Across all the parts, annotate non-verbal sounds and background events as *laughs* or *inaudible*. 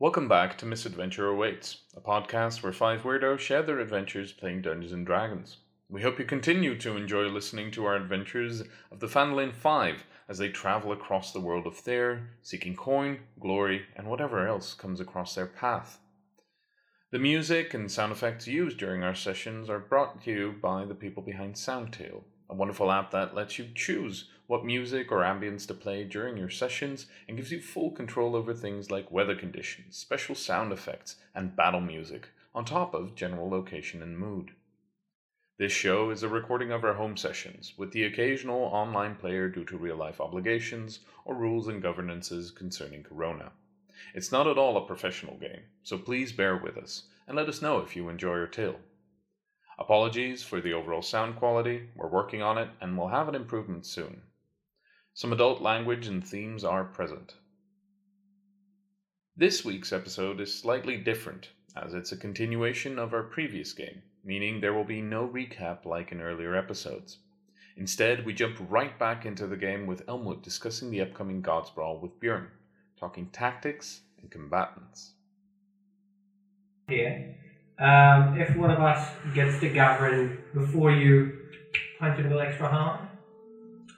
Welcome back to Misadventure Awaits, a podcast where five weirdos share their adventures playing Dungeons and Dragons. We hope you continue to enjoy listening to our adventures of the Fanlin Five as they travel across the world of Thayer, seeking coin, glory, and whatever else comes across their path. The music and sound effects used during our sessions are brought to you by the people behind Soundtail, a wonderful app that lets you choose what music or ambience to play during your sessions and gives you full control over things like weather conditions, special sound effects, and battle music, on top of general location and mood. This show is a recording of our home sessions, with the occasional online player due to real life obligations or rules and governances concerning Corona. It's not at all a professional game, so please bear with us and let us know if you enjoy our tale. Apologies for the overall sound quality, we're working on it and we'll have an improvement soon. Some adult language and themes are present. This week's episode is slightly different, as it's a continuation of our previous game, meaning there will be no recap like in earlier episodes. Instead, we jump right back into the game with Elmwood discussing the upcoming Gods Brawl with Björn, talking tactics and combatants. here. Um, if one of us gets to Gavrin before you punch him a little extra harm,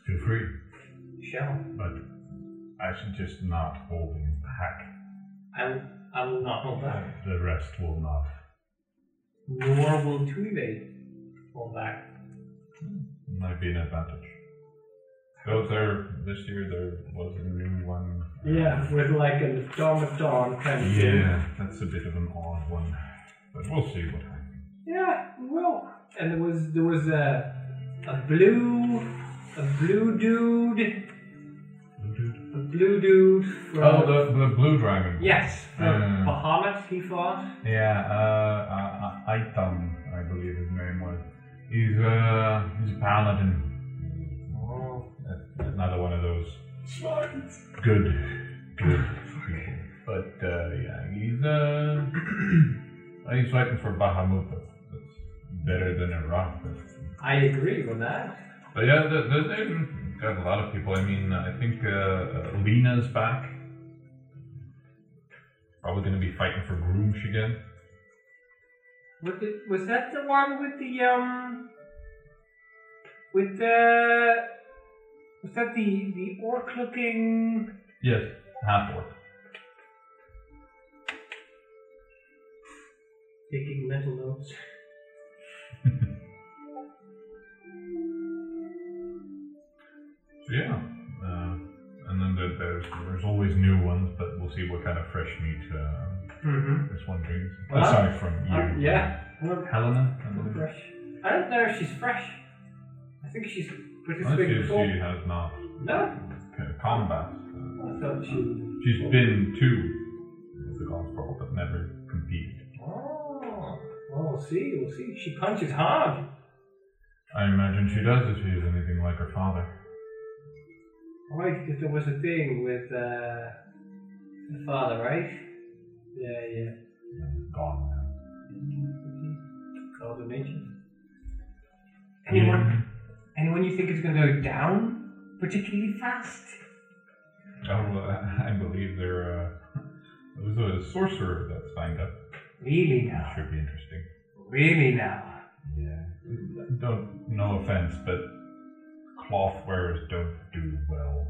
Feel free, shall. but I suggest not holding back. I, will- I will not hold back. The rest will not. Nor will Tuive hold back. Might be an advantage. Though there, this year there was a new one. Yeah, with like a dawn of dawn kind of thing. Yeah, that's a bit of an odd one. But we'll see what happens. Yeah, well, and there was there was a a blue a blue dude a blue dude from Oh, the, the blue dragon. yes from Uh. Bahamut he fought. Yeah, uh, uh, uh, Aitan, I believe his name was. He's, uh, he's a paladin. Oh, Another one of those good, good people. But, uh, yeah, he's, uh, *clears throat* he's fighting for Bahamut. That's, that's better than Iraq. That's, I agree with that. but yeah, the, the, they've got a lot of people. I mean, I think, uh, uh, Lena's back. Probably gonna be fighting for Gruumsh again. Was, the, was that the one with the um with the was that the the orc looking Yes, half orc. Taking mental notes? So yeah, uh, and then there, there's there's always new ones, but we'll see what kind of fresh meat uh, Mm-hmm. this one brings. Well, Aside from you, Uh, yeah. Helena. I fresh. I don't know if she's fresh. I think she's participated before. she has not No, combat. Uh, I thought she. she's been to the God's Brawl, but never. Oh, well, we'll see. We'll see. She punches hard. I imagine she does if she's anything like her father. Right, because there was a thing with uh, the father, right? Yeah, yeah. Gone now. Nature. Anyone? Anyone you think is going to go down particularly fast? Oh, uh, *laughs* I believe there uh, *laughs* there was a sorcerer that signed up. Really That now? should be interesting. Really now? Yeah. Don't, no offense, but cloth wearers don't do well.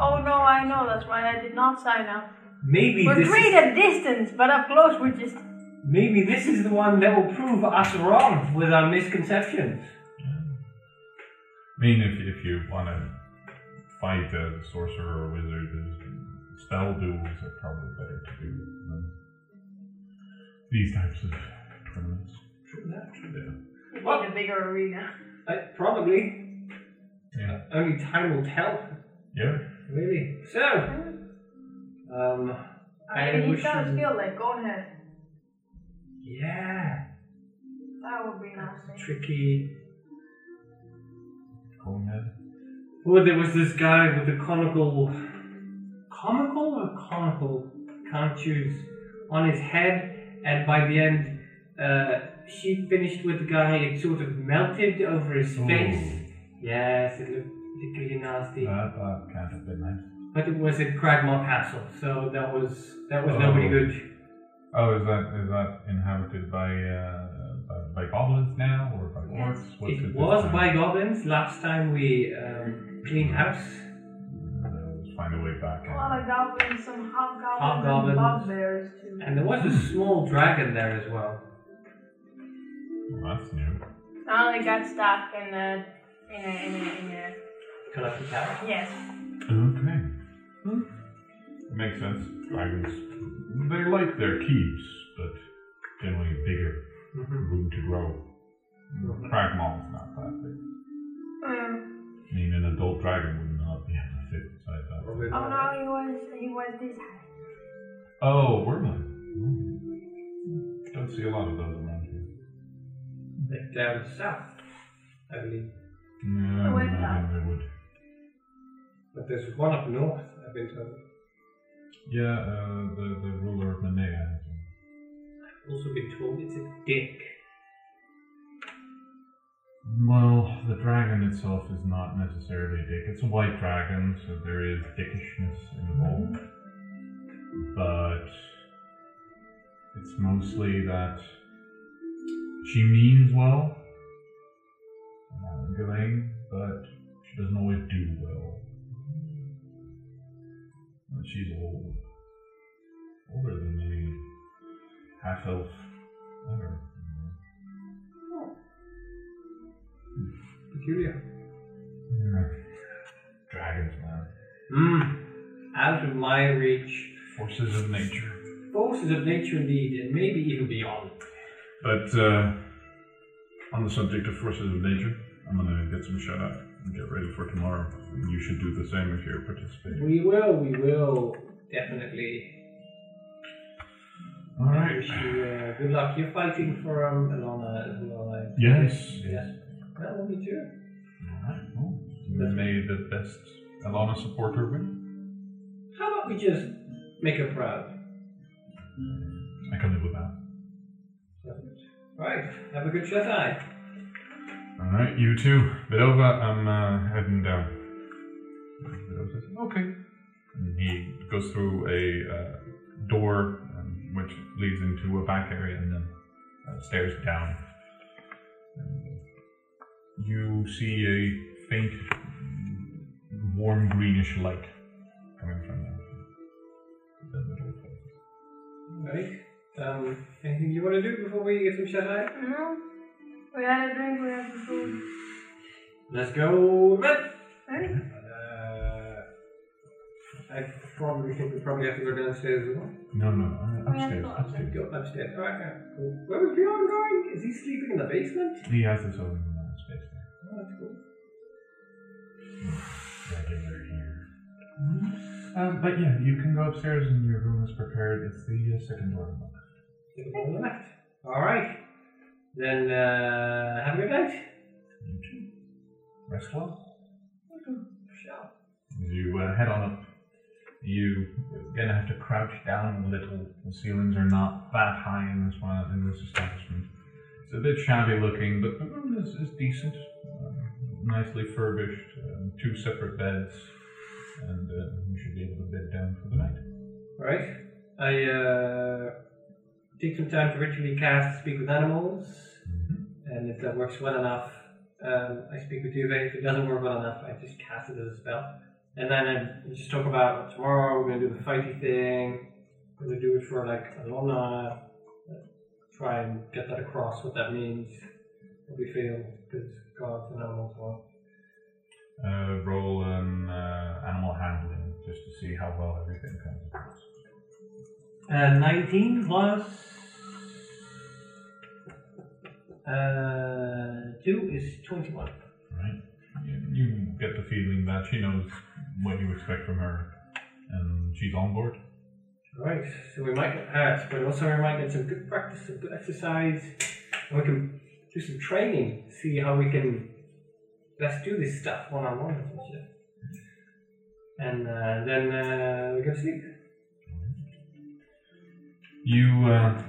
Oh no, I know. That's why I did not sign up. Maybe We're this great is, at distance, but up close we're just. maybe this is the one that will prove us wrong with our misconceptions. I mean, if, if you want to fight a sorcerer or wizard, there's spell duels are probably better to do than these types of tournaments. True that. True Yeah. We What? need a bigger arena. Uh, probably. Yeah. Only time will tell. Yeah. Really. So, um, I I mean, wish he's got a you- skill like go ahead. yeah, That would be nasty. tricky. Go ahead. Well, there was this guy with the conical, comical or conical, can't choose, on his head, and by the end, uh, she finished with the guy. It sort of melted over his face. Ooh, Yes, it looked particularly nasty. that, that can't have been nice. But it was at Cragmaw Castle, so that was that was Oh. nobody good. Oh, is that is that inhabited by uh, by, by goblins now or by Yes. orcs? What's It this was by goblins last time we um, cleaned house. Uh, Let's find a way back. A lot of goblins, some hobgoblins, Hobgoblins. and bugbears too. And there was a small dragon there as well. Well, that's new. I only got stuck in a, in a, in a, in a, Collected tower. yes. Okay. Hmm. Makes sense. Dragons, they like their keeps, but generally bigger, Mm-hmm. room to grow. Cragmaw is not that big. Mm. I mean, an adult dragon would not be able to fit inside that. Probably Oh no, he was, he was this high. Oh, Wyrmling. Hmm. Don't see a lot of those around here. Like down south, I believe. No, I went don't think they would. But there's one up north, I've been told. Yeah, uh, the, the ruler of Manea. I've also been told it's a dick. Well, the dragon itself is not necessarily a dick. It's a white dragon, so there is dickishness involved. But it's mostly that she means well, Ghislaine, but she doesn't always do well. And she's old. Older than me. Half elf. I don't know. Peculiar. Yeah. *laughs* Dragons, man. Hmm. Out of my reach. Forces of nature. Forces of nature indeed, and maybe even beyond. But uh, on the subject of forces of nature, I'm gonna get some shut eye and get ready for tomorrow. You should do the same if you're participating. We will, we will. Definitely. All right. Wish you uh, good luck. You're fighting for um, Alana as well. I Yes. Yes. Well, me too. All right. Well, may the best Alana supporter win. How about we just make her proud? I can live with that. Right. Have a good shut eye. All right, you too. Vidova, I'm uh, heading down. Says, okay. And he goes through a uh, door um, which leads into a back area and then uh, stairs down. And, you see a faint, warm greenish light coming from the, the middle place. Right. Um, anything you want to do before we get some shut eye? No? We had a drink, we had some food. Let's go, man. Hey? Uh, I probably think we probably have to go downstairs as well. No, no, uh, Oh, yeah, upstairs. go upstairs. Go upstairs. Alright, yeah, cool. Where was Bjorn going? Is he sleeping in the basement? He has his own uh, space there. Oh, that's cool. regular here. Um, but yeah, you can go upstairs and your room is prepared. It's the uh, second door unlocked. It on left. Alright. Then, uh, have a good night. You too. Rest well. As you uh, head on up, you are gonna have to crouch down a little. The ceilings are not that high in this one in this establishment. It's a bit shabby looking, but the room is, is decent, uh, nicely furbished. Um, two separate beds, and uh, you should be able to bed down for the night. All right. I uh, take some time to ritually cast Speak with Animals, and if that works well enough, um, I speak with Duvet. If it doesn't work well enough, I just cast it as a spell. And then I just talk about tomorrow we're going to do the fighty thing. We're going to do it for like Alona. Try and get that across, what that means, what we feel, because gods and animals want. Uh, roll an uh, animal handling just to see how well everything comes across. Uh, 19 plus. Uh, 2 is 21. Right? You, you get the feeling that she knows what you expect from her, and she's on board. Alright, so we might get hurt, but also we might get some good practice, some good exercise, and we can do some training, see how we can best do this stuff one on one and shit. And uh, then uh, we go to sleep. You uh,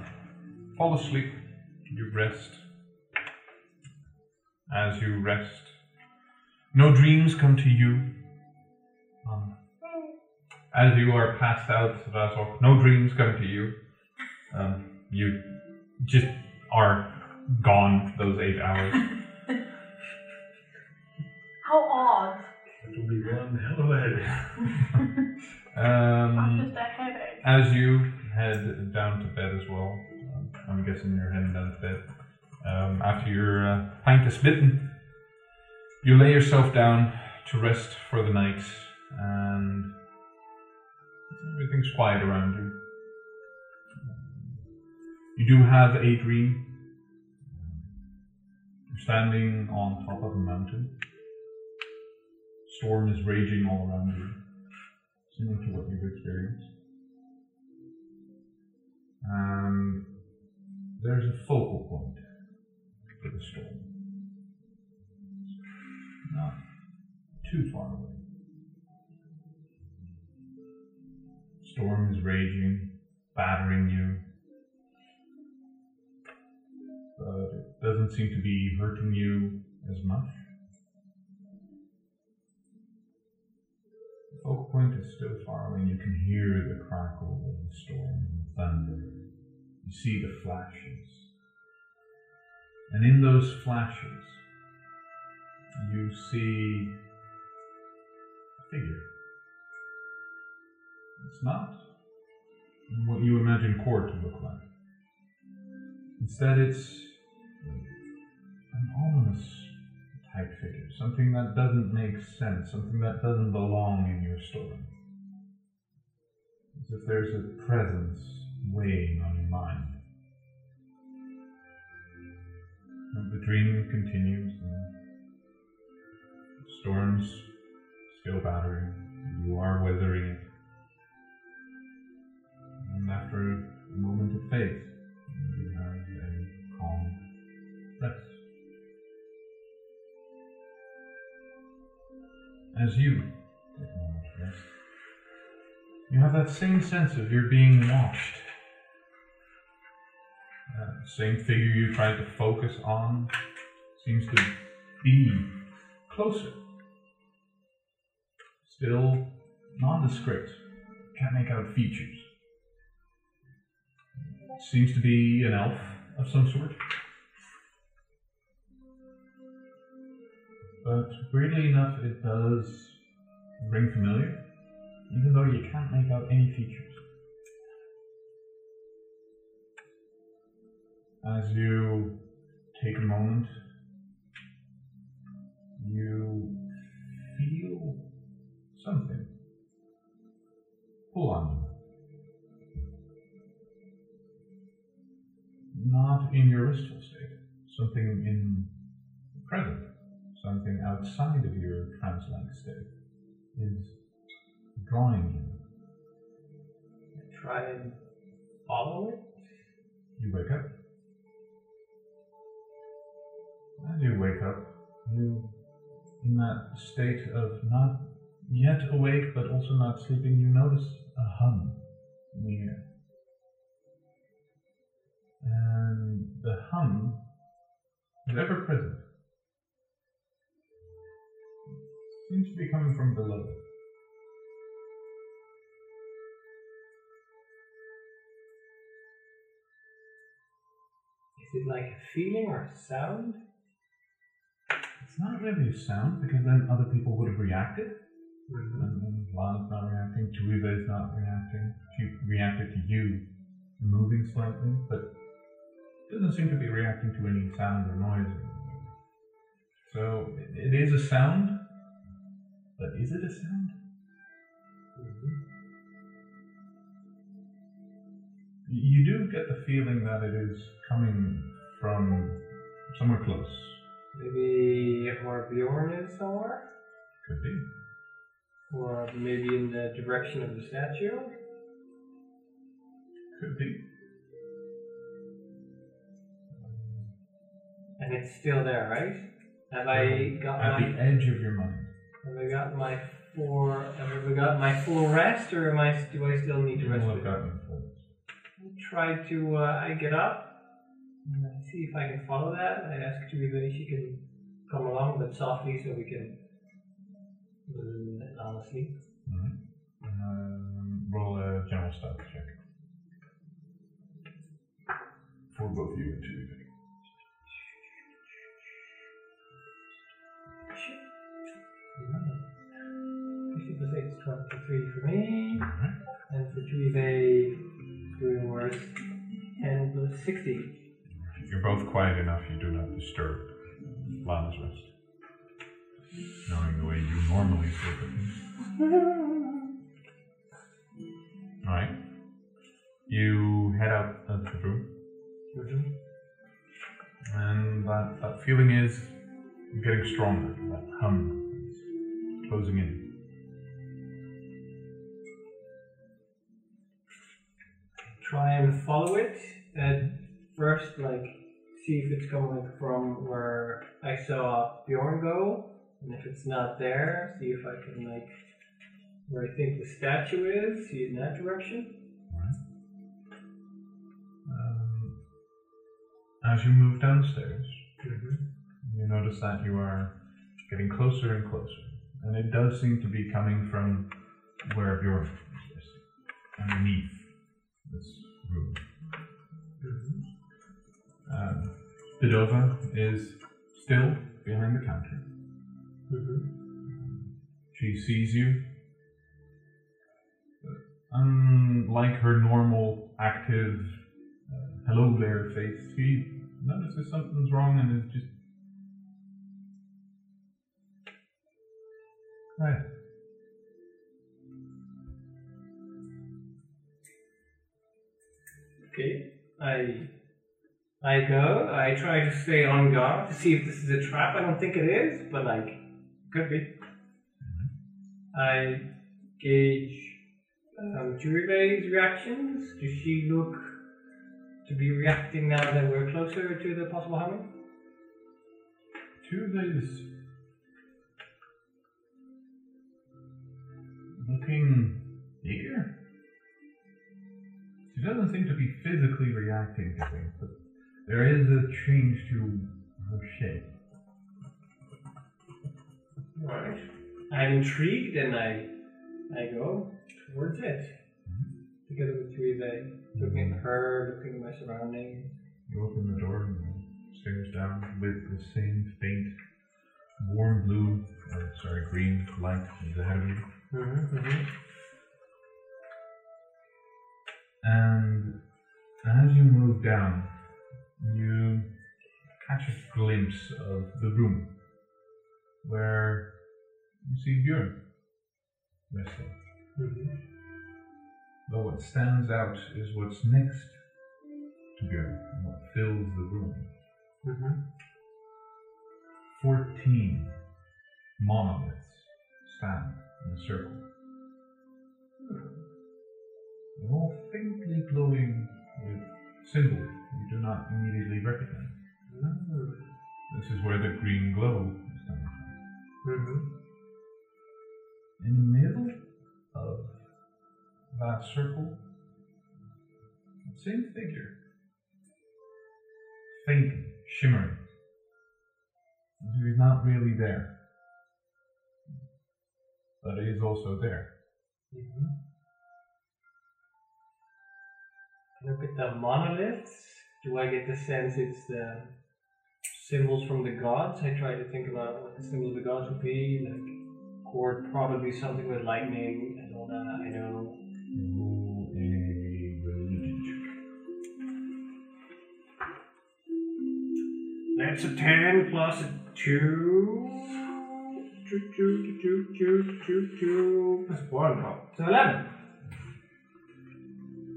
fall asleep. You rest. As you rest, no dreams come to you. Um, as you are passed out, Razok, no dreams come to you. Um, you just are gone those eight hours. *laughs* How odd. It'll be one hell of a headache. *laughs* Not Um, just a headache. as you head down to bed as well, um, I'm guessing you're heading down to bed. Um, after your uh, pint is bitten, you lay yourself down to rest for the night, and everything's quiet around you. You do have a dream. You're standing on top of a mountain. Storm is raging all around you, similar to what you've experienced. And there's a focal point the storm. Not too far away. Storm is raging, battering you. But it doesn't seem to be hurting you as much. The focal point is still far away, and you can hear the crackle of the storm and the thunder. You see the flashes. And in those flashes, you see a figure. It's not what you imagine Kord to look like. Instead, it's an ominous type figure, something that doesn't make sense, something that doesn't belong in your story. As if there's a presence weighing on your mind. The dream continues, storm's still battering. You are weathering it. And after a moment of faith, you have a calm rest. As you take a moment rest, you have that same sense of you're being watched. Same figure you tried to focus on seems to be closer. Still nondescript. Can't make out features. Seems to be an elf of some sort. But weirdly enough, it does ring familiar, even though you can't make out any features. As you take a moment, you feel something pull on you. Not in your wistful state, something in the present, something outside of your trance-like state is drawing you. Try and follow it. You wake up. As you wake up, you, in that state of not yet awake but also not sleeping, you notice a hum in the air. And the hum is ever present. Seems to be coming from below. Is it like a feeling or a sound? It's not really a sound because then other people would have reacted. And then Lana's not reacting, is not reacting. She reacted to you moving slightly, but doesn't seem to be reacting to any sound or noise. So it, it is a sound, but is it a sound? You do get the feeling that it is coming from somewhere close. Maybe where Bjorn is somewhere? Could be. Or maybe in the direction of the statue? Could be. And it's still there, right? Have I got At my the edge of your mind. have I got my full have I got my full rest or am I do I still need to You rest? will have gotten full. try to uh, I get up I see if I can follow that. I ask Tuiva if she can come along, but softly so we can let Lana sleep. Mhm. Um, roll a general stats check. For both you and two. Fifty plus eight is twenty-three for me, Alright. and for Juive, doing worse, ten plus sixty. You're both quiet enough, you do not disturb Lana's rest. Knowing the way you normally least. Alright. You head out of the room, and that, that feeling is getting stronger. That hum is closing in. Try and follow it. At first, like, see if it's coming from where I saw Bjorn go, and if it's not there, see if I can like where I think the statue is. See it in that direction. Um, as you move downstairs, you notice that you are getting closer and closer, and it does seem to be coming from where Bjorn is, underneath this room. Um, Bedova is still behind the counter. She sees you. But unlike her normal, active, uh, hello there face, she notices something's wrong and is just. Hi. Okay. I I go. I try to stay on guard to see if this is a trap. I don't think it is, but like could be. I gauge um, Juribe's reactions. Does she look to be reacting now that we're closer to the possible? Tuva is looking eager. She doesn't seem to be physically reacting to things, but there is a change to her shape. Right. I'm intrigued and I I go towards it. Together with Juribe, looking at her, looking at my surroundings. You open the door and stairs down with the same faint, warm blue, or sorry, green light is ahead of you. Mm-hmm, mm-hmm. And as you move down, you catch a glimpse of the room where you see Björn resting. Mm-hmm. But what stands out is what's next to Björn and what fills the room. Mm-hmm. 14 monoliths stand in a circle. They're all faintly glowing with symbols do not immediately recognize. This is where the green glow is coming from. Mm-hmm. In the middle of that circle, same figure, faintly shimmering. He is not really there, but he is also there. Mm-hmm. Look at the monoliths. Do I get the sense it's the symbols from the gods? I try to think about what the symbol of the gods would be, like, or probably something with lightning and all that. I know. Roll a religion That's a 10 plus a 2. Two, two, two, two, two, two, plus 1. Oh, So 11.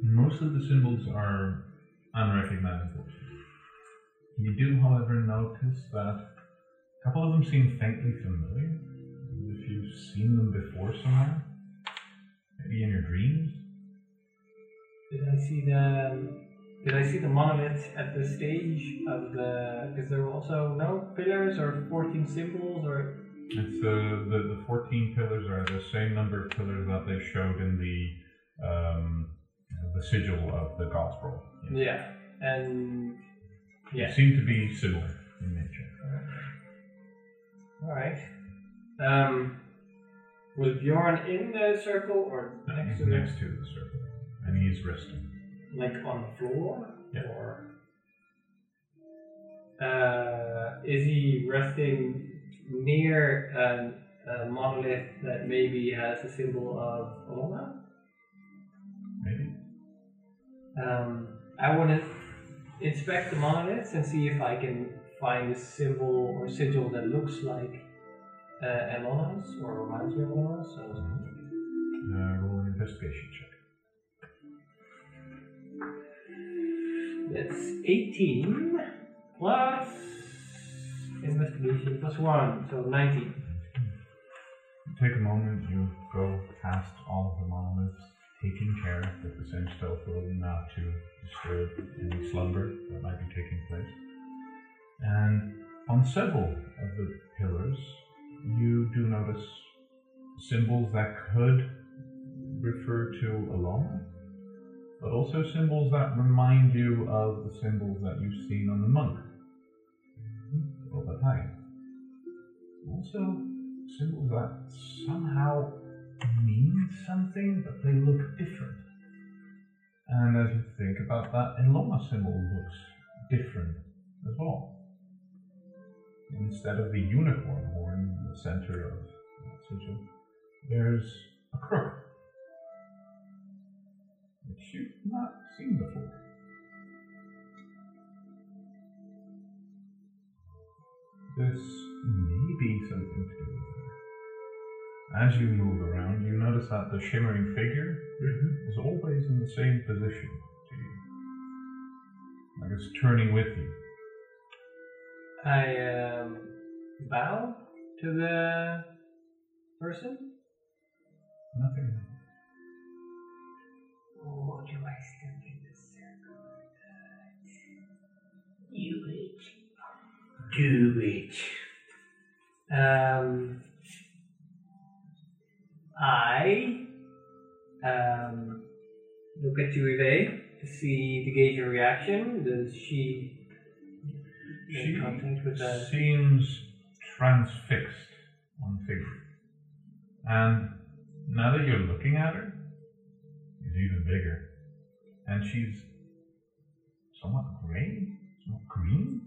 Most of the symbols are unrecognizable. You do, however, notice that a couple of them seem faintly familiar. If you've seen them before somewhere, maybe in your dreams. Did I see the. Did I see the monolith at the stage of the. Is there also no pillars or 14 symbols or. It's the, the the fourteen pillars are the same number of pillars that they showed in the um, the sigil of the scroll. Yeah. And. They Yeah. seem to be similar in nature. Alright. Um. Was Bjorn in the circle or next He's to the circle? next to the circle, and he's resting. like on the floor? Yeah. Or uh, is he resting near an, a monolith that maybe has a symbol of Olona? Um, I want to inspect the monoliths and see if I can find a symbol or sigil that looks like uh, Elona's or reminds me of Elona's. So Uh, roll an investigation check. that's 18 plus investigation plus 1, so 19. Take a moment, you go past all of the monoliths, taking care that the same stealth roll not to disturb any slumber that might be taking place. And on several of the pillars, you do notice symbols that could refer to Alona, but also symbols that remind you of the symbols that you've seen on the monk over time. Also, symbols that somehow mean something, but they look different. And as you think about that, Elona symbol looks different as well. Instead of the unicorn horn in the center of that sigil, there's a crook, which you've not seen before. This may be something to do with. As you move around, you notice that the shimmering figure is always in the same position to you. Like it's turning with you. I um, bow to the person. Nothing. Or do I step in the circle? Do it. Do it. Um, I um, look at Juive to see to gauge her reaction. Does she She contact with the seems transfixed on figure. And now that you're looking at her, she's even bigger. And she's somewhat gray, somewhat green.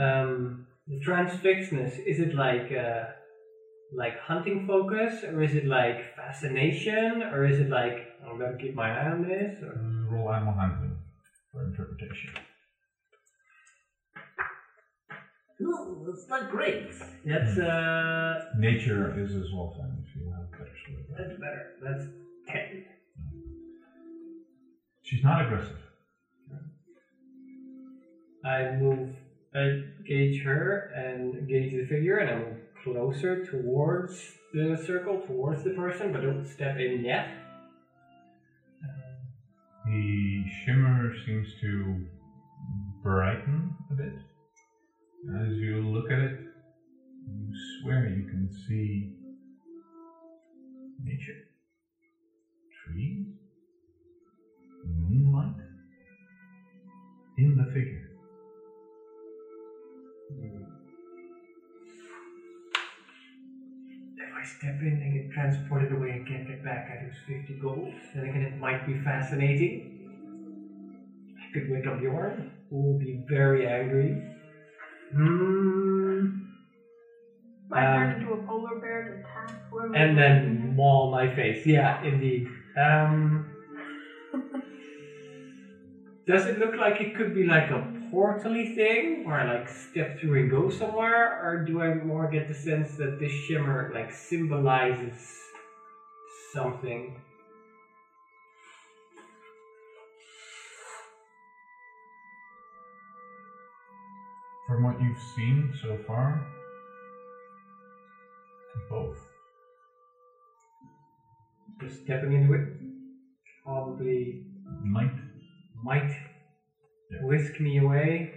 um, the transfixedness? Is it like uh, like hunting focus, or is it like fascination, or is it like I'm gonna keep my eye on this? Or Uh, roll animal handling for interpretation. No, it's not great. that's uh, Nature is as well then if you have actually. that's better. That's ten. She's not aggressive. I move, I gauge her and gauge the figure, and I move closer towards the circle, towards the person, but don't step in yet. The shimmer seems to brighten a bit. As you look at it, you swear you can see nature, trees, moonlight in the figure. Step in and get transported away and can't get back, I lose 50 gold. Then again, it might be fascinating. I could wake up Bjorn, who will be very angry. Hmm. Might turn Um, into a polar bear to attack whoever. And then maul my face. Yeah, indeed. Um. *laughs* Does it look like it could be like a portally thing where I like step through and go somewhere, or do I more get the sense that this shimmer like symbolizes something? From what you've seen so far, both. Just stepping into it probably Might. might. Whisk me away.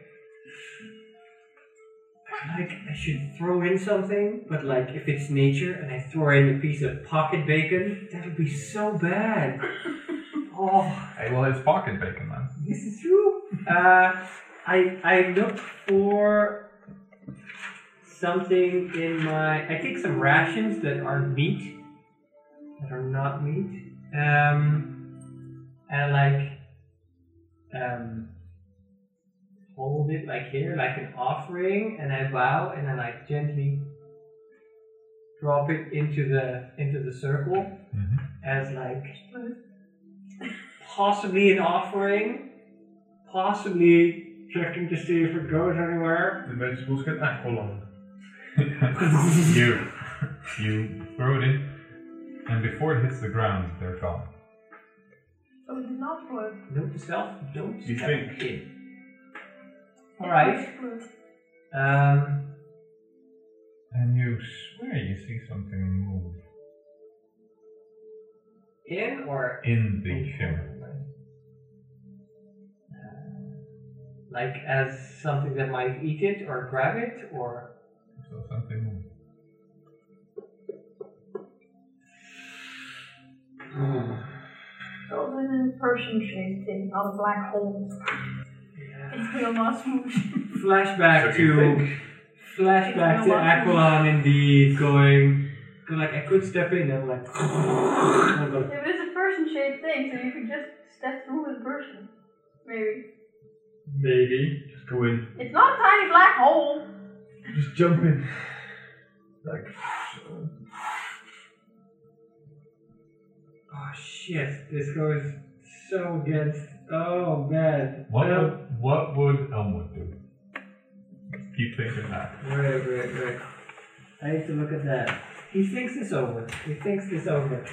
I feel like I should throw in something, but like if it's nature and I throw in a piece of pocket bacon, that would be so bad. *laughs* Oh, Hey, well, it's pocket bacon then. this is true. Uh, I I look for something in my. I take some rations that are meat, that are not meat, um, and like, um, hold it like here, like an offering, and I bow, and then I like gently drop it into the into the circle Mhm. as like possibly an offering, possibly checking to see if it goes anywhere. The vegetables get aqualung. *laughs* you you throw it in, and before it hits the ground, they're gone. So it did not work. Note to self, don't You step think? in. Alright. Um, And you swear you see something move in or in the shimmer. like as something that might eat it or grab it or So something move. So then a person shaped thing, not a black hole. Yeah. It's real not smooth. flashback So do you to think? flashback to Aquilon indeed going go like I could step in and like I'm going, If it's a person shaped thing, so you could just step through with a person. Maybe. maybe Just go in. It's not a tiny black hole. Just jump in. Like, oh shit this goes so against oh man What Well, would what would Elmwood do? Keep thinking that. Right, right, right. I need to look at that. He thinks this over. He thinks this over.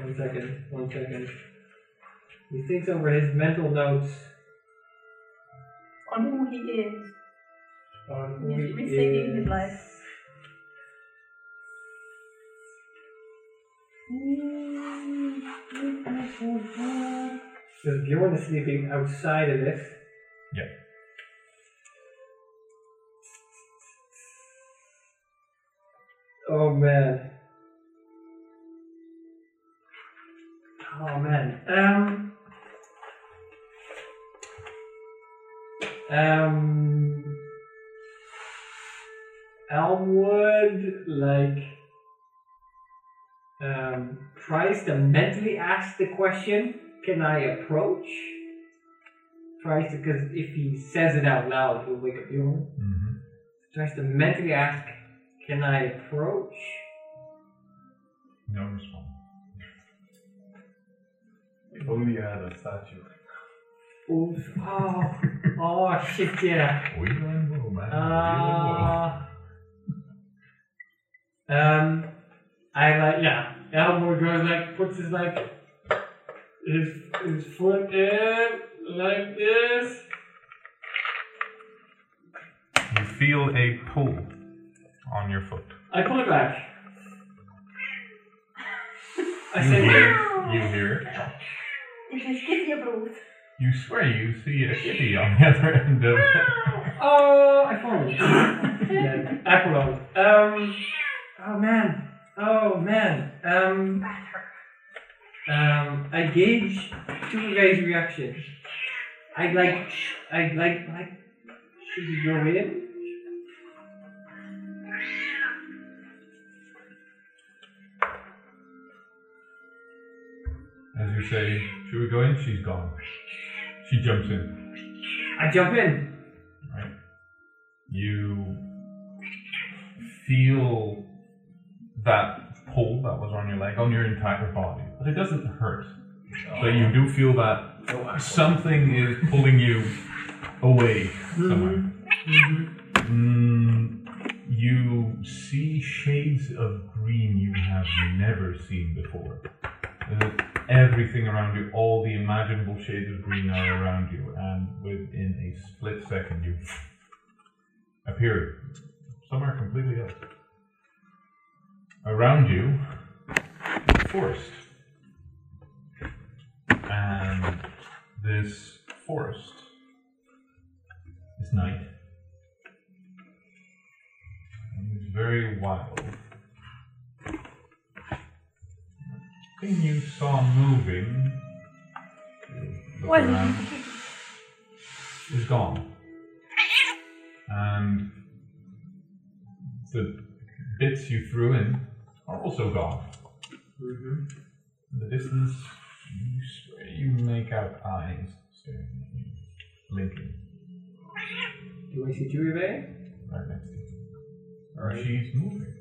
One second, one second. He thinks over his mental notes On who he is. on who He's he rethinking his is. life. Because Bjorn is sleeping outside of this. Yeah. Oh man. Oh man. Um. Um. Elmwood, like, um, tries to mentally ask the question, can I approach? Tries to, because if he says it out loud, he'll wake up Bjorn. Mm-hmm. Tries to mentally ask, can I approach? No response. if only you had a statue. Oof. Oh, *laughs* oh shit, yeah. We learn more, man. Uh, um, I like, yeah. Elmwood goes like, puts his like, his, his foot in, like this. you feel a pull on your foot. I pull it back. I You say, hear, you hear it. It is kitty approved. You swear you see a kitty on the other end of oh, I found it. yeah, Aqualung. Um, oh man. Oh man. Um, um, I gauge two guys' reaction. I like, I like, like, should we go in? As you say, should we go in? She's gone. She jumps in. I jump in. Right? You feel that pull that was on your leg, on your entire body, but it doesn't hurt. But you do feel that something is pulling you away somewhere. Mm, you see shades of green you have never seen before. Uh, Everything around you, all the imaginable shades of green are around you, and within a split second, you appear somewhere completely else. Around you, forest. And this forest is night. And it's very wild. Thing you saw moving What? around, is gone. And the bits you threw in are also gone. Mm-hmm. In the distance, you swear you make out eyes staring at you, blinking Do I see Chewie Bay? right next to you. Alright. She's moving.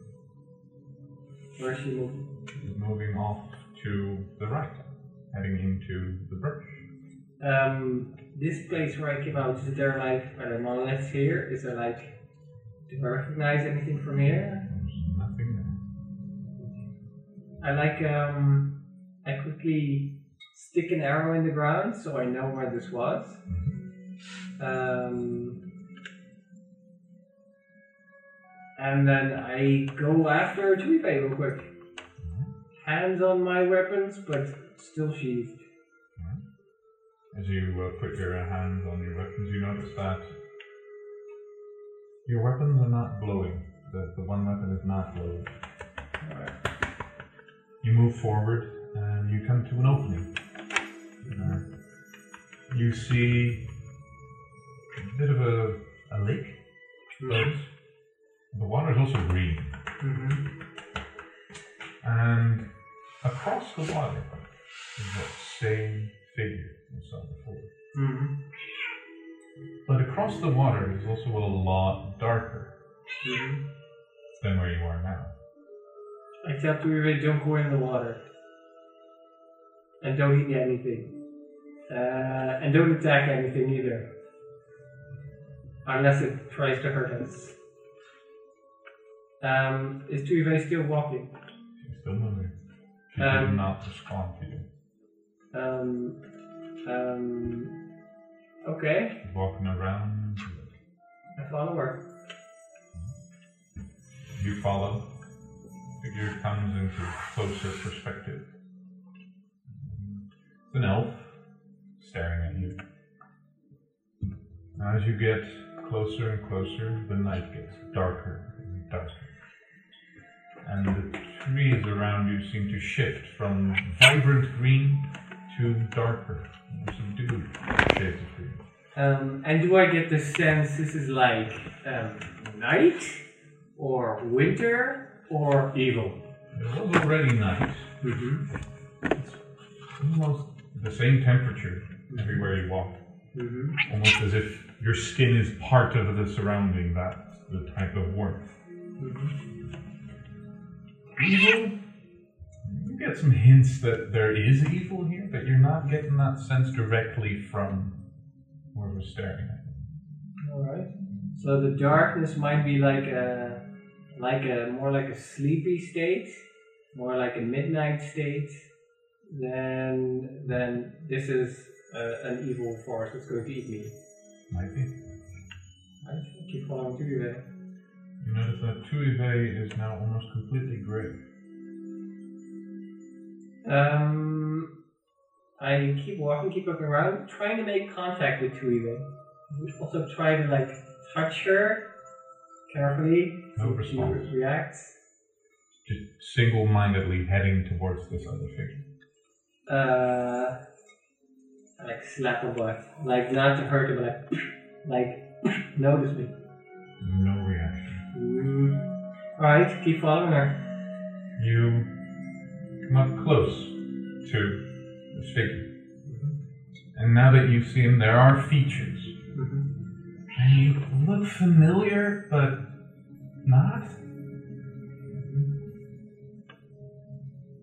Where is she moving? She's moving off to the right, heading into the brush. Um, this place where I came out, is there like, I don't know, let's here? Is there like, do I recognize anything from here? I like, um, I quickly stick an arrow in the ground so I know where this was. Um, and then I go after Chewie real quick. Hands on my weapons, but still sheathed. As you uh, put your hands on your weapons, you notice that your weapons are not glowing. The, the one weapon is not glowing. Alright. You move forward and you come to an opening. Uh, you see a bit of a, a lake. But the water is also green. Mm-hmm. And across the water is that same figure you saw before. Mm-hmm. But across the water is also a lot darker Mm-hmm. than where you are now. I tell Chewie Bay, don't go in the water. And don't eat anything. Uh, and don't attack anything either. Unless it tries to hurt us. Um, is Chewie still walking? She's still moving. She Um, did not respond to you. Um, um, okay, She's walking around. I follow her. You follow. Figure comes into closer perspective. It's an elf staring at you. As you get closer and closer, the night gets darker and darker. And the trees around you seem to shift from vibrant green to darker, more subdued shades of green. Um, and do I get the sense this is like um, night or winter or evil? It was already night. Mm-hmm. Almost the same temperature everywhere you walk. Mm-hmm. Almost as if your skin is part of the surrounding, that's the type of warmth. Evil? You get some hints that there is evil here, but you're not getting that sense directly from whoever's staring at. All right. So the darkness might be like a, like a more like a sleepy state, more like a midnight state. Then, then this is uh, an evil force that's going to eat me. Might be. Right? Keep following there. You notice that Tuive is now almost completely gray. Um, I keep walking, keep looking around, trying to make contact with Tuive. Also try to like touch her carefully. No see if response. She reacts. Just single mindedly heading towards this other figure. Uh, like slap her butt, like not to hurt her, but like, *clears throat* like *clears throat* notice me. No reaction. Mm. All right, keep following her. You come up close to this figure. And now that you've seen, there are features. And you look familiar, but not.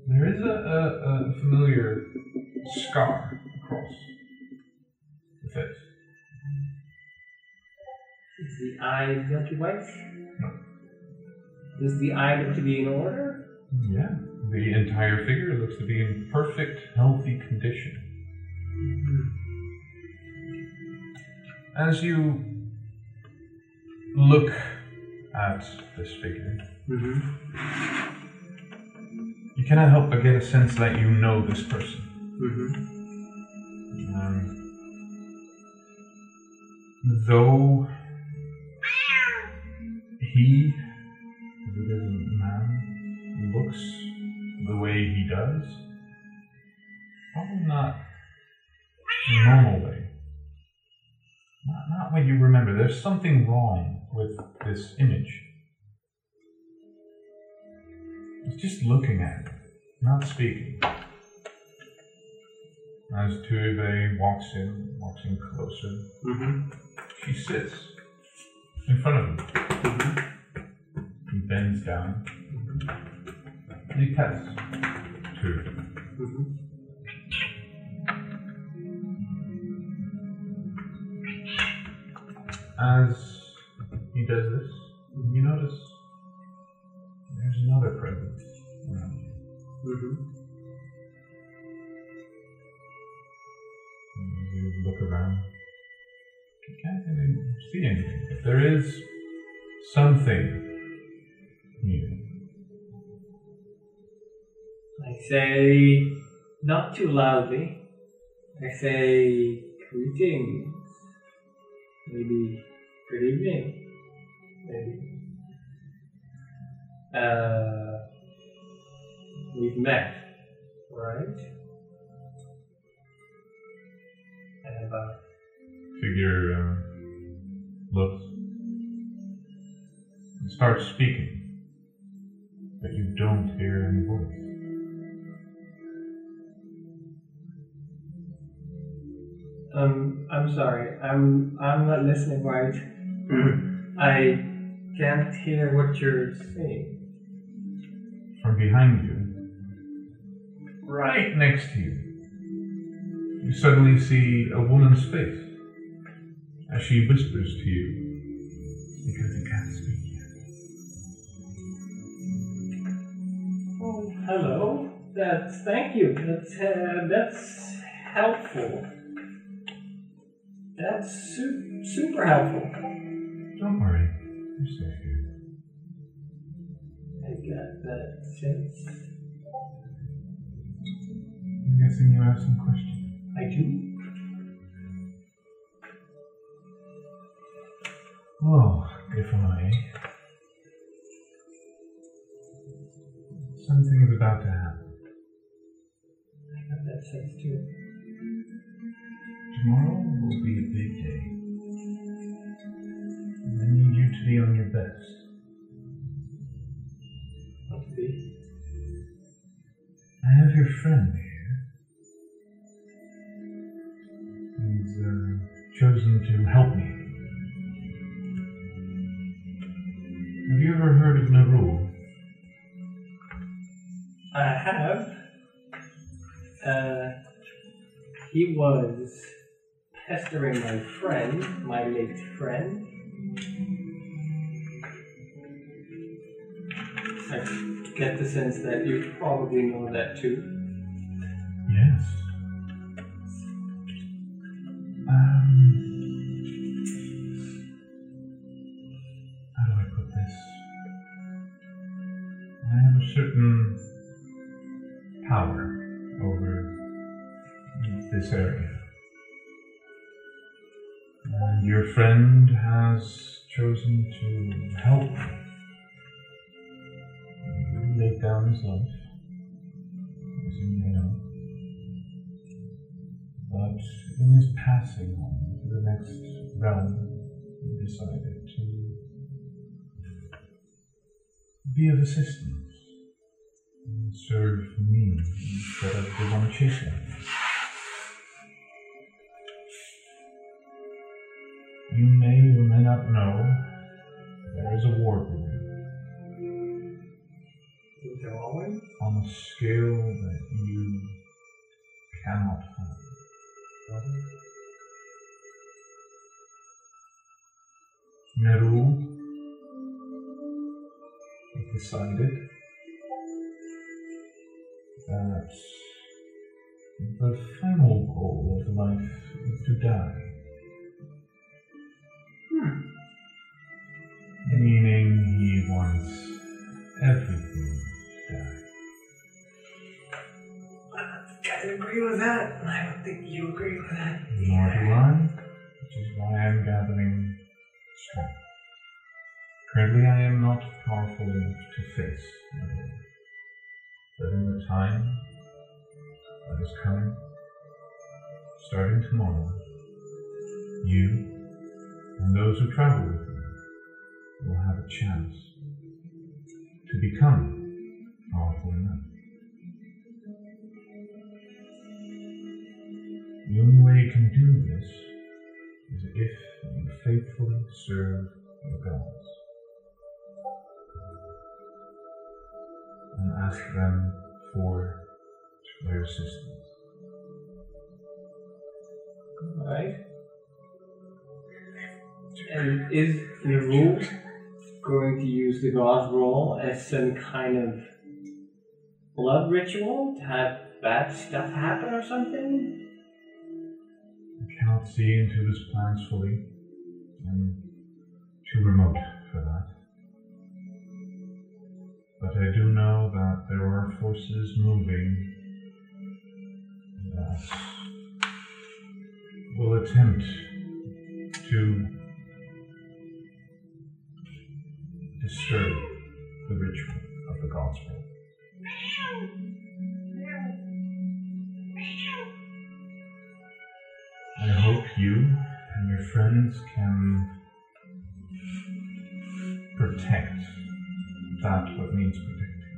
There is a, a, a familiar scar across the face. Is the eye milky white? No. Does the eye look to be in order? Yeah. The entire figure looks to be in perfect, healthy condition. Mm-hmm. As you look at this figure, Mm-hmm. you cannot help but get a sense that you know this person. Mm-hmm. Um, though he, as it is a man, looks the way he does, probably not normal way. Not, not what you remember. There's something wrong with this image. He's just looking at it, not speaking. As Tuive walks in, walks in closer, Mm-hmm. she sits in front of him. He bends down and he pets. Mm-hmm. As he does this, you notice there's another presence around you. Mm-hmm. You look around. You can't really see anything, but there is something here. I say, not too loudly, I say, greetings. Maybe good evening. Maybe. Uh, we've met, right? And about Figure uh, looks and starts speaking, but you don't hear any voice. Um, I'm sorry. I'm I'm not listening right. *clears throat* I can't hear what you're saying. From behind you, right next to you, you suddenly see a woman's face as she whispers to you because you can't speak yet. Oh, hello. That's thank you. That's uh, that's helpful. That's su- super helpful. Don't worry, you're safe here. I got that sense. I'm guessing you have some questions. I do. Oh, if I. Something is about to happen. I got that sense too. Tomorrow will be a big day. Be on your best. What to be? I have your friend here. He's uh, chosen to help me. Have you ever heard of Narul? I have. Uh, he was pestering my friend, my late friend. I get the sense that you probably know that too. Yes. Um, how do I put this? I have a certain power over this area. And your friend has chosen to realm, he decided to be of assistance and serve me instead of the one chasing me. You may or may not know there is a war brewing You Owen? on a scale that you cannot fathom. Meru has decided that the final goal of life is to die. Hmm. Meaning he wants everything to die. I don't agree with that. I don't think you agree with that. Nor do I, which is why I am gathering strength. Currently, I am not powerful enough to face my lord. But in the time that is coming, starting tomorrow, you and those who travel with you will have a chance to become powerful enough. The only way you can do this is if you faithfully serve the gods and ask them for their assistance. Right. And is Naru going to use the god's role as some kind of blood ritual to have bad stuff happen or something? See into his plans fully. I'm too remote for that. But I do know that there are forces moving that will attempt to disturb the ritual of the God's I hope you and your friends can protect that what needs protecting.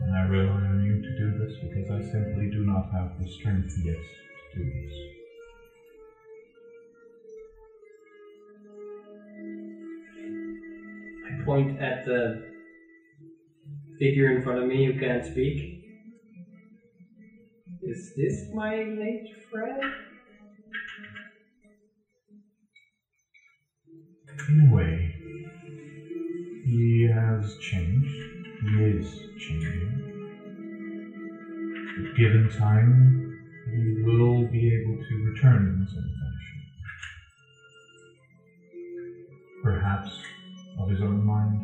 And I rely on you to do this because I simply do not have the strength yet to do this. I point at the figure in front of me who can't speak. Is this my late friend? In a way, he has changed. He is changing. But given time, he will be able to return in some fashion. Perhaps of his own mind,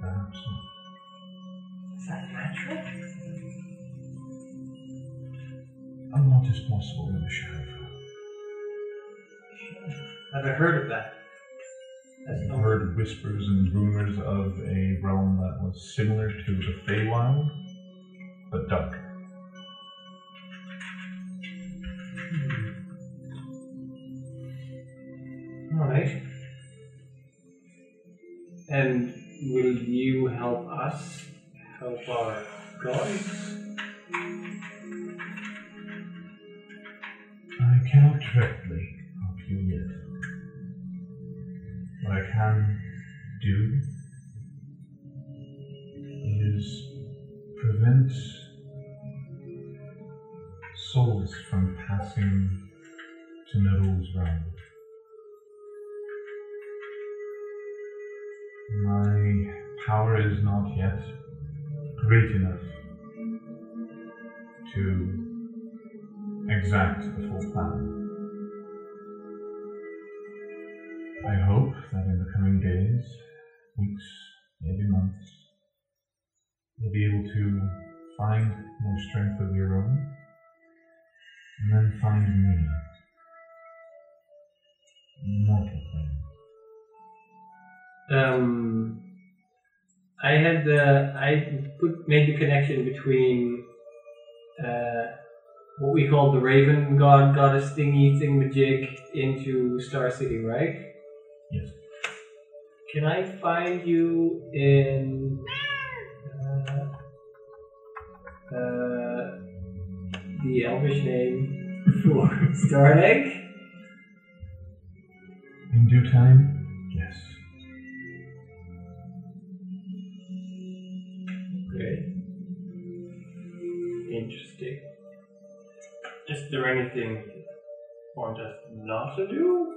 perhaps not. Is that natural? A lot is possible in the shadow. Never heard of that. I've no heard whispers and rumors of a realm that was similar to the Feywild, but darker. Hmm. Alright. And will you help us help our gods? Cannot directly help you yet. What I can do is prevent souls from passing to Nerul's realm. My power is not yet great enough to exact the full plan. I hope that in the coming days, weeks, maybe months, you'll be able to find more strength of your own, and then find me. Mortal plane. Um, I had the I put made the connection between uh, what we call the Raven God Goddess thingy thingamajig into Star City, right? Yes. Can I find you in uh, uh, the Elvish name for Star Egg? In due time, yes. Anything want us not to do?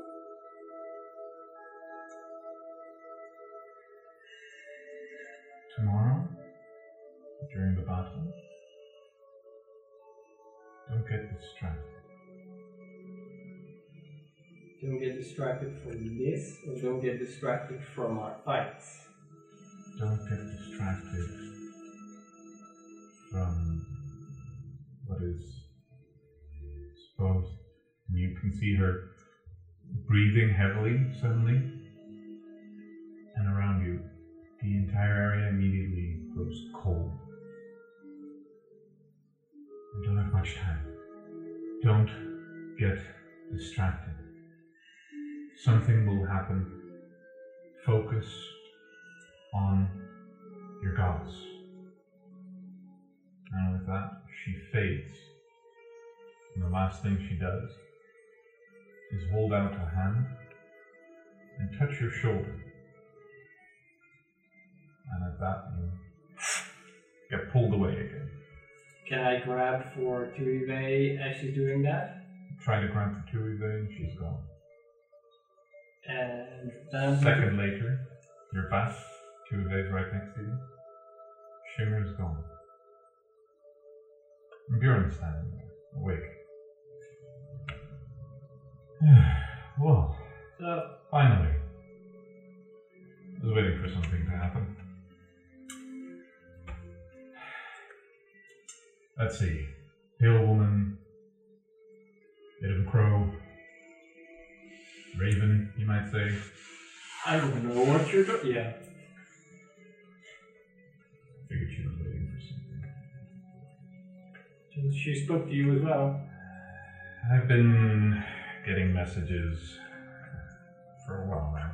Tomorrow, during the battle, don't get distracted. Don't get distracted from this, or don't get distracted from our fights. Don't get distracted can see her breathing heavily suddenly, and around you, the entire area immediately grows cold. Don't have much time. Don't get distracted. Something will happen. Focus on your gods. And with that, she fades. And the last thing she does is hold out a hand and touch your shoulder. And at that, you get pulled away again. Can I grab for Tuive as she's doing that? Try to grab for Tui and she's gone. And then Second later, you're back. Tui is right next to you. Shimmer is gone. And Bjorn standing there, awake. *sighs* well, So finally. I was waiting for something to happen. *sighs* Let's see. Pale woman, bit of a crow, raven, you might say. I don't know what you're doing. Yeah. Figured she was waiting for something. She spoke to you as well. I've been getting messages for a while now.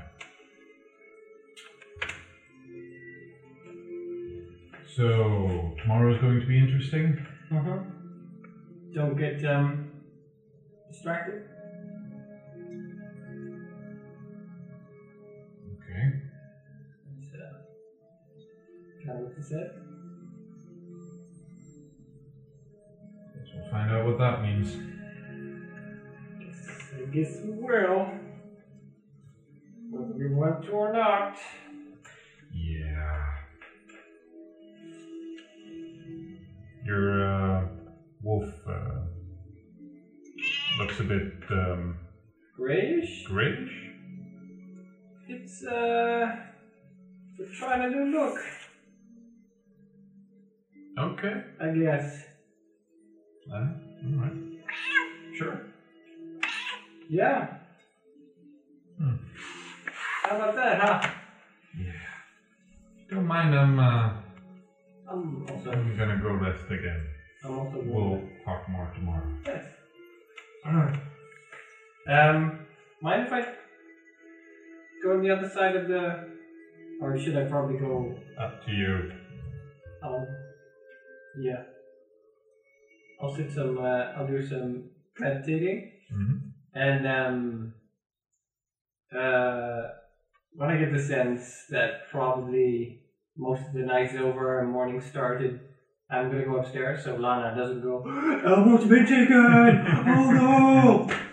So, tomorrow's going to be interesting. Uh-huh. Don't get um distracted. Okay. Uh, kind of what you said. Guess we'll find out what that means. Guess, I guess we will. Whether we want to or not. Yeah. Your uh, wolf uh, looks a bit um, Grayish? grayish. It's uh it's trying a new look, Okay. I guess. Uh, all right. Sure. Yeah. Hmm. How about that, huh? Yeah. Don't mind. I'm. Uh, I'm also I'm gonna go rest again. I'm also We'll talk more tomorrow. Yes. Alright. Um, mind if I go on the other side of the, or should I probably go? Up to you. Um, yeah. I'll sit some. Uh, I'll do some meditating, hmm and um, uh, when I get the sense that probably most of the night's over and morning started. I'm gonna go upstairs so Lana doesn't go, Elmo's been taken! Oh no! *laughs*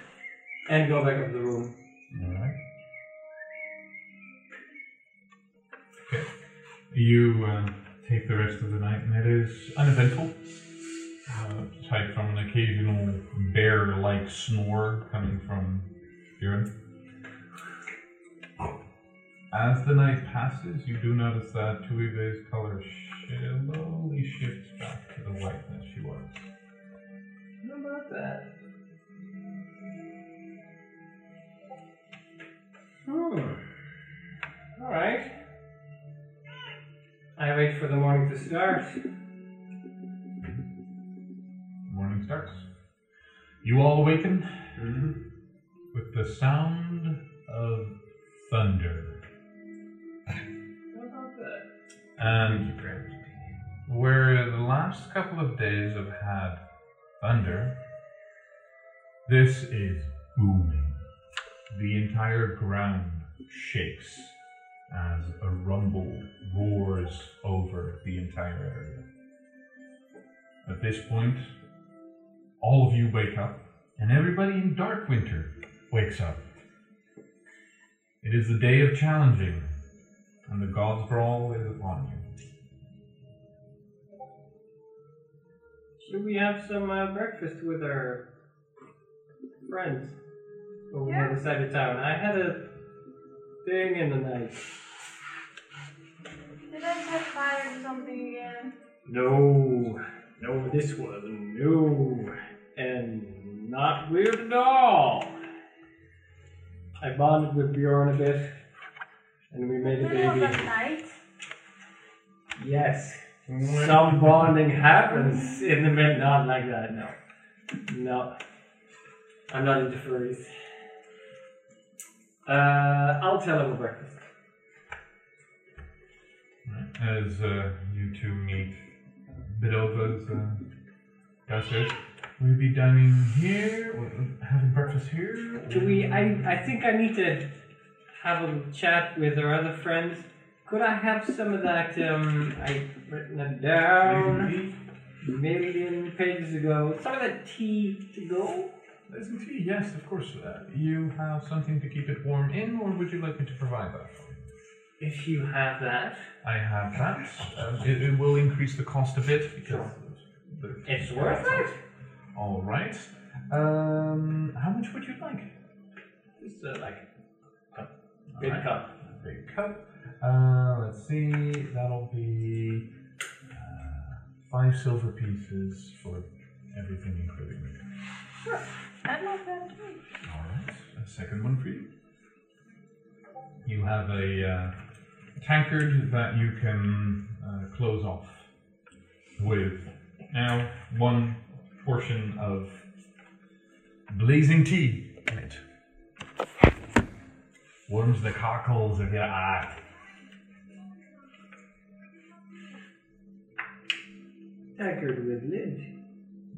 And go back up to the room. All right. Okay. You uh, take the rest of the night, and it is uneventful. Aside from an occasional bear-like snore coming from Bjorn. As the night passes, you do notice that Tuive's color slowly shifts back to the whiteness she was. How about that? Hmm. Alright. I wait for the morning to start. Morning starts. You all awaken Mm-hmm. with the sound of thunder. How about that? And where the last couple of days have had thunder, this is booming. The entire ground shakes as a rumble roars over the entire area. At this point, all of you wake up, and everybody in Dark Winter wakes up. It is the day of challenging, and the God's Brawl is upon you. Should we have some uh, breakfast with our friends over Yeah. on the side of town? I had a thing in the night. Did I set fire to something again? No, no, this was new and not weird at all. I bonded with Bjorn a bit, and we made a Middle of the baby. night? Yes, some bonding happens in the mid. Not like that. No, no, I'm not into furries. Uh, I'll tell him about breakfast. As uh, you two meet Bedova's uh, downstairs, will be dining here or having breakfast here? Do we? I I think I need to have a chat with our other friends. Could I have some of that? Um, I written it down a million pages ago. Some of that tea to go. Listen tea, yes, of course. Uh, you have something to keep it warm in, or would you like me to provide that for you? If you have that, I have that. Um, it, it will increase the cost a bit because the- it's worth it. All right. Um, how much would you like? Just uh, like a big Alright. cup. Big cup. Uh, let's see. That'll be uh, five silver pieces for everything, including the cup. I love that too. All right. A second one for you. You have a uh, tankard that you can uh, close off with now one portion of blazing tea in it. Warms the cockles of your eye. Tankard with lid.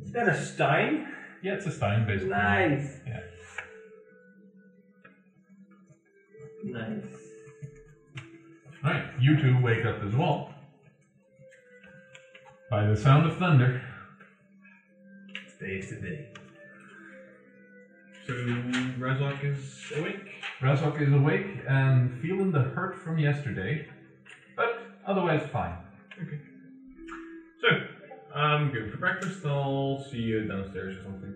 Is that a stein? Yeah, it's a stein basically. Nice. Yeah. Nice. Right, you two wake up as well. By the sound of thunder. The day. So Razok is awake. Razok is awake and feeling the hurt from yesterday, but otherwise fine. Okay. So I'm going for breakfast. I'll see you downstairs or something.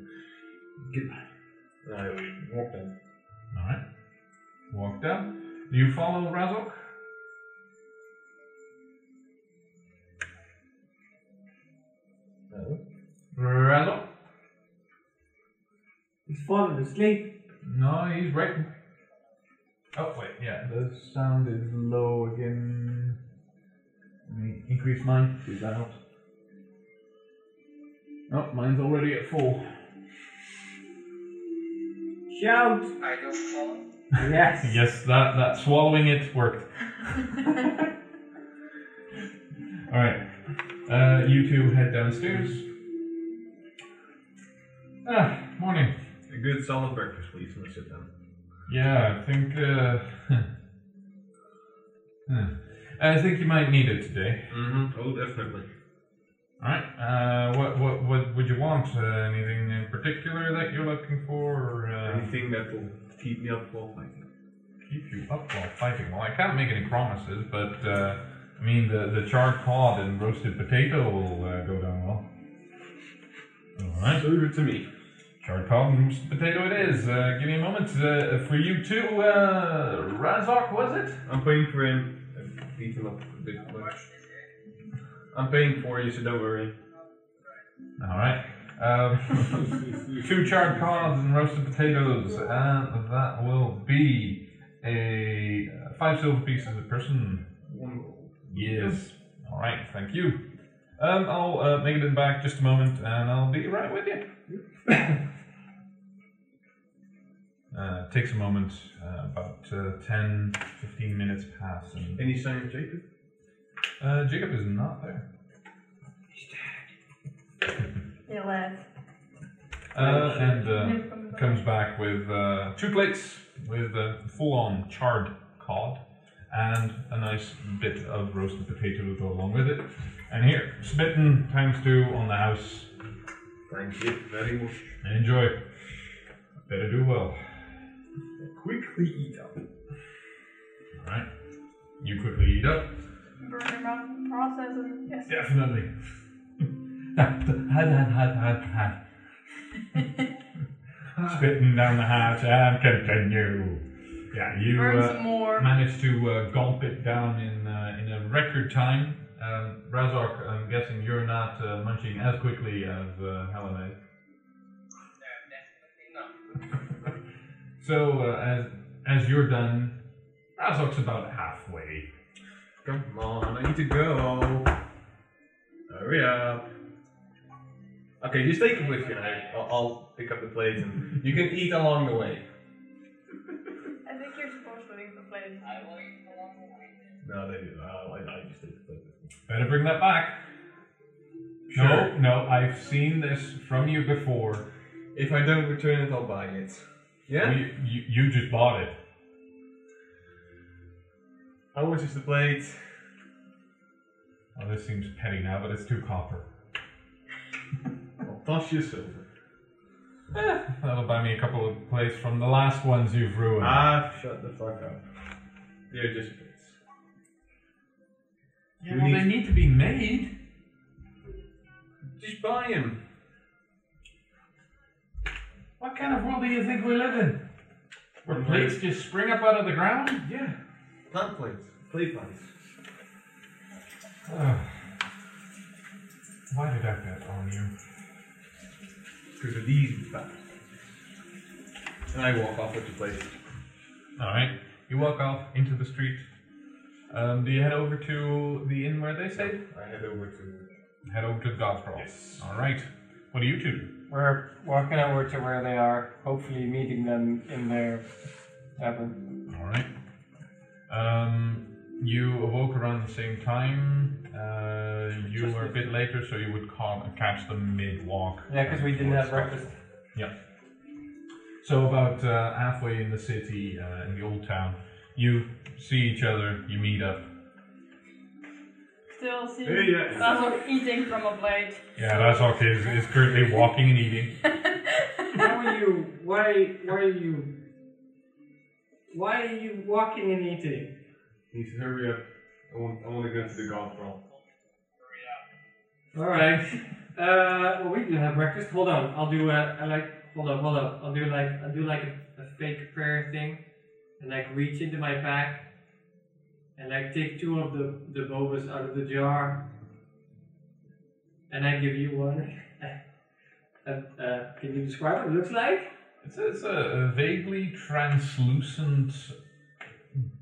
Goodbye. I will walk down. Alright. Walk down. Do you follow Razok? No. Razok? He's fallen asleep. No, he's right. Oh, wait, yeah, the sound is low again. Let me increase mine, see if that helps. Oh, mine's already at full. Shout! Are you full? Yes. *laughs* Yes, that, that swallowing it worked. *laughs* Alright. Uh, you two head downstairs. Ah, morning. A good solid breakfast, please, and sit down. Yeah, I think, uh. *laughs* huh. I think you might need it today. Mm-hmm. Oh, definitely. Alright, uh, what, what, what would you want? Uh, anything in particular that you're looking for? Or, uh, Anything that will keep me up while fighting. keep you up while fighting? Well, I can't make any promises, but, uh, I mean, the, the charred cod and roasted potato will uh, go down well. Alright. So it to me. And roasted potato it is. Uh, give me a moment. Uh, for you too, uh, Razok, was it? I'm paying for him. I beat him up a bit much. I'm paying for you, so don't worry. Alright. Um, *laughs* two charred cods and roasted potatoes, and that will be a uh, five silver pieces a person. One gold. Yes. Alright, thank you. Um, I'll uh, make it in back just a moment, and I'll be right with you. Uh, takes a moment, uh, about uh, 10, 15 minutes pass, and Any sign of Jacob? uh, Jacob is not there. Yeah, lads. Uh, and uh, Nip from the comes back with uh, two plates with uh, full-on charred cod and a nice bit of roasted potato to go along with it. And here, smitten times two on the house. Thank you very much. Enjoy. Better do well. Quickly eat up. All right. You quickly eat up. burn your mouth in the process and yes. Definitely. *laughs* had, had, had, had, had. *laughs* Spitting down the hatch and continue. Yeah, you. burn uh, some more. managed to uh, gulp it down in uh, in a record time. Um, Razok, I'm guessing you're not uh, munching as quickly as uh, Helen is. *laughs* *laughs* so uh, as as you're done, Razok's about halfway. Come on, I need to go. Hurry up. Okay, just take it with you now. I'll, I'll pick up the plates and you can eat along the way. I think you're supposed to leave the place. No, they do. Uh, I, I just take the plate with me. Better bring that back. Sure. No, no, I've seen this from you before. If I don't return it, I'll buy it. Yeah? You, you, you just bought it. How much is the plate? Oh, this seems petty now, but it's two copper. *laughs* I'll toss you silver. Eh, that'll buy me a couple of plates from the last ones you've ruined. Ah, shut the fuck up. You're just. Yeah, who well, they need to be made. Just buy them. What kind of world do you think we live in? Where plates just spring up out of the ground? Yeah. Plant plates. Plate plants. Ugh. Why did I bet on you? Because of these fat. And I walk off with the plate. Alright, you walk off into the street. Um, do you head over to the inn where they stayed? I head over to. Head over to the God's Yes. Alright. What do you two do? We're walking over to where they are, hopefully meeting them in their tavern. Alright. Um, you awoke around the same time. Uh, you were a bit later, so you would call, catch them mid walk. Yeah, because we didn't have breakfast. Yeah. So about uh, halfway in the city, uh, in the old town, you see each other, you meet up. Still see Hey, yeah. Basil eating from a plate. Yeah, Razok is, is currently walking and eating. *laughs* How are you? Why? Why are you? Why are you walking and eating? Need to hurry up. I want, I want to go to the golf ball. Hurry up. All right. Uh, well, we didn't have breakfast. Hold on. I'll do a, I like. Hold up. Hold up. I'll do like. I'll do like a, a fake prayer thing, and like reach into my pack and like take two of the the bobas out of the jar, and I give you one. *laughs* uh, uh, can you describe what it looks like? It's a, it's a vaguely translucent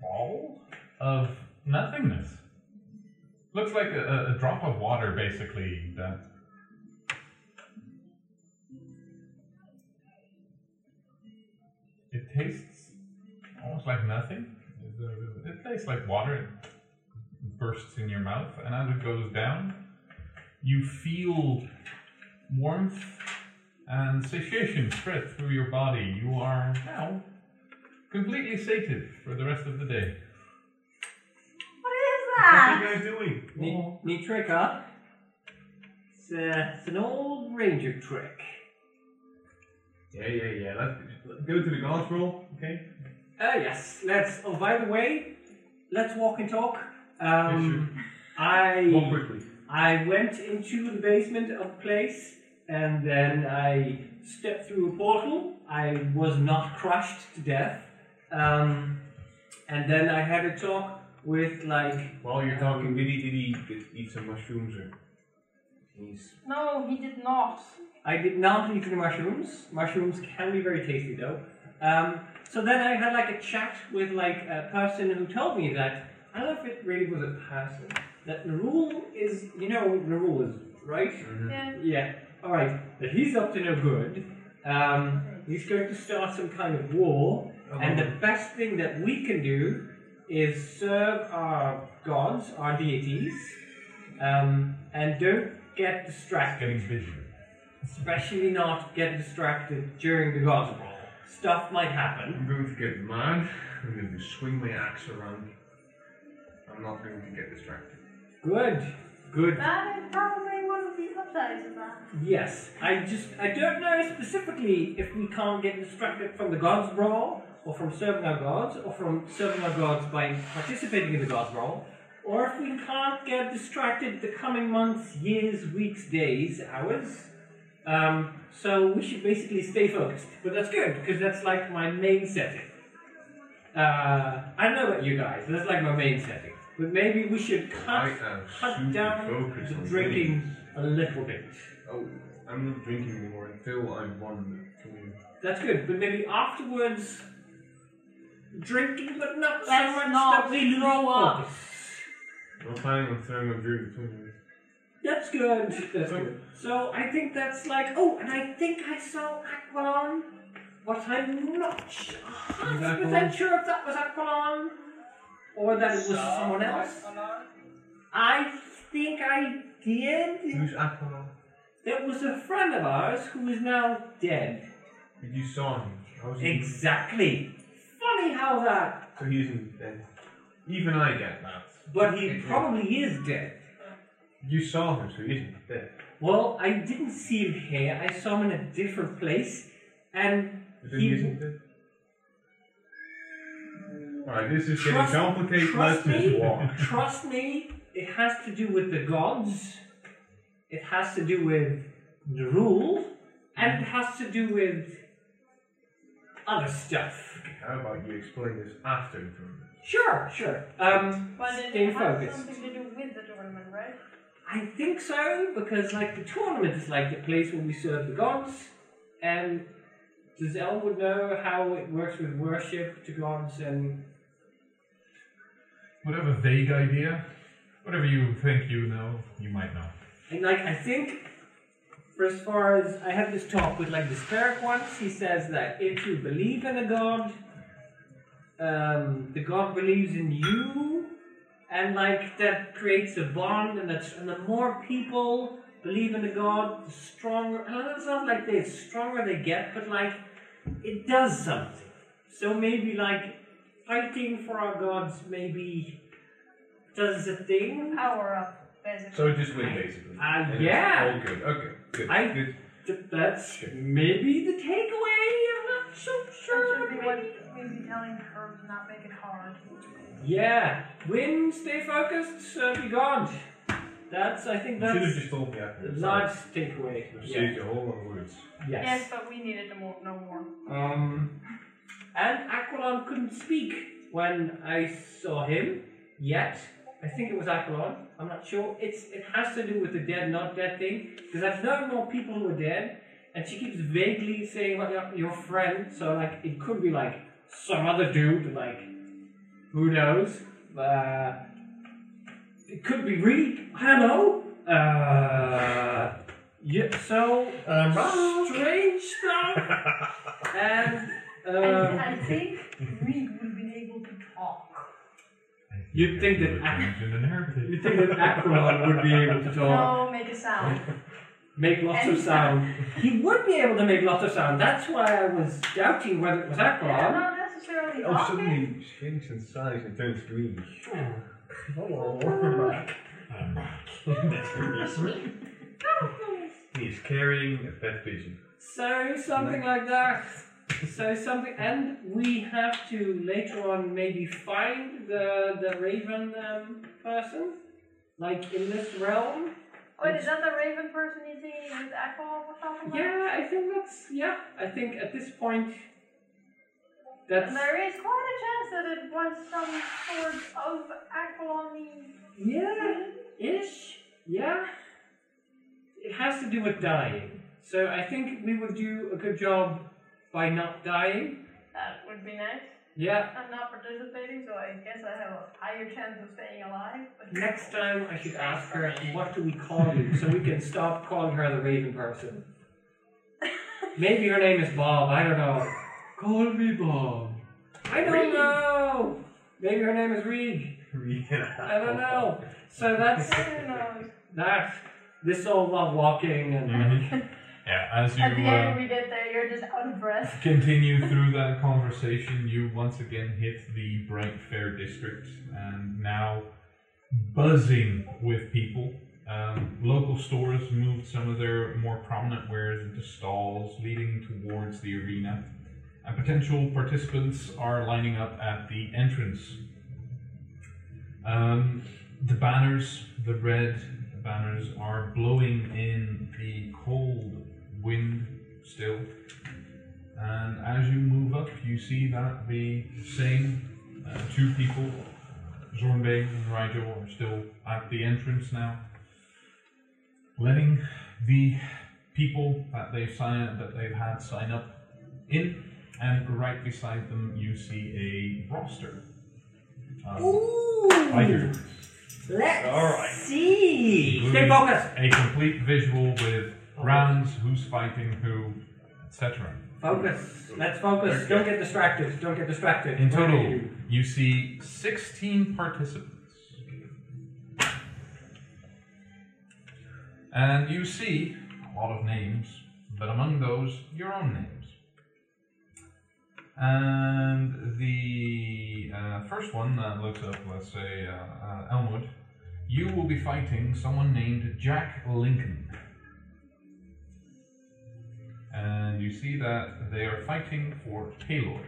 ball of nothingness. Looks like a, a drop of water, basically. That it tastes almost like nothing. It, tastes like water. It bursts in your mouth, and as it goes down, you feel warmth and satiation spread through your body. You are now completely sated for the rest of the day. What is that? What are that? you guys doing? Neat, neat trick, huh? It's, uh, it's an old ranger trick. Yeah, yeah, yeah. Let's, let's go to the golf ball, okay? Uh, yes, let's. Oh, by the way, let's walk and talk. Um, I Walk quickly. I went into the basement of the place and then I stepped through a portal. I was not crushed to death. Um, and then I had a talk with like While you're talking, did he, did he did he eat some mushrooms or? He's. No, he did not. I did not eat any mushrooms. Mushrooms can be very tasty though. Um, so then I had like a chat with like a person who told me that I don't know if it really was a person. That Narul is, you know, Narul is right. Yeah. Yeah. All right. That he's up to no good. Um, he's going to start some kind of war, and the best thing that we can do is serve our gods, our deities, um, and don't get distracted. Especially not get distracted during the gods brawl. Stuff might happen. I'm going to get mad. I'm going to swing my axe around. I'm not going to get distracted. Good. Good. That is probably one of the upsides of that. Yes. I just I don't know specifically if we can't get distracted from the gods brawl, or from serving our gods, or from serving our gods by participating in the gods brawl, or if we can't get distracted the coming months, years, weeks, days, hours. Um, so we should basically stay focused. But that's good because that's like my main setting. Uh, I don't know about you guys. That's like my main setting. But maybe we should cut cut down the on drinking a little bit. Oh, I'm not drinking anymore until I'm won the tournament. That's good, but maybe afterwards, drinking, but not so Let's much not that we lose throw up. focus. I'm planning on throwing up during the tournament. That's good. That's good. So I think that's like. Oh, and I think I saw Aquilon, but I'm not hundred percent Aquilon? sure if that was Aquilon. or that it was someone else. I think I did. Who's Aquaman? There was a friend of ours who is now dead. But You saw him. How was he? Exactly. Funny how that. So he isn't dead. Even I get that. But he probably is dead. You saw him, so he isn't dead. Well, I didn't see him here. I saw him in a different place, and So he he. isn't dead. Alright, this is getting Trust- complicated. Let's Trust just me. walk. *laughs* Trust me. It has to do with the gods. It has to do with the rule, and it has to do with other stuff. How about you explain this after the tournament? Sure, sure. Um, But it stay has focused. something to do with the tournament, right? I think so because like the tournament is like the place where we serve the gods, and does Elmwood know how it works with worship to gods and whatever vague idea. Whatever you think you know, you might know. and like I think for as far as I had this talk with like the spirit once, he says that if you believe in a god, um, the god believes in you, and like that creates a bond, and that's and the more people believe in the god, the stronger. And it's not like the stronger they get, but like it does something. So maybe like fighting for our gods maybe does a thing. Power up, basically. So just win, basically. Uh, And yeah. All good. Okay. Good. I- good. Th- That's maybe the takeaway. I'm not so That sure. should be what maybe- telling her to not make it hard. Yeah, win, stay focused, serve your god. That's I think You should have that's just told me after. the the large takeaway. I've Yeah. saved you a whole lot of words. Yes. Yes, but we needed to more, know more. Um, and Aquilon couldn't speak when I saw him yet. I think it was Aquilon. I'm not sure. It's it has to do with the dead not dead thing because I've known more people who are dead, and she keeps vaguely saying about your, your friend. So like it could be like some other dude, like who knows. Uh, it could be Reed. I don't know. Uh, yeah. So strange stuff. *laughs* And um, I, I think Reed would have been able to talk. You'd think that It Aqu- was you think that Aquilon would be able to talk, No, make a sound. make lots of sound. He would be able to make lots of sound. That's why I was doubting whether it was Yeah, Aquilon. not necessarily Oh, talking. suddenly he shrinks in size and turns green. Hello, I'm back. *laughs* He is carrying a pet pigeon. So something like that. So something, and we have to later on maybe find the the Raven um, person, like in this realm. Wait, is that the raven person you see with Aqua was talking about? Yeah, I think that's yeah. I think at this point, that's there is quite a chance that it was some sort of Aqualani. yeah, ish, yeah. It has to do with dying. So I think we would do a good job by not dying. That would be nice. Yeah. I'm not participating, so I guess I have a higher chance of staying alive. Next time I should ask her what do we call you so we can stop calling her the Raven person. *laughs* Maybe her name is Bob. I don't know. Call me Bob. I don't Reed. know. Maybe her name is Reed. Reed. *laughs* I don't know. So that's *laughs* that. This all about walking and Mhm. *laughs* Yeah, as you At the uh, end, we get there, you're just out of breath. continue through that conversation, you once again hit the Bright Fair district, and now buzzing with people. Um, local stores moved some of their more prominent wares into stalls leading towards the arena, and potential participants are lining up at the entrance. Um, the banners, the red banners, are blowing in the cold wind still. And as you move up, you see that the same uh, two people, Zornbane and Rigel, are still at the entrance now, letting the people that they've that they've had sign up in. And right beside them, you see a roster. of Ooh. fighters. Let's Alright. see. Stay focused. A complete visual with rounds, who's fighting who, etc. Focus. Let's focus. Don't get distracted. Don't get distracted. In What are total, you? you see 16 participants. And you see a lot of names, but among those, your own names. And the uh, first one that looks up, let's say, uh, uh, Elmwood, you will be fighting someone named Jack Lincoln. And you see that they are fighting for Kalor.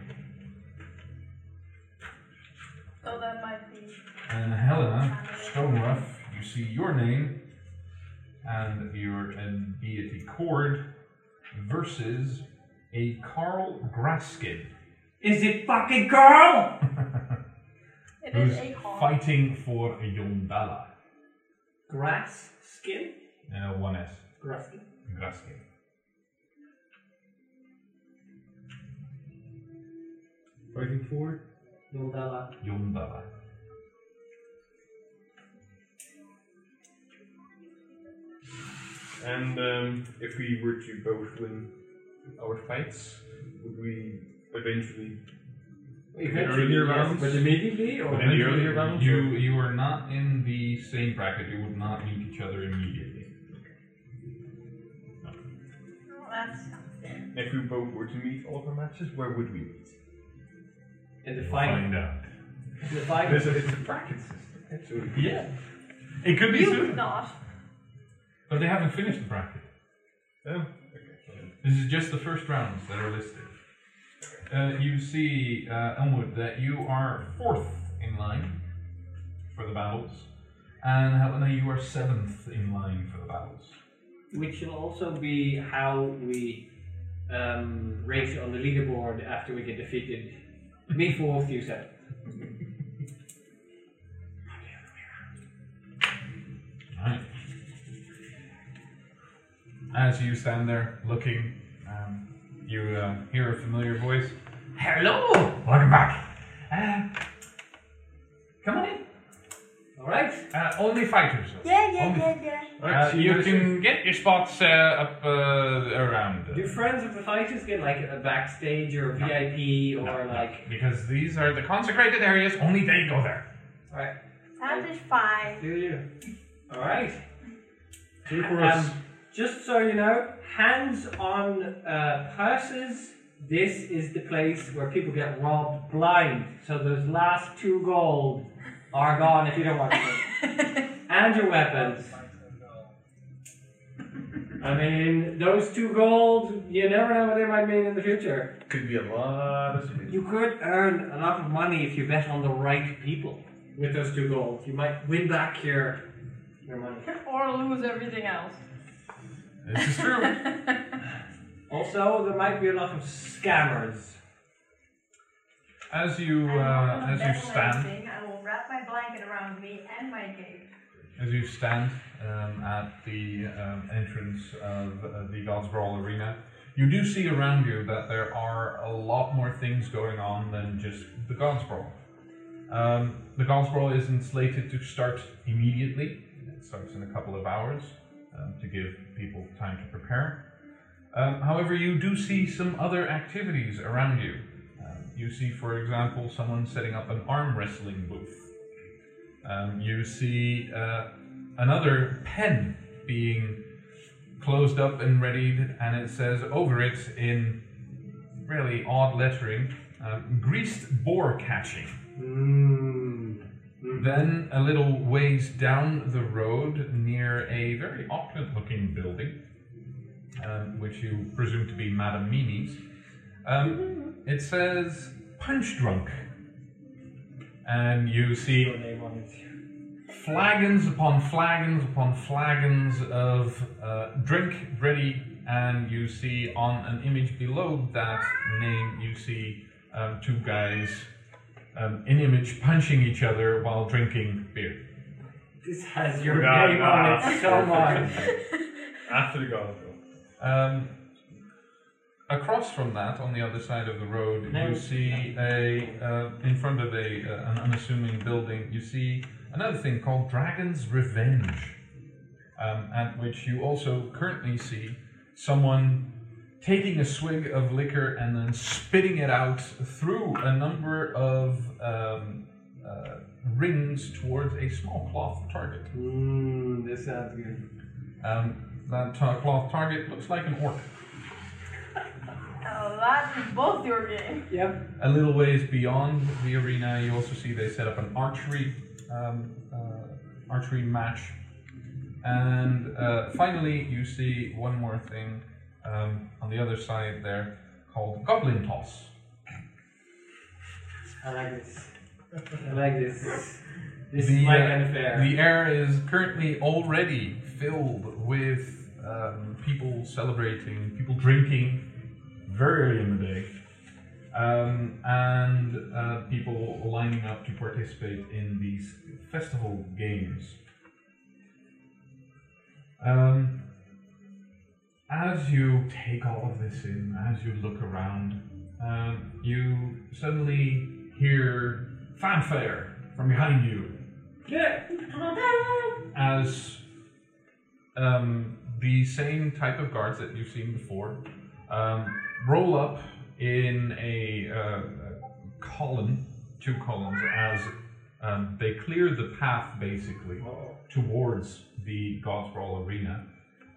So that might be. And Helena Stoneruff, you see your name and your and deity Kord versus a Carl Graskin, Is it fucking Carl? It who's is a call. fighting for Yondalla. Grass skin. Uh, one S. Grass skin. Graskin. Fighting for? Yondalla. Yondalla. And um, if we were to both win our fights, would we eventually? Eventually, earlier yes, rounds? But immediately or? Any earlier rounds, You or- you are not in the same bracket. You would not meet each other immediately. Oh, that's fair. If we both were to meet all of our matches, where would we meet? In the We'll final. find out. In the final. It's a, it's a bracket system. So Yeah. It could be You soon. would not. But they haven't finished the bracket. Oh, okay. This is just the first rounds that are listed. Uh, you see, uh, Elmwood, that you are fourth in line for the battles, and Helena, you are seventh in line for the battles. Which will also be how we um, rate on the leaderboard after we get defeated. Me fourth, you seventh. Right. As you stand there looking, um, you uh, hear a familiar voice. Hello! Welcome back. Uh, come on in. Alright. Uh, only fighters. though. Yeah, yeah, Only- yeah, yeah. Uh, Alright, see you can get your spots uh, up uh, around. uh, Do friends of the fighters get like a backstage or a VIP or No, no, like. because these are the consecrated areas. Only they go there. Alright. That is fine. Do you? Alright. Two. Um, just so you know, hands on uh, purses. This is the place where people get robbed blind. So those last two gold are gone if you don't want them. *laughs* and your weapons. I mean, those two gold, you never know what they might mean in the future. Could be a lot of space. You could earn a lot of money if you bet on the right people with those two gold. You might win back your your money. or lose everything else. This is true. *laughs* Also, there might be a lot of scammers. as you uh, as you stand. I will wrap my blanket around me and my cape. as you stand um, at the um, entrance of uh, the God's Brawl arena, you do see around you that there are a lot more things going on than just the God's Brawl. Um, the God's Brawl isn't slated to start immediately. It starts in a couple of hours um, to give people time to prepare. Um, however, you do see some other activities around you. Um, you see, for example, someone setting up an arm wrestling booth. Um, you see uh, another pen being closed up and readied, and it says over it in really odd lettering um, greased boar catching. Mm. Then, a little ways down the road, near a very opulent looking building, um, which you presume to be Madame Mimi's, um, it says Punch Drunk. And you see Your name on it. flagons upon flagons upon flagons of uh, drink ready, and you see on an image below that name, you see um, two guys um, in image punching each other while drinking beer. This has your Yeah, name nah. on it so much. *laughs* After the God Um, across from that, on the other side of the road, No. you see a uh, in front of a uh, an unassuming building. You see another thing called Dragon's Revenge, um, at which you also currently see someone taking a swig of liquor and then spitting it out through a number of um, uh, rings towards a small cloth target. Mmm, this sounds good. Um, that uh, cloth target looks like an orc. Oh, that is both your game. Yep. A little ways beyond the arena, you also see they set up an archery um, uh, archery match, and uh, finally you see one more thing um, on the other side there called goblin toss. I like this. I like this. This, The, is my uh, kind of fair. The air is currently already filled with um, people celebrating, people drinking very early in the day, um, and uh, people lining up to participate in these festival games. Um, as you take all of this in, as you look around, um, you suddenly hear fanfare from behind you yeah. as um, the same type of guards that you've seen before um, roll up in a, uh, column, two columns, as um, they clear the path basically towards the God's Brawl arena.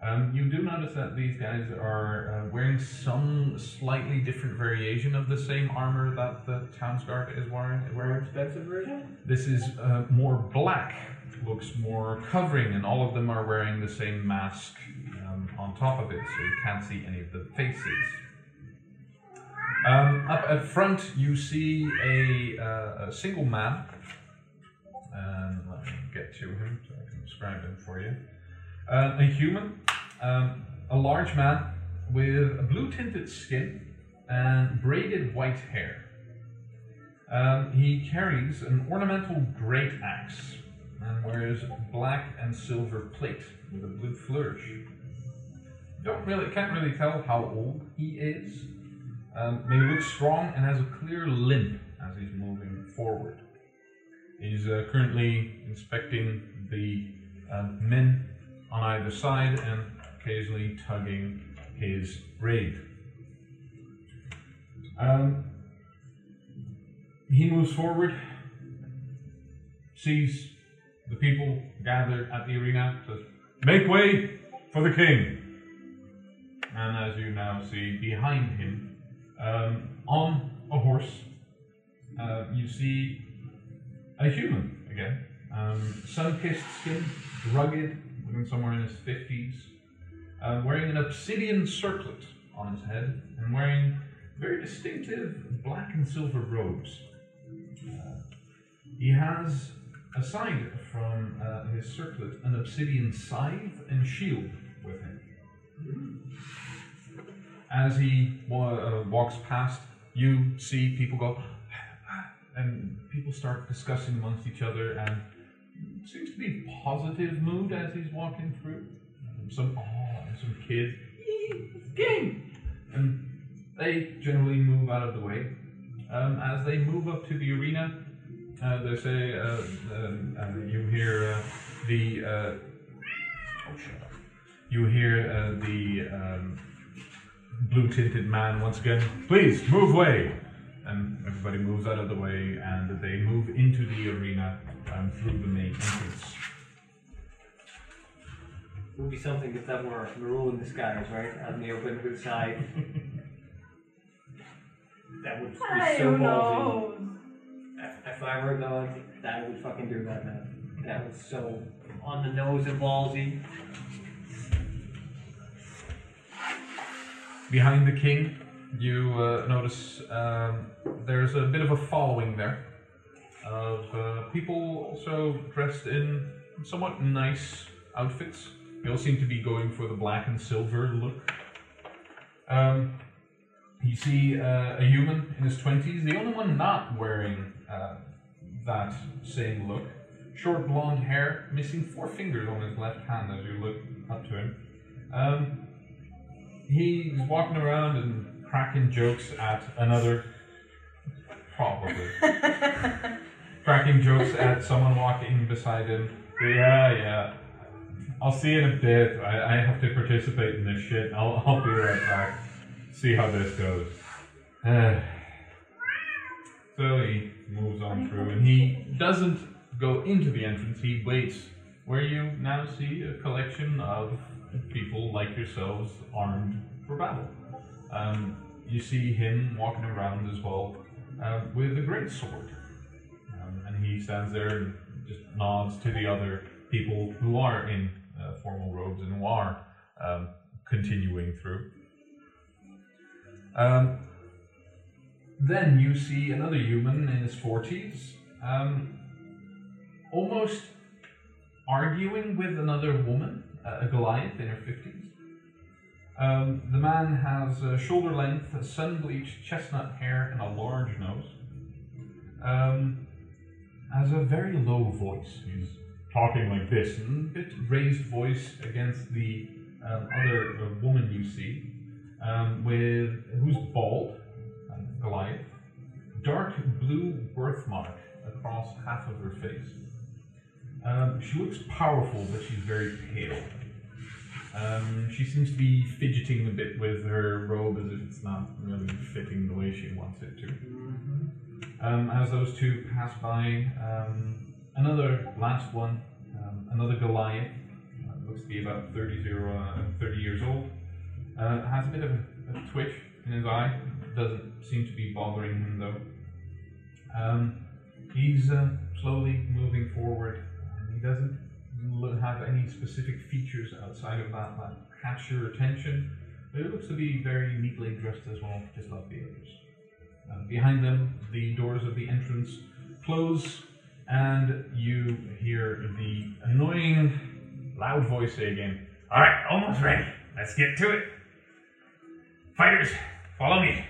Um, you do notice that these guys are uh, wearing some slightly different variation of the same armor that the town's guard is wearing. More expensive version? This is uh, more black, looks more covering, and all of them are wearing the same mask um, on top of it, so you can't see any of the faces. Um, up at front, you see a, uh, a single man. Um, let me get to him so I can describe him for you. Uh, a human, um, a large man with a blue tinted skin and braided white hair. Um, he carries an ornamental great axe and wears black and silver plate with a blue flourish. Don't really, can't really tell how old he is. Um, he looks strong and has a clear limp as he's moving forward. He's uh, currently inspecting the um, men on either side and occasionally tugging his braid. Um, he moves forward, sees the people gathered at the arena, says, Make way for the king. And as you now see behind him, um, on a horse, uh, you see a human again. Um, sun kissed skin, rugged, looking somewhere in his 50s, uh, wearing an obsidian circlet on his head, and wearing very distinctive black and silver robes. Uh, he has, aside from uh, his circlet, an obsidian scythe and shield with him. As he wa- uh, walks past, you see people go, *sighs* and people start discussing amongst each other, and seems to be positive mood as he's walking through. Some awe and some kids, "Yee, king, and they generally move out of the way. Um, as they move up to the arena, uh, they say, uh, um, uh, you hear uh, the, uh, oh shut up. You hear uh, the um, blue tinted man once again, please move way. And everybody moves out of the way and they move into the arena um, through the main entrance. Would be something if that were Maroon in disguise, right? Out in the open to the side. *laughs* that would be I so don't ballsy. If, if I were a dog, that would fucking do that, man. That was so on the nose and ballsy. Behind the king, you uh, notice um, there's a bit of a following there of uh, people also dressed in somewhat nice outfits. They all seem to be going for the black and silver look. Um, you see uh, a human in his 20s, the only one not wearing uh, that same look. Short blonde hair, missing four fingers on his left hand as you look up to him. Um, he's walking around and cracking jokes at another. Probably. *laughs* cracking jokes at someone walking beside him. Yeah, yeah. I'll see you in a bit. I, I have to participate in this shit. I'll, I'll be right back. see how this goes. *sighs* So he moves on through, and he doesn't go into the entrance. He waits where you now see a collection of people like yourselves armed for battle. Um, you see him walking around as well uh, with a great sword, he stands there and just nods to the other people who are in uh, formal robes and who are um, continuing through. Um, then you see another human in his 40s, um, almost arguing with another woman, uh, a Goliath in her 50s. Um, the man has uh, shoulder length, sun bleached chestnut hair, and a large nose. Um, has a very low voice. He's talking like this, a bit raised voice against the um, other uh, woman you see, um, with who's bald, Goliath, dark blue birthmark across half of her face. Um, she looks powerful, but she's very pale. Um, she seems to be fidgeting a bit with her robe as if it's not really fitting the way she wants it to. Um, as those two pass by, um, another last one, um, another Goliath, uh, looks to be about 30, zero, uh, 30 years old, uh, has a bit of a, a twitch in his eye, doesn't seem to be bothering him though. Um, he's uh, slowly moving forward. he doesn't have any specific features outside of that that catch your attention, but it looks to be very neatly dressed as well, just like the others. Uh, behind them, the doors of the entrance close, and you hear the annoying, loud voice say again, All right, almost ready. Let's get to it. Fighters, follow me.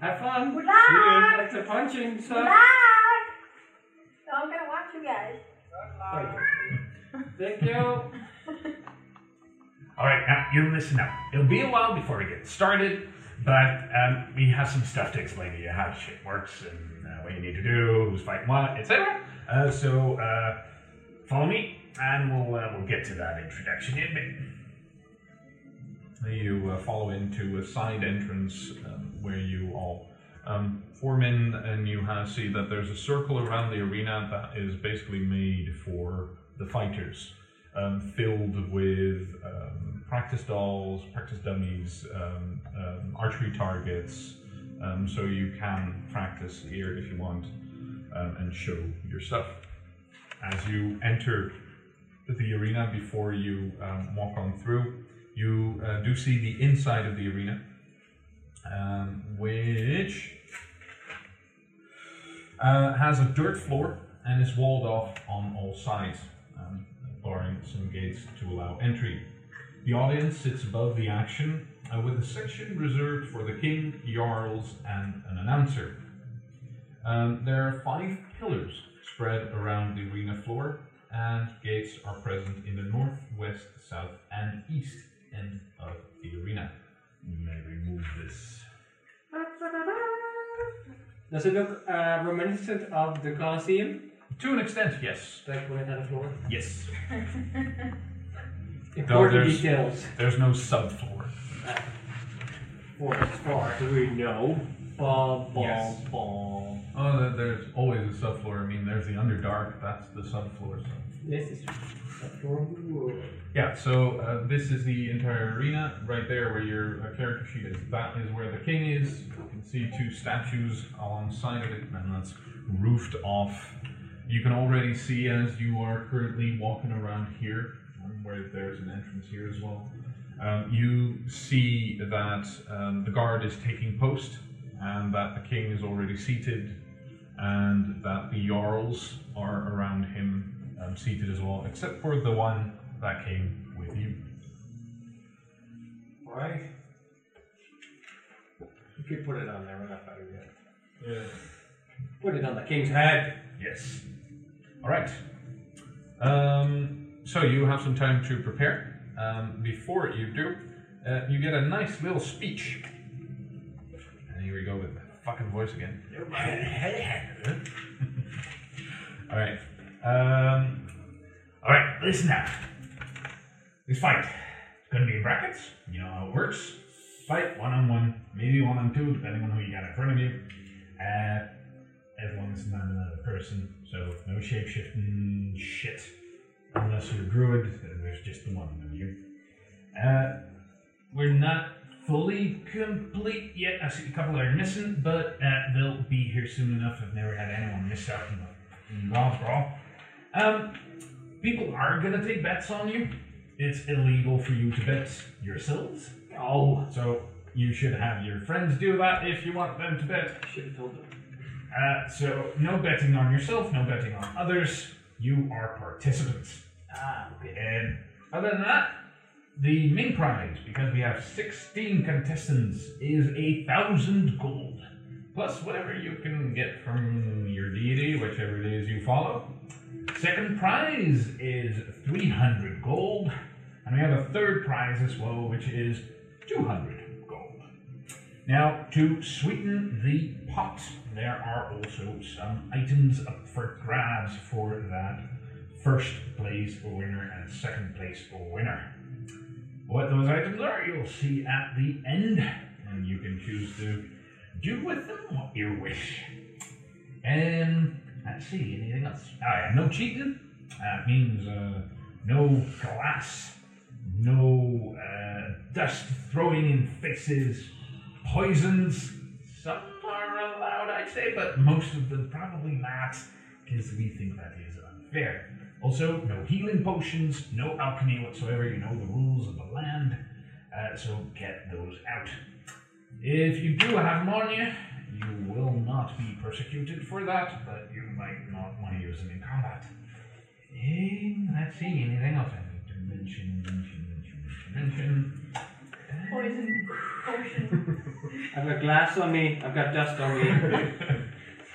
Have fun. Good luck. That's a punching Good luck. So I'm gonna watch you guys. Thank you. *laughs* All right, now you listen up. It'll be a while before we get started, but um, we have some stuff to explain to you how shit works and uh, what you need to do, who's fighting what, etc. Uh, so uh, follow me, and we'll uh, we'll get to that introduction in a bit. You uh, follow into a side entrance um, where you all um, form in, and you see that there's a circle around the arena that is basically made for the fighters, um, filled with um, practice dolls, practice dummies, um, um, archery targets, um, so you can practice here if you want um, and show your stuff. As you enter the arena before you um, walk on through, you uh, do see the inside of the arena, which uh, has a dirt floor and is walled off on all sides, barring some gates to allow entry. The audience sits above the action uh, with a section reserved for the king, jarls, and an announcer. Um, there are five pillars spread around the arena floor, and gates are present in the north, west, south, and east end of the arena. You may remove this. Does it look uh, reminiscent of the Colosseum? To an extent, yes. Like when it had a floor? Yes. *laughs* Important there's- details. There's no subfloor. For as far as we know. Bum, bum, Yes. bum. Oh, there- there's always a subfloor. I mean, there's the Underdark. That's the subfloor. So. This is the floor of the world. Yeah. So uh, this is the entire arena right there, where your uh, character sheet is. That is where the king is. You can see two statues alongside of it, and that's roofed off. You can already see as you are currently walking around here, where there's an entrance here as well. Um, you see that um, the guard is taking post, and that the king is already seated, and that the jarls are around him um, seated as well, except for the one that came with you. Alright. You could put it on there, we're not fighting yet. Yeah. Put it on the king's head. Yes. All right. Um, so you have some time to prepare. Um, before you do, uh, you get a nice little speech. And here we go with the fucking voice again. *laughs* All right. Um, All right, listen up. This fight It's Gonna be in brackets. You know how it works. Fight one on one, maybe one on two, depending on who you got in front of you. Uh, everyone's not another person, so no shapeshifting shit. Unless you're a druid, then there's just the one of you. Uh, we're not fully complete yet. I see a couple that are missing, but uh, they'll be here soon enough. I've never had anyone miss out in the in God's Brawl. Um, people are gonna take bets on you. It's illegal for you to bet yourselves. Oh, So you should have your friends do that if you want them to bet. should have told them. Uh, so no betting on yourself, no betting on others. You are participants. Ah, okay. And other than that, the main prize, because we have 16 contestants, is a thousand gold. Plus whatever you can get from your deity, whichever it is you follow. Second prize is 300 gold. And we have a third prize as well, which is 200 gold. Now, to sweeten the pot, there are also some items up for grabs for that first place winner and second place winner. What those items are, you'll see at the end, and you can choose to do with them what you wish. And let's see, anything else? Yeah, no cheating. That means uh, no glass, no uh, dust throwing in faces, poisons. Some are allowed, I'd say, but most of them probably not, because we think that is unfair. Also, no healing potions, no alchemy whatsoever. You know the rules of the land, uh, so get those out. If you do have on you, will not be persecuted for that, but you might not want to use them in combat. And let's see, anything else I need to mention, mention, mention, mention, mention. Poison potion. *laughs* I've got glass on me. I've got dust on me. *laughs*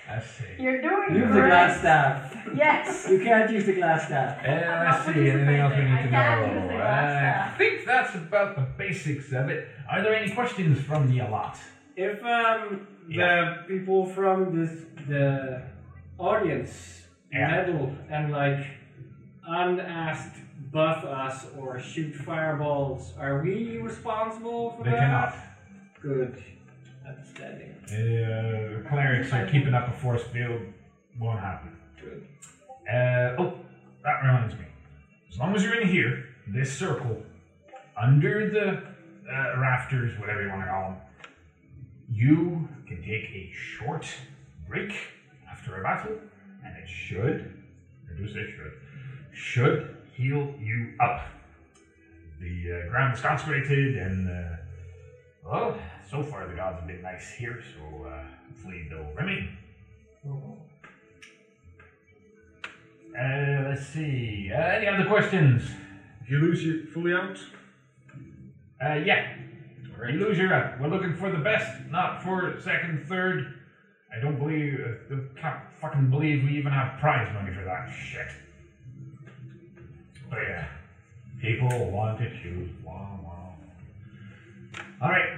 Let's see. You're doing Use the great. glass staff. Yes. *laughs* You can't use the glass staff. I'm let's not see, anything else we participating. need to I can't use know? the glass I staff. think that's about the basics of it. Are there any questions from the lot? If um the people from this the audience Yeah. meddle and like unasked buff us or shoot fireballs, are we responsible for They that? cannot. Good. Understanding. Uh, clerics are keeping up a force field. Won't happen. Good. Uh, oh, that reminds me. As long as you're in here, this circle, under the uh, rafters, whatever you want to call them, you can take a short break after a battle, and it should, I do say should, should heal you up. The uh, ground is consecrated, and uh, well, so far the gods have been nice here, so uh, hopefully they'll remain. Uh, let's see. Uh, any other questions? If you lose you fully out, Uh, yeah. You lose your up. We're looking for the best, not for second, third. I don't believe, uh, can't fucking believe we even have prize money for that shit. But yeah, people want to choose. Wow, wow. All right.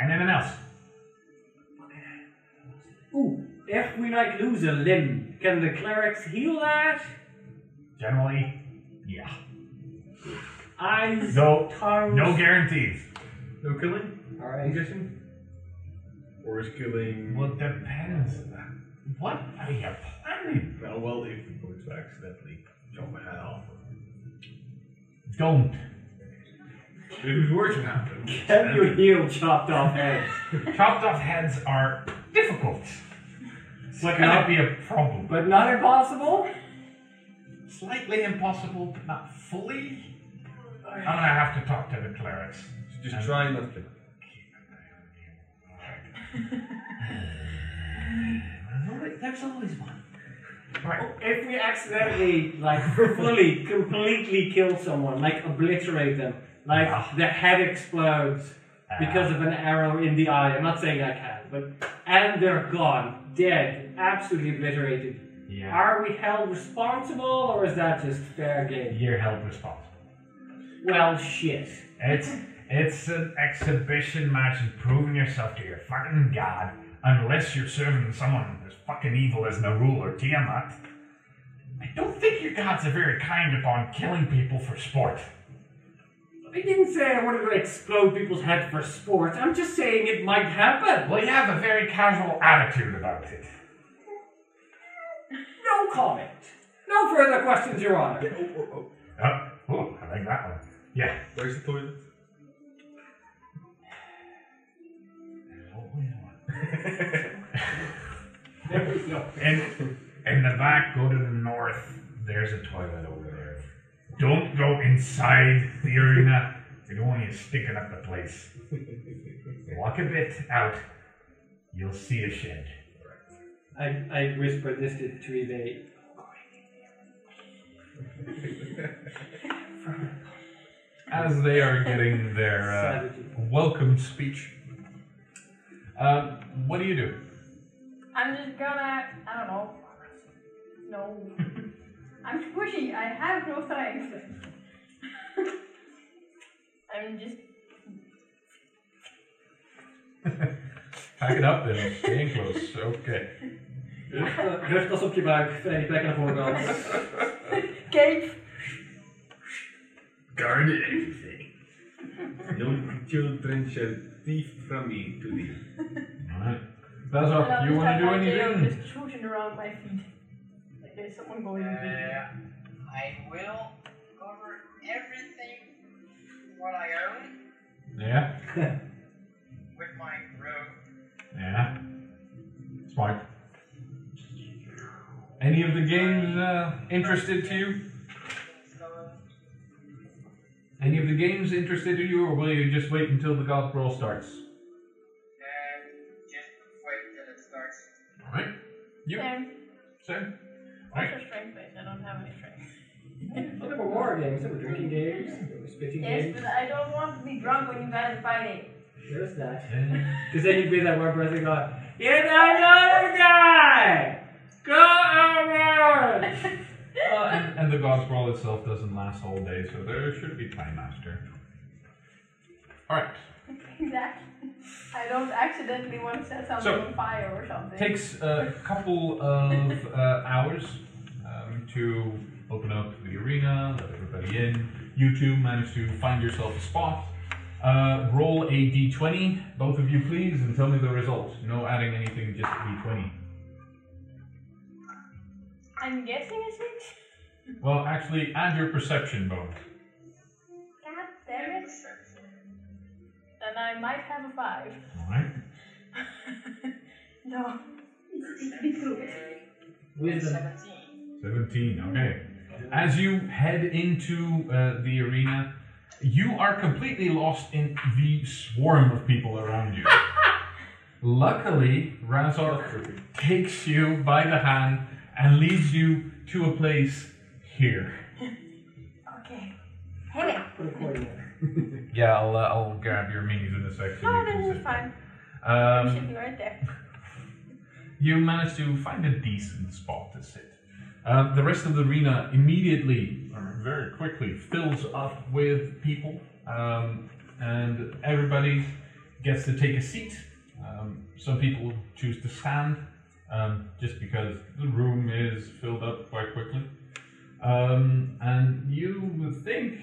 Anything else? Ooh, if we like lose a limb, can the clerics heal that? Generally, yeah. Eyes, No, tongues. no guarantees. no killing, I'm Alright. guessing? Or is killing. Well, it depends. What are you planning? Well, well, if we were to accidentally chop a head off. Don't. If it were to happen. Can you heal chopped off heads? *laughs* Chopped off heads are difficult. But Can not- be a problem? But not impossible? Slightly impossible, but not fully. I'm gonna have to talk to the clerics. So just try not *laughs* to. There's always one. Right. If we accidentally, like, fully, completely kill someone, like, obliterate them, like, Yeah. the head explodes because of an arrow in the eye. I'm not saying I can, but, and they're gone, dead, absolutely obliterated. Yeah. Are we held responsible, or is that just fair game? You're held responsible. Well, shit. It's it's an exhibition match and proving yourself to your fucking god. Unless you're serving someone as fucking evil as Nerull or Tiamat. I don't think your gods are very kind upon killing people for sport. I didn't say I wanted to explode people's heads for sport. I'm just saying it might happen. Well, you have a very casual attitude about it. No comment. No further questions, Your Honor. Oh, oh, oh. Oh, oh, I like that one. Yeah. Where's the toilet? In, in the back, go to the north. There's a toilet over there. Don't go inside the arena. We don't want you sticking up the place. Walk a bit out. You'll see a shed. I, I whispered this to Trive. As they are getting their uh, welcome speech, um, what do you do? I'm just gonna, I don't know. No. *laughs* I'm squishy. I have no strength. *laughs* I'm just. *laughs* Pack it up then, staying close. Okay. Rugtas op je buik, twee plekken naar voren gaan. Cape. Guard everything. No children shall thief from me today. Alright. And Bazar, I'll you want to do my tail anything? Just shooting around my feet. Like there's someone going in Uh, I will cover everything what I own Yeah? *laughs* with my robe. Yeah. Smart. Any of the games uh, interested to you? Any of the games interested to you, or will you just wait until the God's Brawl starts? Alright. You? Same. Same? Also strength based. I don't have any strength. Well, there were war games, there were drinking games, there were spitting Yes, games. but I don't want to be drunk when you guys are fighting. There's that. Yeah. *laughs* Because then you'd be that one person going, You're another guy! Go over! Well, *laughs* uh, and, and the God's Brawl itself doesn't last all day, so there should be Time Master. Alright. *laughs* exactly. I don't accidentally want to set something So, on fire or something. Takes a couple of uh, hours um, to open up the arena, let everybody in. You two manage to find yourself a spot. Uh, roll a d20, both of you please, and tell me the result. No adding anything, just d20. I'm guessing a six. Well, actually, add your perception bonus. God damn it. Then I might have a five. Alright. *laughs* no. It's it's good. Wisdom. 17. 17, okay. As you head into uh, the arena, you are completely lost in the swarm of people around you. *laughs* Luckily, Razor takes you by the hand and leads you to a place here. *laughs* Okay. Hey, Put a coin there. Yeah, I'll, uh, I'll grab your minis in a sec. so no, you can sit fine. You Um, should be right there. *laughs* you manage to find a decent spot to sit. Uh, the rest of the arena immediately, or very quickly, fills up with people, um, and everybody gets to take a seat. Um, some people choose to stand, um, just because the room is filled up quite quickly. Um, and you would think,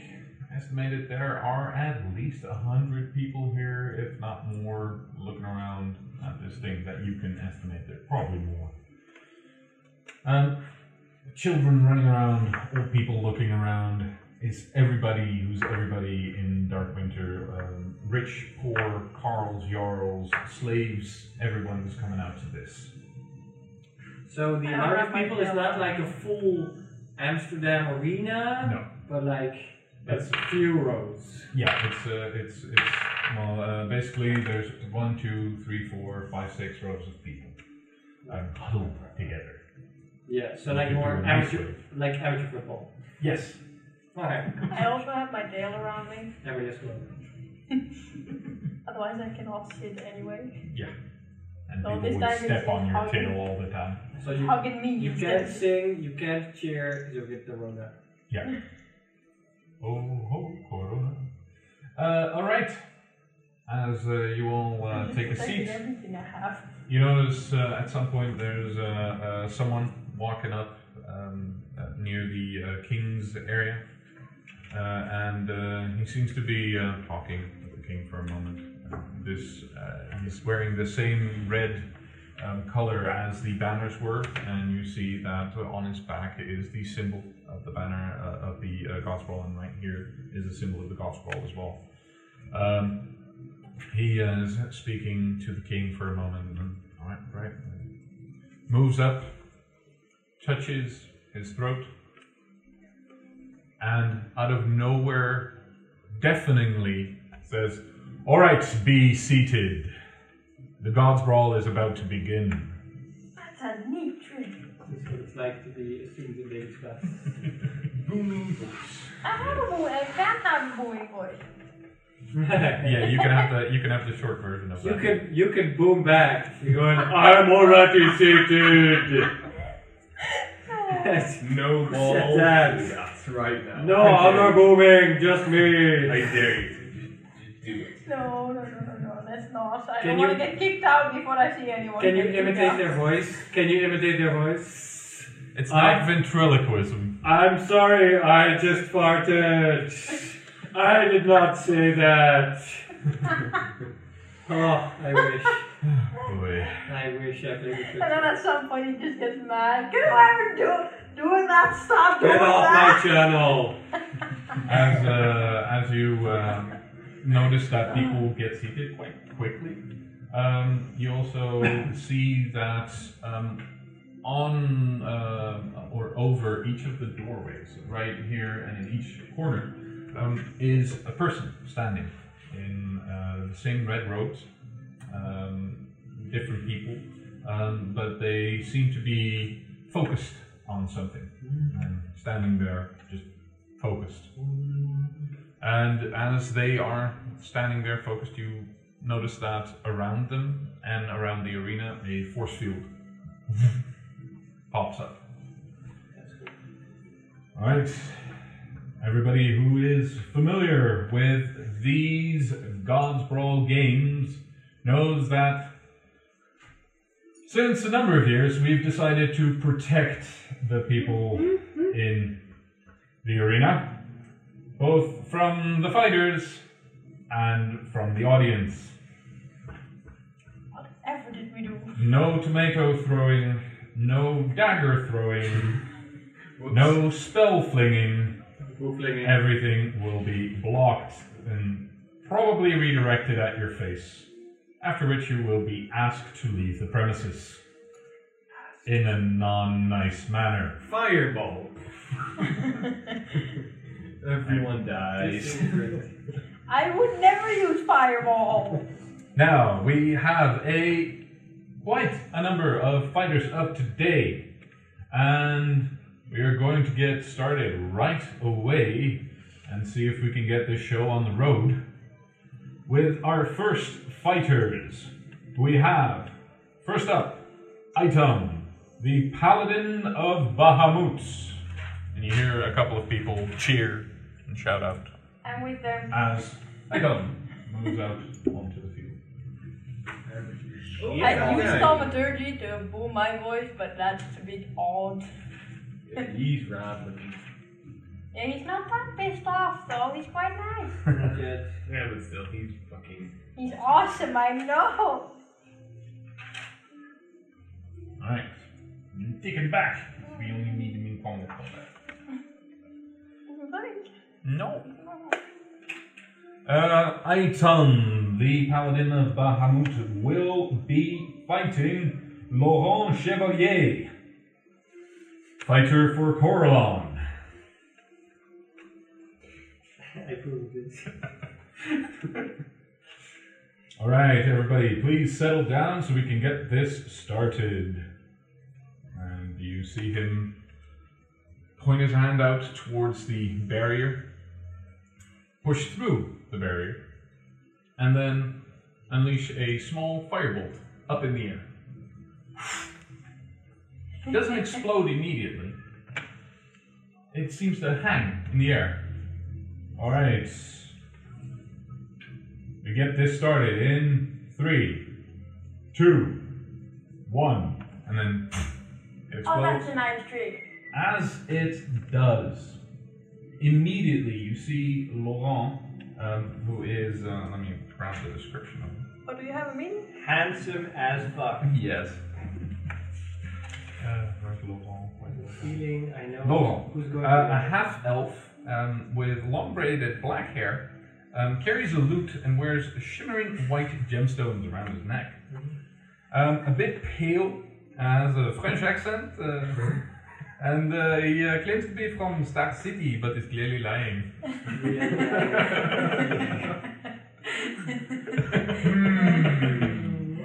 estimated there are at least a hundred people here, if not more, looking around at this thing that you can estimate there, probably more. Um, children running around, old people looking around. It's everybody who's everybody in Dark Winter. Um, rich, poor, carls, jarls, slaves. Everyone who's coming out to this. So the amount of people is not like a full Amsterdam arena, No. but like That's a few rows. yeah. It's uh, it's it's well. Uh, basically, there's one, two, three, four, five, six rows of people um, huddled together. Yeah, so You like could do more a nice amateur, wave. like amateur football. Yes. Okay, I also have my tail around me. and we just go. *laughs* Otherwise, I cannot sit anyway. Yeah. And So people this would time step on your hugging. tail all the time. So you, Hugging me you can't sing, you can't cheer, you'll get the Rona. Oh, ho, Corona. Uh, all right. As uh, you all uh, take a seat, Everything I have. you notice uh, at some point there's uh, uh, someone walking up um, uh, near the uh, king's area. uh, and uh, he seems to be uh, talking with the king for a moment. This uh, he's wearing the same red um, color as the banners were, and you see that on his back is the symbol the banner uh, of the uh, gospel, and right here is a symbol of the gospel as well. Um, he is speaking to the king for a moment, and all right, right, moves up, touches his throat, and out of nowhere, deafeningly says, All right, be seated. The God's Brawl is about to begin. That's a neat it's like to be a student in David's class. *laughs* Booming voice. I have a boy. I can have a boy voice. *laughs* Yeah, you can have the you can have the short version of You that. can you can boom back. You're going. *laughs* I'm already seated. No balls. that. That's right now. no, I I'm dare not booming. Just me. I dare you to just do it. No, no, no, no, no. That's not. I Can don't you- want to get kicked out before I see anyone. Can you imitate their voice? Can you imitate their voice? It's I- not ventriloquism. I'm sorry. I just farted. I did not say that. *laughs* oh, I wish. *sighs* Boy. I wish I could. And then at some point he just gets mad. Can whoever do doing that stop doing Get off my channel. *laughs* As uh, as you um, notice that people get seated quite quickly, um, you also see that um, on uh, or over each of the doorways, right here and in each corner, um, is a person standing in uh, the same red robes. Um, different people, um, but they seem to be focused on something and standing there just focused. And as they are standing there focused, you notice that around them and around the arena, a force field pops up. All right, everybody who is familiar with these God's Brawl games knows that since a number of years we've decided to protect the people mm-hmm. in the arena, both from the fighters and from the audience. Whatever did we do? No tomato throwing, no dagger throwing, *laughs* no spell flinging. Hooflinging. Everything will be blocked and probably redirected at your face. After which you will be asked to leave the premises in a non nice manner. Fireball. *laughs* Everyone dies. I would never use fireball. Now we have a quite a number of fighters up today, and we are going to get started right away and see if we can get this show on the road with our first fighters. We have first up Aiton, the Paladin of Bahamut, and you hear a couple of people cheer and shout out I'm with them. as Aiton moves out onto the field. I used thaumaturgy to boom my voice, but that's a bit odd. Yeah, he's rattling. Yeah, he's not that pissed off though. He's quite nice. *laughs* Not yet. Yeah, but still, he's fucking. He's awesome. I know. Alright. Take it back. We only need him in combat *laughs* combat. No. Uh, Aiton, the Paladin of Bahamut, will be fighting Laurent Chevalier, fighter for Corellon. I approve of this. *laughs* Alright, everybody, please settle down so we can get this started. And you see him point his hand out towards the barrier, push through the barrier, and then unleash a small firebolt up in the air. It doesn't explode immediately. It seems to hang in the air. Alright. We get this started in three, two, one, and then it Oh, that's a nice trick. As it does, immediately you see Laurent, um, who is, uh, let me grab the description of him. Oh, do you have a meaning? Handsome as fuck. *laughs* Yes. Uh, where's Laurent? Where's Laurent? Feeling, I know Laurent, who's going uh, to a half elf um, with long braided black hair, um, carries a lute and wears shimmering white gemstones around his neck. Um, a bit pale, has a French accent, uh, and uh, he uh, claims to be from Star City, but is clearly lying. *laughs*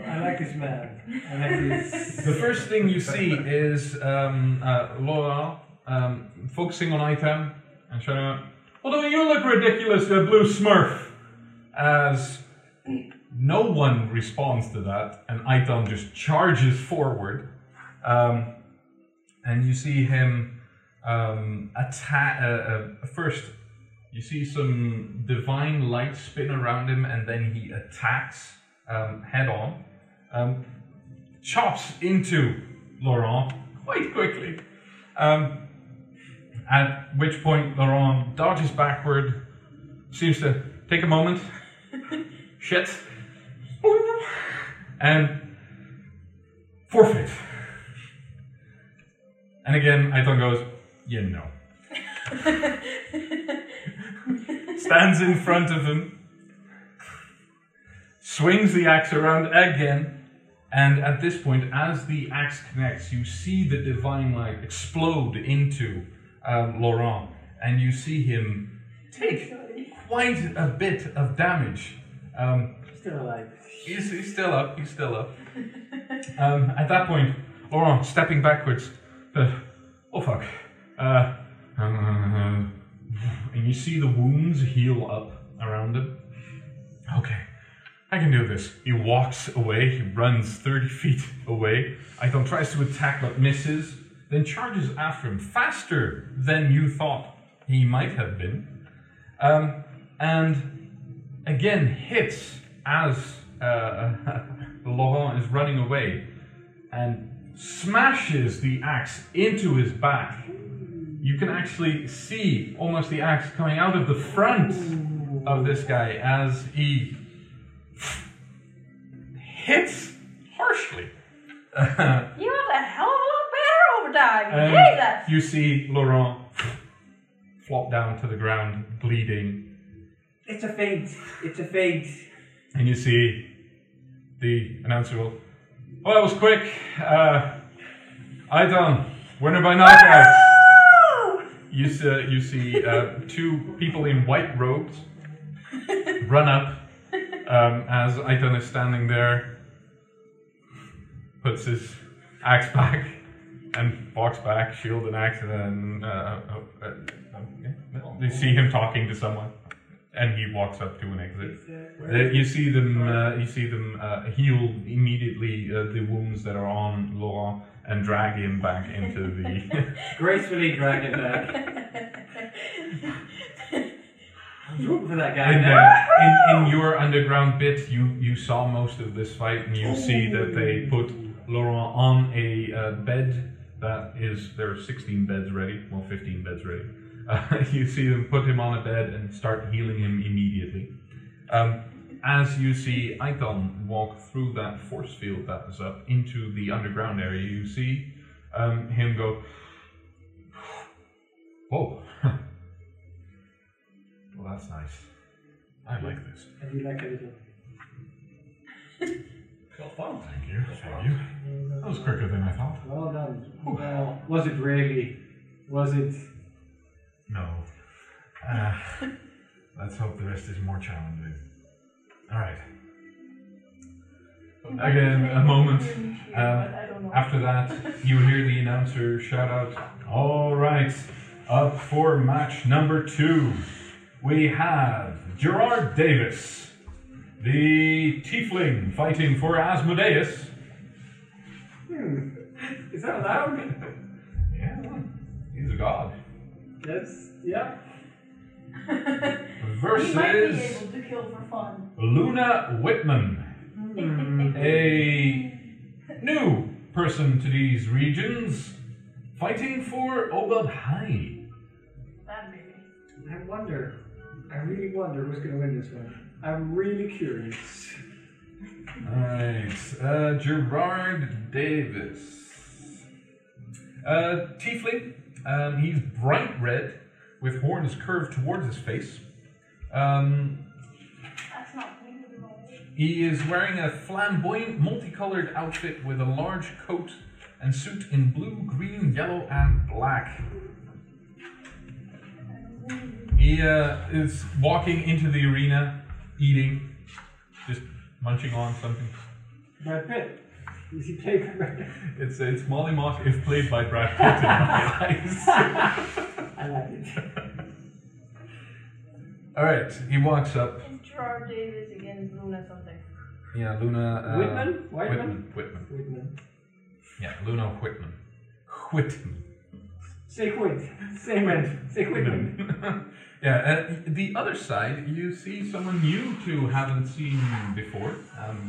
I like this man. I like this. The first thing you see is um, uh, Laura um, focusing on Aiton and shouting out, Although you look ridiculous, you blue smurf! As no one responds to that, and Aiton just charges forward. Um, and you see him um, attack. Uh, uh, first, you see some divine light spin around him, and then he attacks um, head on. Um, chops into Laurent quite quickly. Um, at which point Laurent dodges backward, seems to take a moment, *laughs* shit, and forfeit. And again, Aiton goes, you know. *laughs* Stands in front of him, swings the axe around again, and at this point, as the axe connects, you see the divine light explode into um, Laurent, and you see him take quite a bit of damage. Um, Still alive. he's, he's still up, he's still up. Um, at that point, Laurent stepping backwards. Uh, oh fuck. Uh, and you see the wounds heal up around him. Okay, I can do this. He walks away, he runs 30 *laughs* feet away. Aiton tries to attack but misses, then charges after him faster than you thought he might have been. Um, and again hits as uh, *laughs* Laurent is running away and smashes the axe into his back. You can actually see almost the axe coming out of the front of this guy as he hits harshly. You got a hell of a lot better over time. Jesus! you see Laurent flop down to the ground, bleeding, It's a feint. It's a feint. and you see the announcer will, Well, that was quick. Uh, Aiton. Winner by knockout. You see, you see uh, two people in white robes run up um, as Aiton is standing there, puts his axe back, and walks back, shield and axe, and then uh, uh, uh, uh, you see him talking to someone, and he walks up to an exit. Uh, you see them. Uh, you see them uh, heal immediately uh, the wounds that are on Laurent and drag him back into the. *laughs* Gracefully drag him back. I'm rooting for that guy in, now. uh, in, in your underground bit, you, you saw most of this fight, and you see that they put Laurent on a uh, bed that is there are 16 beds ready, well 15 beds ready. Uh, *laughs* you see them put him on a bed and start healing him immediately. Um, as you see Aiton walk through that force field that is up into the underground area, you see um, him go, *sighs* "Whoa, *laughs* well that's nice. I like this." I do like little. *laughs* Felt fun. Thank you. Thank you. That was quicker than I thought. Well done. Well, was it really? Was it? No. Uh, let's hope the rest is more challenging. All right. Again, a moment. Um, after that, *laughs* you hear the announcer shout out, All right, up for match number two, we have Gerard Davis, the tiefling fighting for Asmodeus. Hmm. Is that allowed? Yeah, he's a god. That's yeah. *laughs* He might be Versus able to kill for fun. Luna Whitman. a new person to these regions, fighting for Obad-Hai. That maybe. I wonder. I really wonder who's going to win this one. I'm really curious. Alright, uh, Gerard Davis. Uh, Tiefling, um, he's bright red with horns curved towards his face. Um, he is wearing a flamboyant, multicolored outfit with a large coat and suit in blue, green, yellow, and black. He uh, is walking into the arena, eating, just munching on something. Brad Pitt. Is he playing by Brad Pitt? It's it's Molly Moss if played by Brad Pitt in my *laughs* eyes. I like it. *laughs* All right, he walks up. It's Gerard Davis against Luna something. Yeah, Luna. Uh, Whitman? Whitman? Whitman. Whitman. Whitman. Yeah, Luna Whitman. Whitman. Say quit. Say man. Say Whitman. *laughs* yeah, uh, the other side, you see someone you two haven't seen before,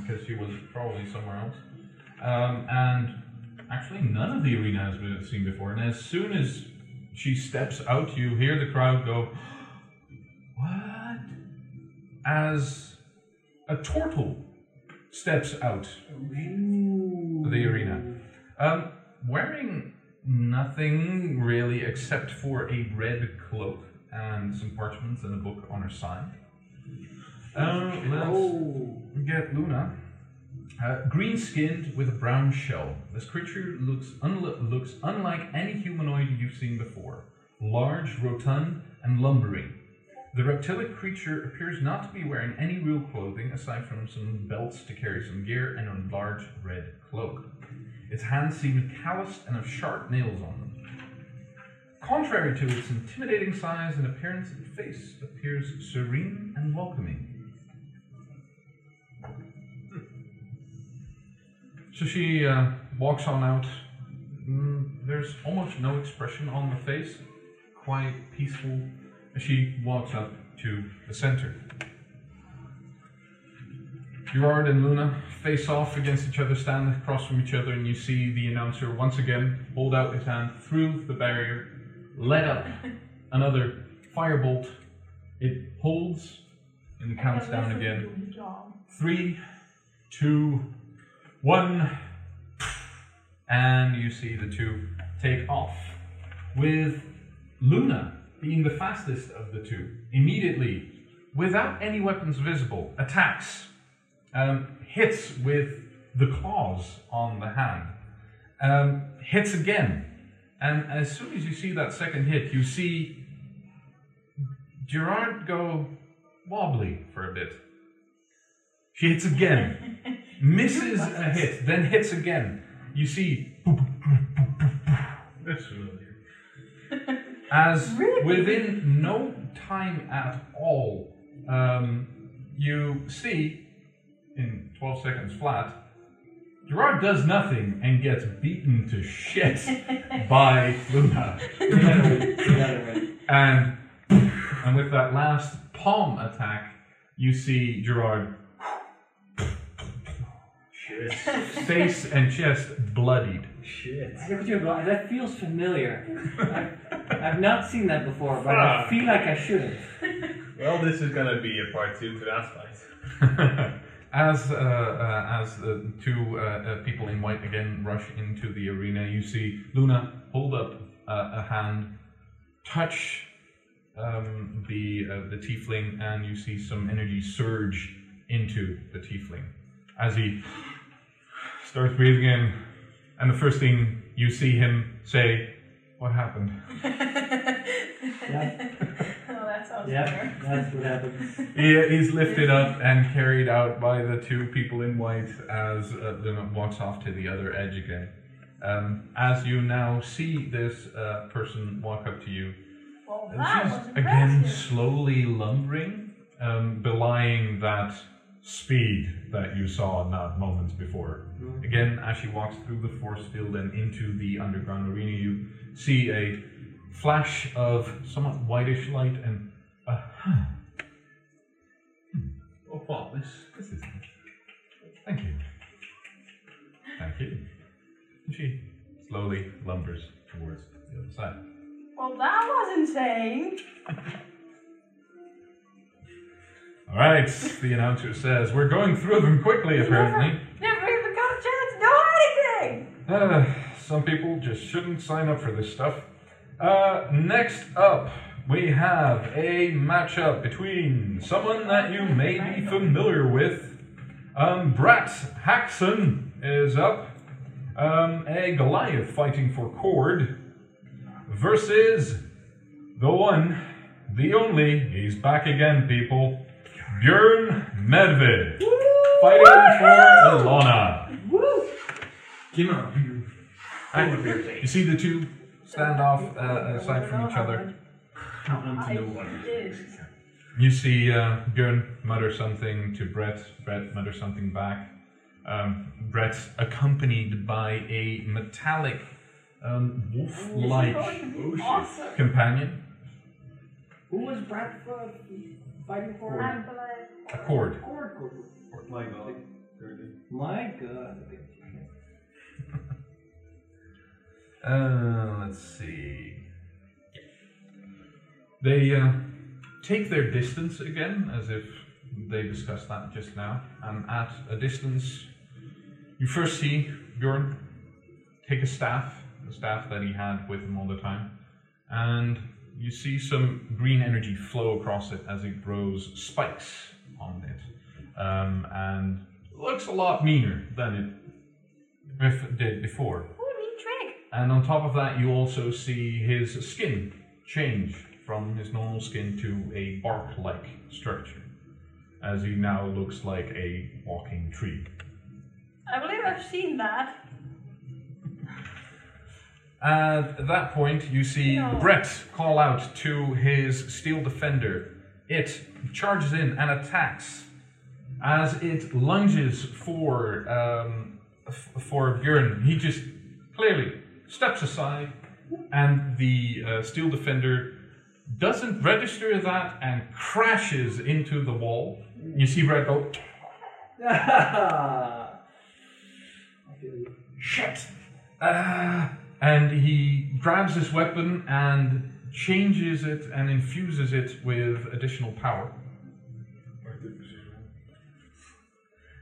because she was probably somewhere else. Um, and actually, none of the arena has been seen before. And as soon as she steps out, you hear the crowd go, What? As a turtle steps out of the arena. Um, wearing nothing really except for a red cloak and some parchments and a book on her side. Uh, let's Oh. get Luna. Uh, green skinned with a brown shell. This creature looks, unli- looks unlike any humanoid you've seen before. Large, rotund, and lumbering. The reptilic creature appears not to be wearing any real clothing aside from some belts to carry some gear and a large red cloak. Its hands seem calloused and have sharp nails on them. Contrary to its intimidating size and appearance, its face appears serene and welcoming. So she uh, walks on out. Mm, there's almost no expression on the face, quite peaceful. as She walks up to the center. Gerard and Luna face off against each other, stand across from each other, and you see the announcer once again hold out his hand through the barrier, let up *laughs* another firebolt. It holds and counts down again. Three, two, one, and you see the two take off. With Luna being the fastest of the two, immediately, without any weapons visible, attacks, um, hits with the claws on the hand, um, hits again, and as soon as you see that second hit, you see Gerard go wobbly for a bit. She hits again, *laughs* misses a hit, then hits again. You see That's familiar. *laughs* *laughs* as Really? within no time at all, um, you see in 12 seconds flat, Gerard does nothing and gets beaten to shit by Luna. We gotta win. We gotta win. And and with that last palm attack, you see Gerard Shit. *laughs* face and chest bloodied. Shit. I look at you that feels familiar. I've, *laughs* I've not seen that before, but I Fuck. feel like I should have. Well, this is gonna be a part two to that fight. *laughs* as uh, uh, as the two uh, uh, people in white again rush into the arena, you see Luna hold up uh, a hand, touch um, the uh, the tiefling, and you see some energy surge into the tiefling as he starts breathing in. And the first thing you see him say, "What happened?" *laughs* Yeah. oh, that sounds Yeah, fair. that's what happens. He is lifted up and carried out by the two people in white as uh, Luna walks off to the other edge again. Um, as you now see this uh, person walk up to you, Well, that she's was again slowly lumbering, um, belying that speed that you saw not moments before. Mm-hmm. Again, as she walks through the force field and into the underground arena, you see a flash of somewhat whitish light and a huh. Hmm. Oh, fuck, this. This is. Thank you. Thank you. And she slowly lumbers towards the other side. Well, that was insane. *laughs* All right, the announcer says we're going through them quickly. Apparently, Never even got a chance to know anything! uh, some people just shouldn't sign up for this stuff. Uh, next up, we have a matchup between someone that you may be familiar with. Um, Brett Haxon is up. Um, a Goliath fighting for Kord versus the one, the only, he's back again, people. Björn Medved fighting for Alana. Come on. You see the two stand off uh, aside from each other. I did. You see uh, Björn mutter something to Brett. Brett mutter something back. Um, Brett accompanied by a metallic um, wolf-like Awesome. companion. Who was Brett uh, fighting for? I'm glad. A Kord. Kord, Kord, Kord. My god. My god. *laughs* Uh, let's see. They uh, take their distance again, as if they discussed that just now. And at a distance, you first see Bjorn take a staff, the staff that he had with him all the time, and you see some green energy flow across it as it grows spikes on it. Um, and looks a lot meaner than it did before. Ooh, neat trick. And on top of that, you also see his skin change from his normal skin to a bark like structure, as he now looks like a walking tree. I believe I've seen that. And at that point, you see No. Brett call out to his steel defender. It charges in and attacks. As it lunges for um, for Björn, he just clearly steps aside, and the uh, steel defender doesn't register that and crashes into the wall. You see Brett go, *laughs* *laughs* shit. Ah. And he grabs his weapon and changes it and infuses it with additional power.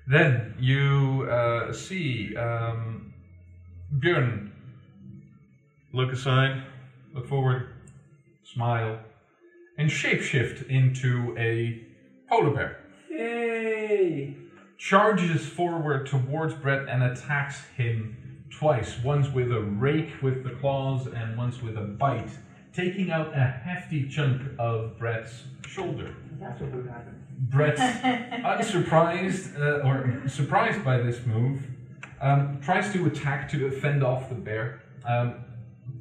Then you uh, see um, Björn look aside, look forward, smile, and shapeshift into a polar bear Yay! charges forward towards Brett and attacks him twice. Once with a rake with the claws, and once with a bite, taking out a hefty chunk of Brett's shoulder. That's what would happen. Brett, *laughs* unsurprised uh, or surprised by this move, um, tries to attack to fend off the bear. Um,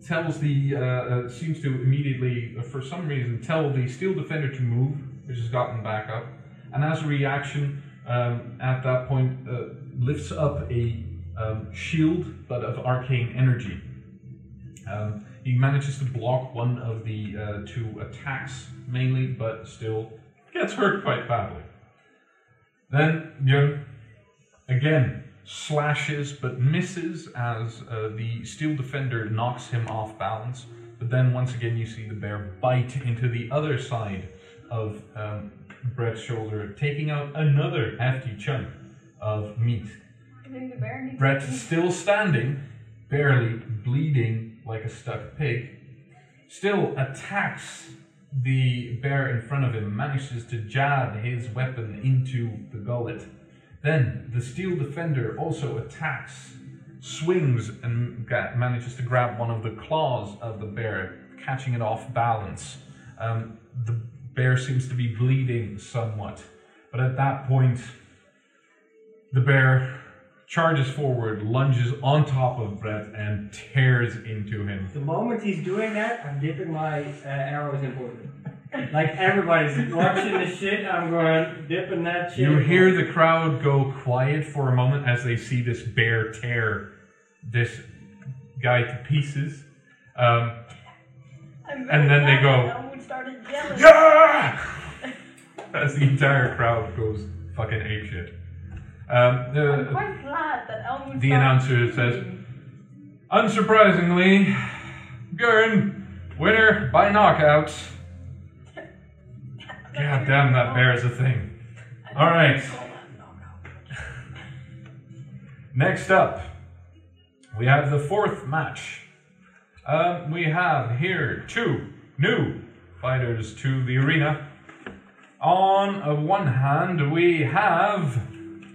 tells the uh, uh, seems to immediately, uh, for some reason, tell the steel defender to move, which has gotten back up, and as a reaction, um, at that point, uh, lifts up a um, shield, but of arcane energy. Um, he manages to block one of the uh, two attacks mainly, but still gets hurt quite badly. Then Björn again slashes but misses as uh, the steel defender knocks him off balance. But then once again, you see the bear bite into the other side of um, Brett's shoulder, taking out another hefty chunk of meat. I think the bear needs Brett to- still standing, barely bleeding like a stuck pig, still attacks the bear in front of him, manages to jab his weapon into the gullet. Then the steel defender also attacks, swings, and manages to grab one of the claws of the bear, catching it off balance. Um, the bear seems to be bleeding somewhat, but at that point, the bear charges forward, lunges on top of Brett, and tears into him. The moment he's doing that, I'm dipping my uh, arrows in poison. Like everybody's watching the shit, I'm going dipping that shit. You hear the crowd go quiet for a moment as they see this bear tear this guy to pieces. Um, and then they go, that Elmwood started yelling. yeah! *laughs* as the entire crowd goes fucking apeshit. Um, I'm the, quite glad that Elmwood the announcer says, unsurprisingly, Björn, winner by knockout. God damn, that bear is a thing. All right. Next up, we have the fourth match. Um, we have here two new fighters to the arena. On one hand, we have,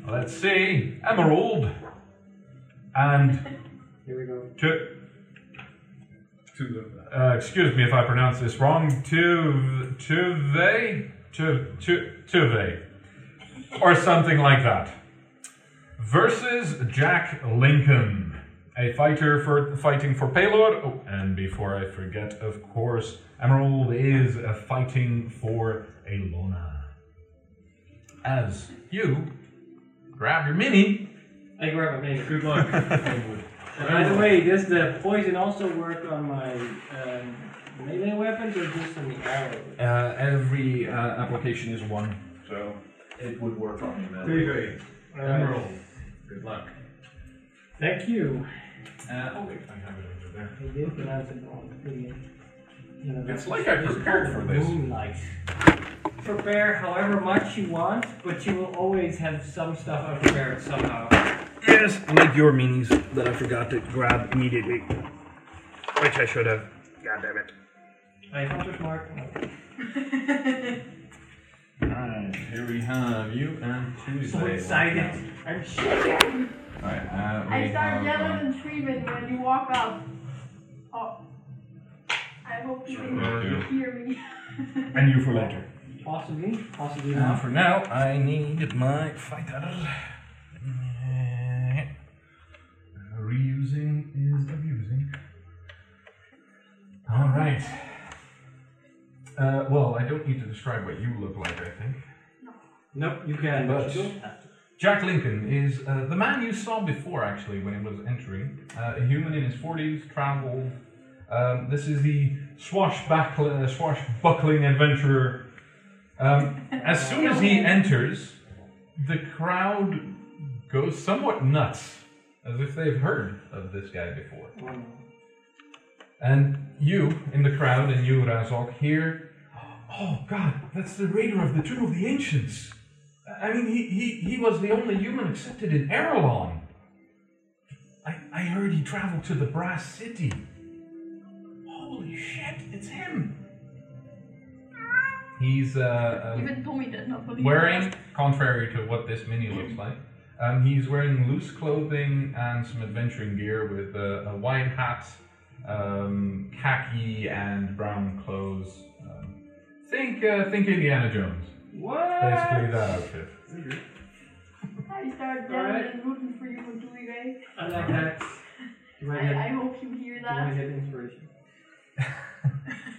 let's see, Emerald and Here we go. To the uh, excuse me if I pronounce this wrong. Tuve, Tuve, Tu- Tu- Tuve, or something like that. Versus Jack Lincoln, a fighter for fighting for Pelor. Oh, and before I forget, of course, Emerald is uh, fighting for Elona. As you grab your mini. I grab a mini. good luck. And *laughs* by the way, does the poison also work on my um, melee weapons or just on the arrows? Uh, every uh, application is one, so it would work on you, man. David, Emerald. Good luck. Thank you. Uh, oh wait, I have it over there. I did pronounce it wrong. Didn't I? You know, It's like I it's prepared for this. Moonlight. Prepare however much you want, but you will always have some stuff unprepared somehow. Yes, like your minis that I forgot to grab immediately, which I should have. God damn it! I hunter's mark. *laughs* Alright, here we have you and Tuesday. So excited. I'm shaking. Alright, uh, we I start have, yelling uh, and screaming when you walk up. Oh. I hope you can Sure. hear me. *laughs* and you for later. Possibly, possibly And not. for now, I need my fighters. Reusing is abusing. All right. Uh, well, I don't need to describe what you look like. I think No. Nope, you can, But- but you don't have to. Jack Lincoln is uh, the man you saw before, actually, when he was entering. Uh, a human in his forties, traveled. Um, this is the swashbuckling, swashbuckling adventurer. Um, as *laughs* soon as he enters, the crowd goes somewhat nuts, as if they've heard of this guy before. And you, in the crowd, and you, Razok, hear, Oh God, that's the raider of the Tomb of the Ancients. I mean, he, he, he was the only human accepted in Erelon. I, I heard he traveled to the Brass City. Holy shit, it's him! He's uh, um, Even Tommy does not believe wearing, that. contrary to what this mini looks like, um, he's wearing loose clothing and some adventuring gear with uh, a wide hat, um, khaki and brown clothes. Um, think, uh, think Indiana Jones. What? Basically that outfit. I *laughs* start yelling Alright. and rooting for you and Dewey Ray. I like that. Do I *laughs* I, get, hope you hear do I that. get inspiration?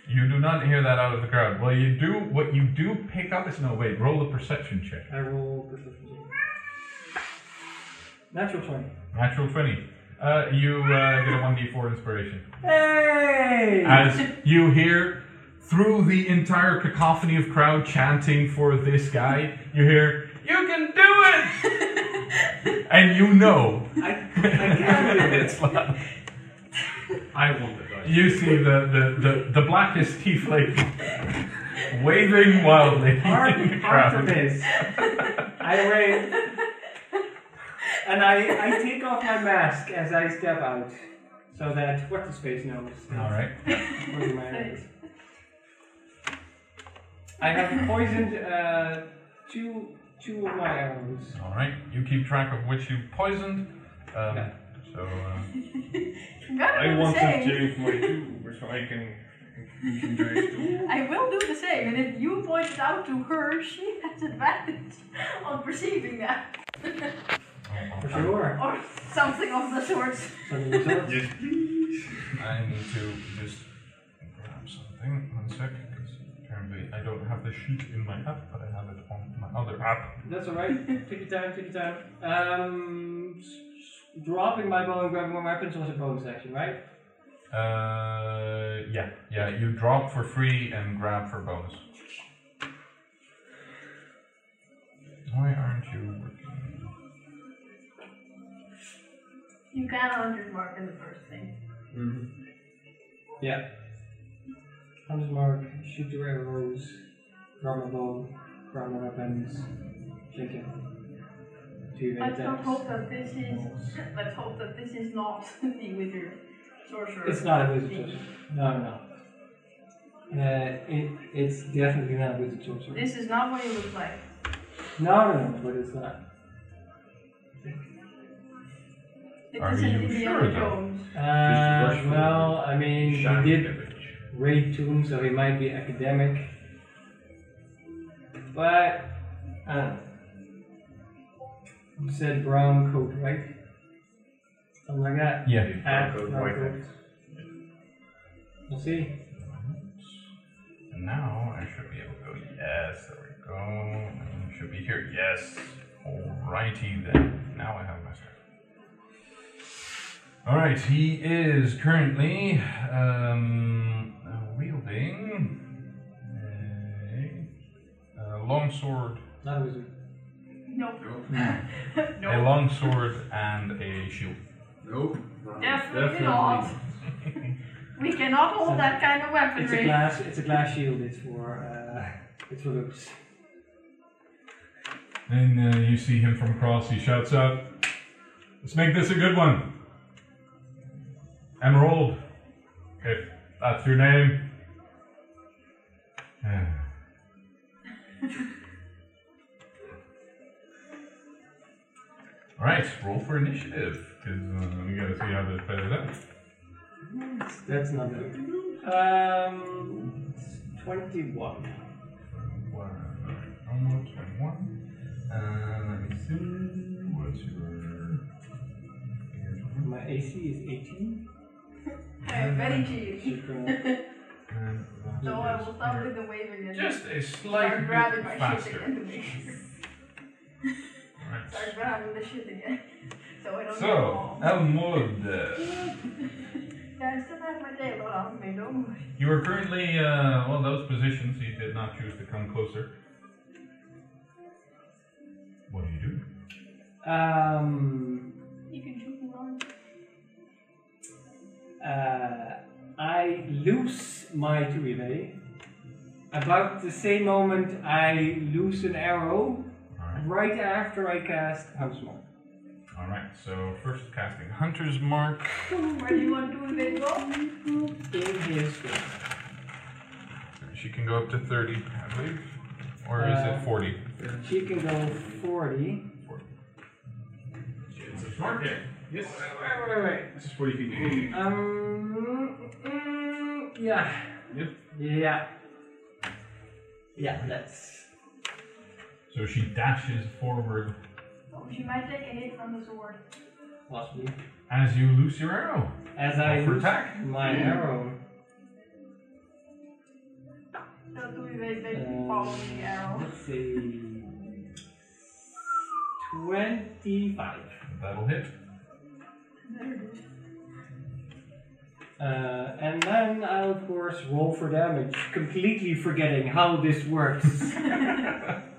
You do not hear that out of the crowd. Well, you do. What you do pick up is no wait. Roll a perception check. I roll perception. check. Natural 20. Natural twenty. Uh, you uh, get a one d four inspiration. Hey! as you hear through the entire cacophony of crowd chanting for this guy, you hear, You can do it! *laughs* and you know. I, I can do it. *laughs* it's loud. *laughs* I want the dice. You see the, the, the, the blackest tiefling waving wildly in the Hard, hard to crowd. miss. I wave. And I, I take off my mask as I step out. So that what's his face knows. Where my arrow. I have poisoned uh, two two of my arrows. Alright. You keep track of which you poisoned. Um, Yeah. So, uh, *laughs* I'm gonna I do the want to same. change my two so I can use you guys. *laughs* I will do the same, and if you point it out to her, she has advantage on perceiving that. *laughs* For sure. or something of the sort. Something of the sort. Yes, please. I need to just grab something. One sec. 'cause Apparently, I don't have the sheet in my app, but I have it on my other app. That's alright. Take your time, take your time. Um, s- s- dropping my bow and grabbing my weapons was a bonus action, right? Uh, yeah, yeah. You drop for free and grab for bonus. Why aren't you working? You can hundred mark in the first thing. Mhm. Yeah. Hunter's mark, shoot your arrows, grab my bow, grab my weapons, Check it. To evade Let's not hope that this is. *laughs* Let's hope that this is not *laughs* the wizard sorcerer. It's not a wizard thing. sorcerer. No, no. Uh, it, it's definitely not a wizard sorcerer. This is not what it looks like. No, no, no, but it's not. It Are isn't you Indiana sure, though? Jones. Uh, well, I mean, he did image. raid tomb, so he might be academic. But, I don't know. You said brown coat, right? Something like that. Yeah. Hat, Brown coat, brown white coat. hat. We'll see. And now I should be able to go, yes, there we go. And you should be here, yes. Alrighty then. Now I have my stuff. Alright, he is currently um, uh, wielding a, a longsword, Not a wizard. Nope. *laughs* a nope. longsword and a shield. Nope. Definitely not. *laughs* We cannot hold that kind of It's a weaponry. glass. It's a glass shield. It's for. Uh, it's for looks. And uh, you see him from across, he shouts out, Let's make this a good one. Emerald, if that's your name. *laughs* *sighs* Alright, roll for initiative, because uh, we gotta see how this plays out. That's not good. Um, twenty-one. One, almost 21. Uh, let me see, what's your. My AC is eighteen. I'm very cheap. Super. And that So I is will stop your- with the waving and Just a start slight grabbing bit my shit faster. again to me. Alright. Start grabbing the shit again. So I don't So, get Elmwood, uh, Yeah, I still have my table on me, don't worry. you are currently, uh, well, those positions, you did not choose to come closer. What do you do? Um, You can shoot me on. uh, I lose my two evade. About the same moment, I lose an arrow. Alright. Right after I cast Hunter's Mark. Alright, so first casting Hunter's Mark. Where do you want to evade go? In his face. She can go up to 30, I believe. Or is Uh, it 40? She can go 40. 40. It's a smart game. Yes. Wait, wait, wait. This is 40 feet. Um, mm, yeah. Yep. Yeah. Yeah, that's. So she dashes forward Oh, she might take a hit from the sword. Possibly. as you loose your arrow. As I Roll for lose attack. my arrow. So do evade basically Uh, follow the arrow. Let's see. 25. That'll hit. There it is. Uh, and then I'll, of course, roll for damage, completely forgetting how this works. *laughs* *laughs*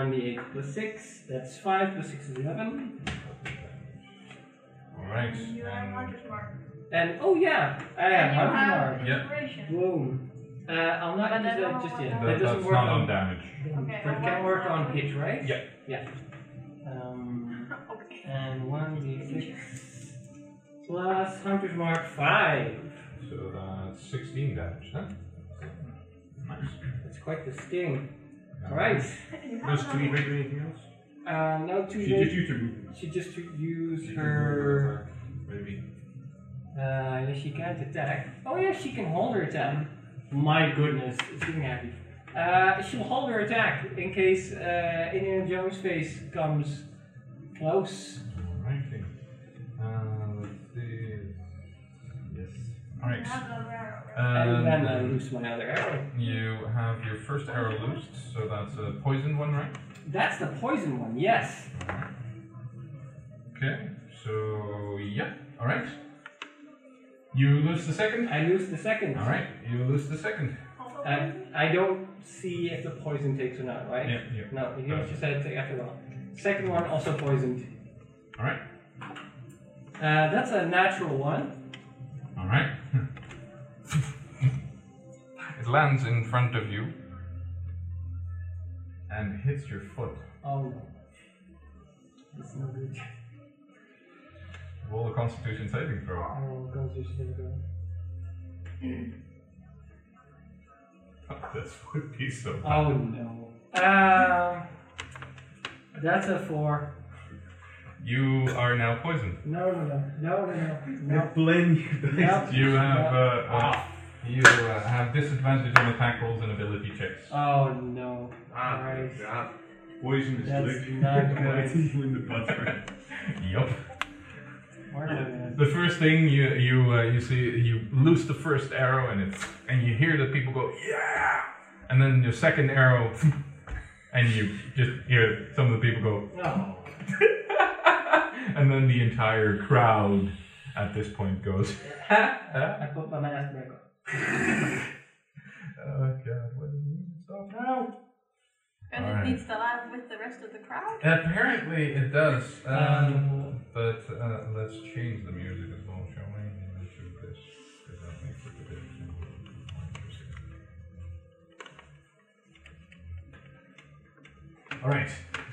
1d8 plus 6, that's 5 plus 6 is 11. Alright. You have and- Hunter's Mark. And, oh yeah, I have And you Hunter's have Mark. Yeah. inspiration. Boom. Uh, I'll not But use that that don't just work yet. on- That That, doesn't that's work not on, on damage. Okay, but it can work on hit, right? Yeah. Yeah. Um, *laughs* Okay. and 1d6 plus Hunter's Mark 5. So that's 16 damage huh? Nice. That's quite the sting. Alright. You have Does another two evade do anything else? Uh, no, two She just used her movement. She just to use She can her. attack, Maybe. Uh, yeah, she can't attack. Oh yeah, she can hold her attack. My goodness, it's getting happy. Uh, she'll hold her attack in case uh, Indiana Jones' face comes close. Alrighty. Uh, let's see. Yes. Alright. Have another arrow. And then I Um, lose my other arrow. you have your first arrow loosed, so that's a poisoned one, right? That's the poison one, yes. Okay. So yeah. Alright. You lose the second. I lose the second. Alright. You lose the second. Also, Uh, I don't see if the poison takes or not, right? Yeah. Yeah. No, you just said take after all. Second one also poisoned. Alright. Uh, that's a natural one. Alright. *laughs* it lands in front of you. and hits your foot. Oh no. That's not good. Roll a Constitution saving throw. Oh, Constitution saving throw. *laughs* this would be so. bad. Oh no. Um, that's a four. You are now poisoned. No, no, no, no, no, no. no. Blend you No. *laughs* You have No. uh, uh, you uh, have disadvantage on attack rolls and ability checks. Oh no. Ah, Alright. yeah. Poison is That's lick. not *laughs* good. did you in the butter? *laughs* Yup. Where The first thing you you uh, you see you loose the first arrow and it's and you hear the people go yeah, and then your second arrow, and you just hear some of the people go, No. *laughs* and then the entire crowd at this point goes. I put my mask back on. *laughs* Oh god, what is it? Stop. No. And Alright. it needs to laugh with the rest of the crowd. Apparently it does. Um, Um, but uh, let's change the music as well, shall we? Let's do this because that makes it a bit more interesting. All right.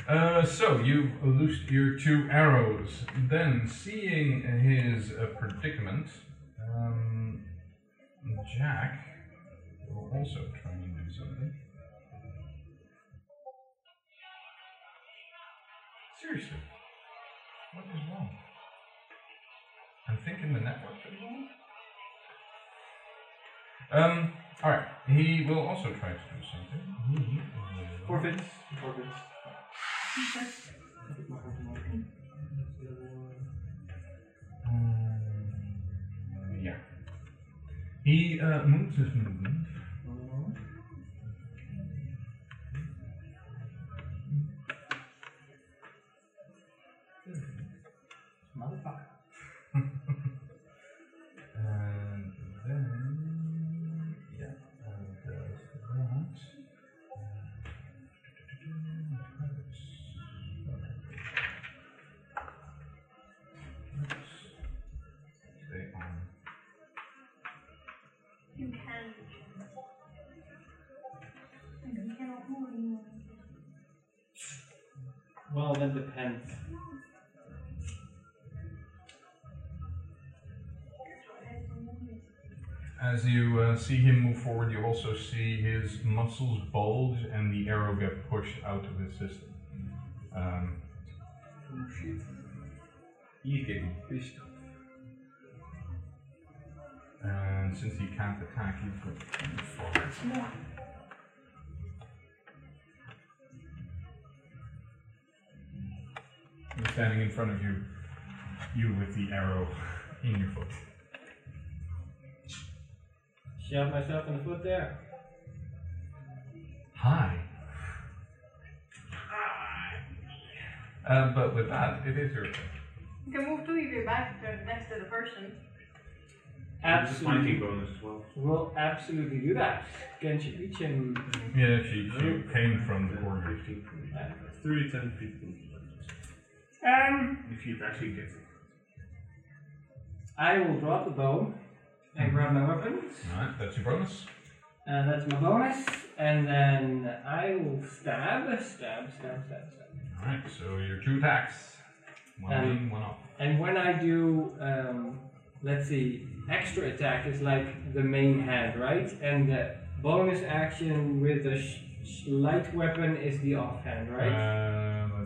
Uh, so you've loosed your two arrows. Then, seeing his uh, predicament, um, Jack will also try and do something. Seriously, what is wrong? I'm thinking the network is wrong. Um. All right. He will also try to do something. Forfeits. Forfeits. Um, yeah. He uh, moves his Well, that depends. As you uh, see him move forward, you also see his muscles bulge and the arrow get pushed out of his system. Um, Oh shit. He's getting pissed off. and since he can't attack, he's going to move forward. He's standing in front of you, you with the arrow in your foot. Shot myself in the foot there. Hi. Uh, but with that, it is your turn. You can move two of your back to next to the person. There's a fighting Absolutely. bonus as well. We'll absolutely do that. Can she reach him? Yeah, she, she came from the corner. 3, 10, 15. Um, If he actually gets it. I will drop the bow and grab my weapons. Alright, that's your bonus. And that's my bonus. And then I will stab, stab, stab, stab, stab. Alright, so your two attacks. One Um, in, one off. And when I do, um, let's see, extra attack is like the main hand, right? And the bonus action with the sh- sh- light weapon is the offhand, right?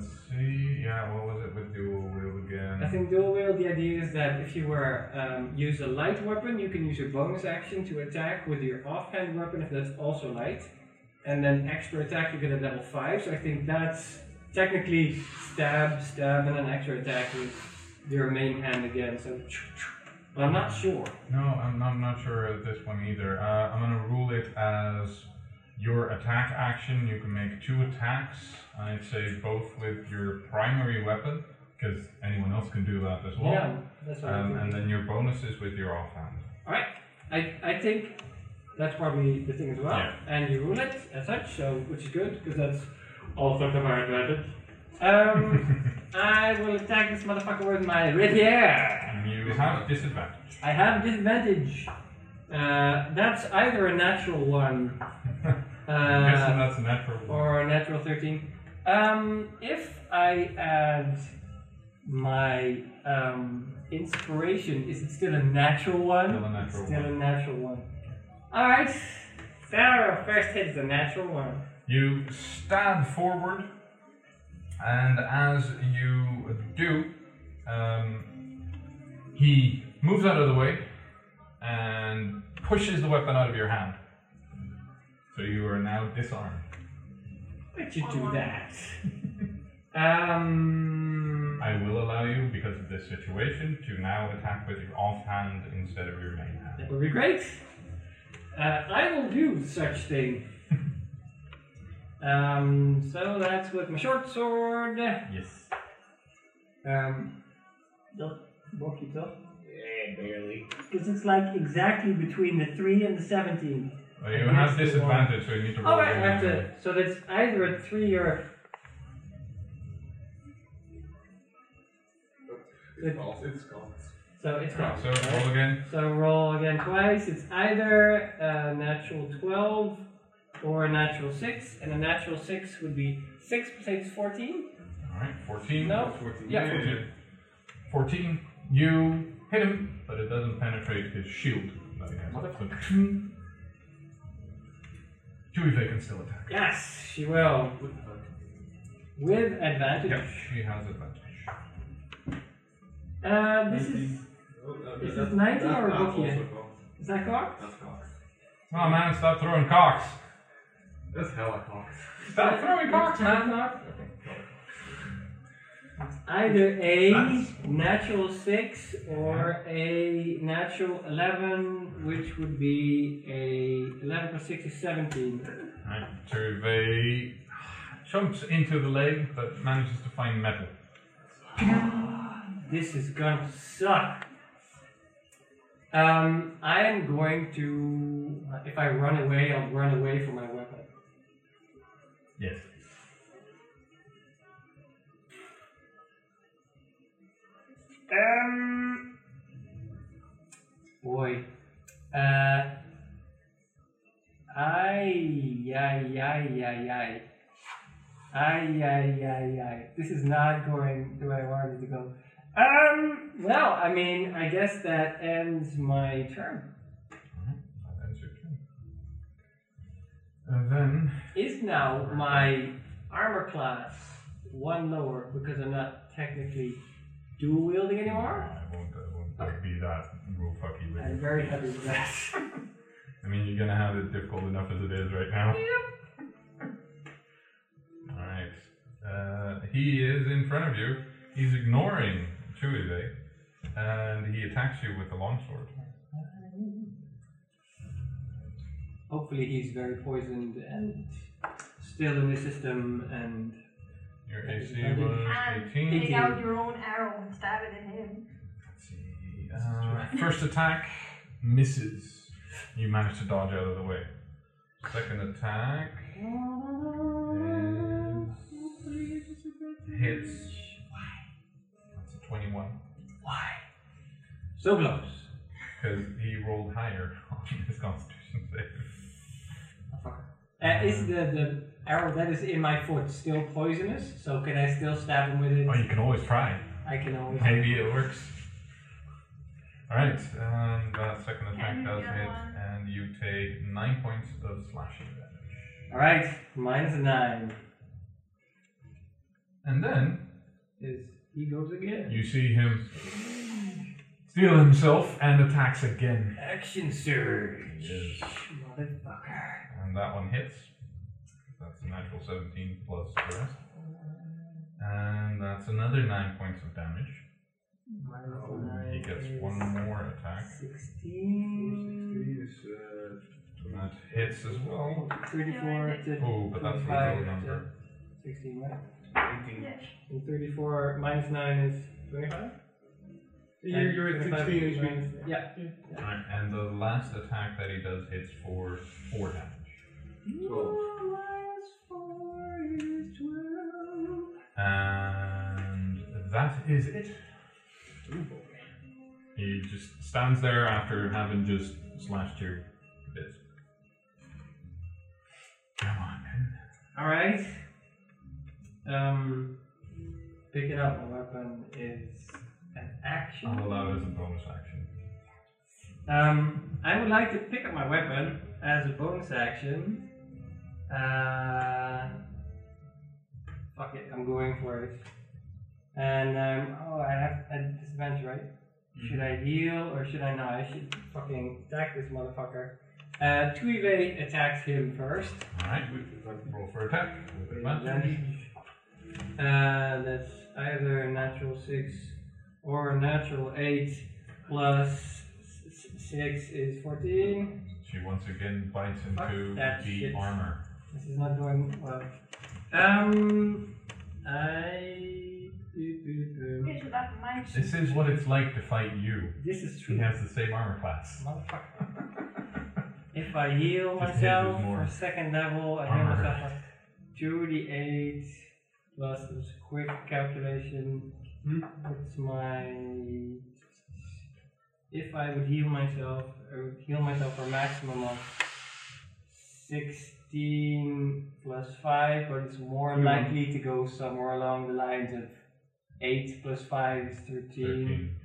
Let's see. Yeah, what was it with dual wield again? I think dual wield, the idea is that if you were um, use a light weapon, you can use your bonus action to attack with your offhand weapon if that's also light. And then extra attack, you get a level 5. So I think that's technically stab, stab, and then extra attack with your main hand again. So, I'm not sure. No, I'm not, I'm not sure of this one either. Uh, I'm gonna rule it as your attack action. You can make two attacks. I'd say both with your primary weapon, because anyone else can do that as well. Yeah, that's what Um, I'm and thinking. then your bonus is with your offhand. Alright, I, I think that's probably the thing as well. Yeah. And you rule it as such, so which is good, because that's also to my advantage. Um, *laughs* I will attack this motherfucker with my rapier. And you have disadvantage. I have disadvantage. Uh, that's either a natural one I'm guessing Uh, that's a natural one. or a natural 13. Um, if I add my um, inspiration, is it still a natural one? Still a natural Still one. a natural one. Alright. Sarah, first hit is a natural one. You stand forward, and as you do, um, he moves out of the way and pushes the weapon out of your hand. So you are now disarmed. Why'd you do that? *laughs* um. I will allow you, because of this situation, to now attack with your offhand instead of your main hand. That would be great. Uh, I will do such thing. *laughs* um, so that's with my short sword. Yes. Um, does walk it up? Yeah, barely. Because it's like exactly between the 3 and the 17. Well, you have the disadvantage, so you need to roll. Oh, right, I have to. So that's either a 3 or a. It's false. It's false. So it's not. So roll again. So roll again twice. It's either a natural 12 or a natural 6. And a natural 6 would be 6 plus 8 is 14. Alright, 14. No. 14. Yeah, Yeah, yeah. 14. You hit him, but it doesn't penetrate his shield. that he has up. So, Tuive can still attack. Yes, she will. With advantage. Yep, she has advantage. Uh, this is. Oh, Is that- this 90 that- or that's Bookie? also cocked. Is that cocked? That's cocked. Oh man, stop throwing cocks. That's hella cocked. Stop throwing cocks, man. Cocked? Okay, got it. Either a natural 6 or a natural 11, which would be a 11 plus 6 is 17. Alright, Tuive jumps into the leg, but manages to find metal. This is gonna suck. Um, I am going to. If I run away, I'll run away from my weapon. Yes. Um. Boy. Uh. Ay, ay, ay, ay, ay. Ay, ay, ay, ay. This is not going the way I wanted it to go. Um, well, I mean, I guess that ends my turn. That ends your turn. And then Is now my armor class one lower because I'm not technically dual wielding anymore? I won't, I won't be that rule fucky with I'm you. very heavy with that. *laughs* I mean, you're gonna have it difficult enough as it is right now. Alright. Uh, he is in front of you. He's ignoring Tuive. And he attacks you with the longsword. Hopefully, he's very poisoned and still in the system and. Your AC was And 18. take out your own arrow and stab it at him. Let's see. Uh, first attack misses. You manage to dodge out of the way. Second attack is hits. That's a 21. Why? So close. Because he rolled higher *laughs* on his constitution save. Uh, is the, the arrow that is in my foot still poisonous? So can I still stab him with it? Oh, you can always try. I can always. Maybe it works. Alright, um, that second attack And does the hit, one? and you take 9 points of slashing damage. Alright, minus a nine. And then Is he goes again. You see him steal himself and attacks again. Action surge. Yes. Motherfucker. And that one hits. That's a natural 17 plus the rest. And that's another 9 points of damage. Minus Oh, nine He gets is one more attack. 16. Is, uh, That hits as well. 34 to Oh, but that's a 25 low to number. 16, right? 18. Yes. And 34 minus 9 is 25? You're, you're at 25 16 HP. minus- Yeah. Alright, and the last attack that he does hits for 4 damage. 12. And that is it. He just stands there after having just slashed you to bits. Alright. Um, picking up a weapon is an action. I'll allow it as a bonus action. Um, I would like to pick up my weapon as a bonus action. Uh, fuck it, I'm going for it. And um, oh, I have a disadvantage, right? Should I heal or should I not? I should fucking attack this motherfucker. Uh, evade attacks him first. Alright, roll for attack with advantage. Uh, that's either a natural six or a natural eight plus s- s- six is fourteen. She once again bites into the shit. armor. This is not going well. Um, I. This is what it's like to fight you. This is true. He true. has the same armor class. Motherfucker. *laughs* If I heal Just myself hit more for second level, I heal armor. myself for 2d8 plus this quick calculation. What's my. If I would heal myself, I would heal myself for a maximum of 16 plus 5, but it's more Hmm. likely to go somewhere along the lines of 8 plus 5 is 13. 13.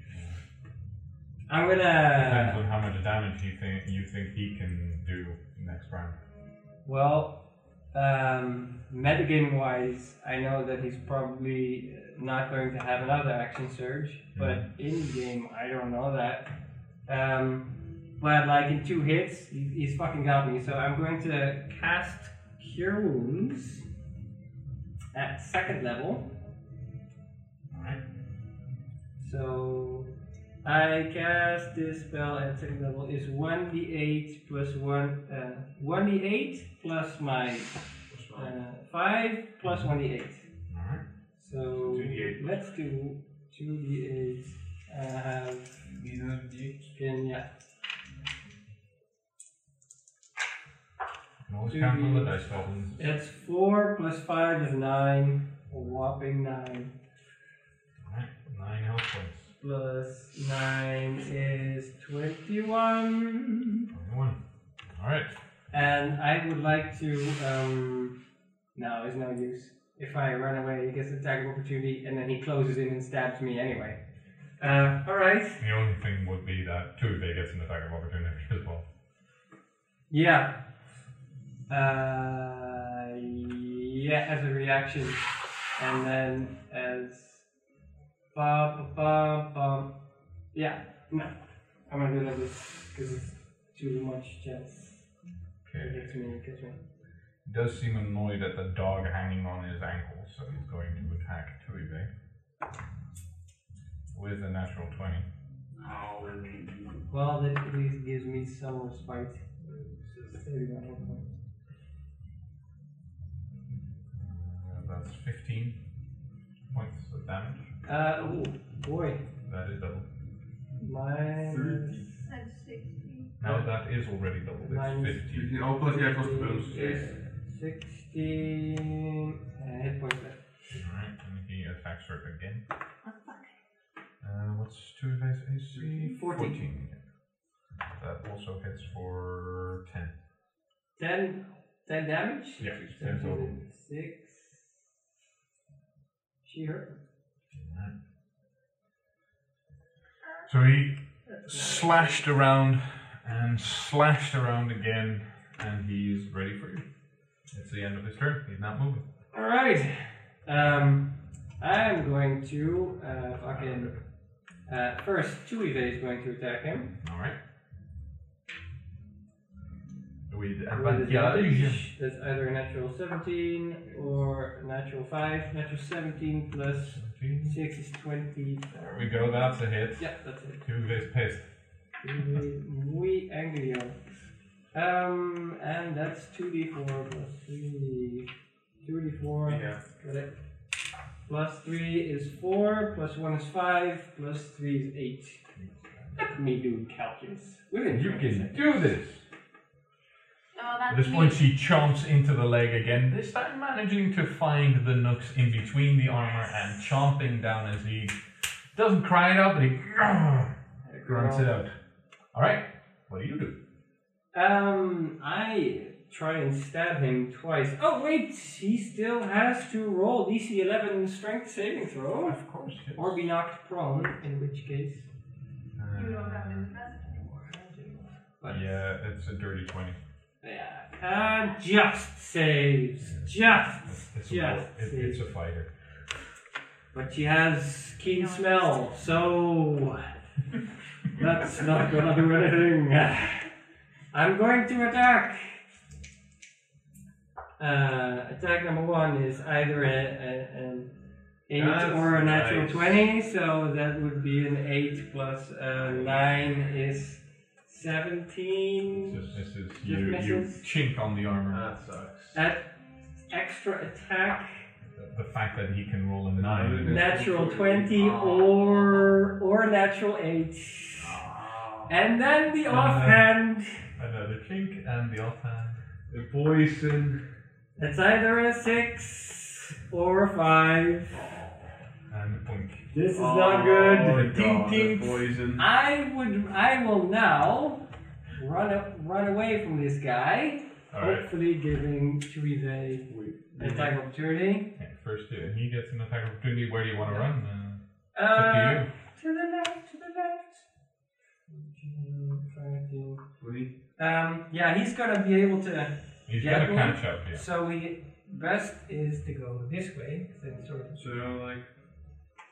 I'm gonna. Depends on how much damage you think you think he can do next round. Well, um, metagame wise, I know that he's probably not going to have another action surge, but in game, I don't know that. Um, but like in two hits, he, he's fucking got me. So I'm going to cast Cure Wounds at second level. Alright. So I cast this spell at second level is 1d8 plus 1 uh, 1d8 plus my uh, 5 plus 1d8. Alright. So 2d8. let's do 2d8. I have These are the in yeah. Always Two count the dice goblins. It's 4 plus 5 is 9. A whopping 9. Alright. Nine health points. Plus 9 is 21. Twenty-one. Alright. And I would like to, um, no, it's no use. If I run away, he gets an attack of opportunity, and then he closes in and stabs me anyway. Uh, alright. The only thing would be that Tuive gets an attack of opportunity as well. Yeah. Uh, yeah, as a reaction. And then as. Bum, bum, bum. Yeah, no. I'm not gonna do this, because it's too much chance. It Okay. gets me, it gets me. He does seem annoyed at the dog hanging on his ankle, so he's going to attack Tuive with a natural 20. Well, that at least gives me some respite. 31 points. That's 15 points of damage. Uh, oh, boy. That is double. Minus. That's 60. Now that is already double. It's Minus 50. Oh, plus yeah, plus the bonus. is 16 uh, hit points left. Alright, and he attacks her again. Uh, what's two Tuive's AC? 14. That also hits for 10. 10, 10 damage? Yeah, 10 total. 6. Alright. So he slashed around and slashed around again, and he's ready for you. It's the end of his turn. He's not moving. Alright. Um, I'm going to uh, fucking. Uh, first, Tuive is going to attack him. Alright. With With advantage. That's either a natural 17 or a natural 5. Natural 17 plus 6 is 20. There we go, that's a hit. Yeah, that's it. Tuive's pissed. Muy angry. Um, and that's 2d4 plus 3. 2d4. Yeah. Got it. Plus 3 is 4, plus 1 is 5, plus 3 is 8. Let me do calculus. You can do this! At this point, she chomps into the leg again, this time managing to find the nooks in between the armor and chomping down as he doesn't cry it out, but he grunts it out. Alright, what do you do? Um, I try and stab him twice. Oh wait, he still has to roll DC 11 strength saving throw, Of course. Yes. or be knocked prone. In which case, You don't have any message anymore. but Yeah, it's a dirty 20. Yeah, uh, just saves, just, It's, it's, just a, it, it's a fighter. But she has keen smell, so that's not gonna do anything. I'm going to attack. Uh, attack number one is either a, a, an 8 That's or a natural nice. 20, so that would be an 8 plus a 9 is 17. Just misses. Just You, you misses. chink on the armor. Ah, that sucks. At extra attack, the, the fact that he can roll a 9. natural ah. 20 or or natural 8. Ah. And then the offhand, Another chink and the offhand. The poison. it's either a 6 or a 5. This is Oh, not good. God, Tink, tink. poison. I would I will now run a, run away from this guy, Alright. hopefully giving Tuive an attack of opportunity. Okay, first, uh, he gets an attack opportunity. Where do you want to run? Uh, Uh, up to to the left, to the left. Fighting. Um, yeah, he's gonna be able to. He's to catch up, yeah. So we best is to go this way. Then sort of. So like.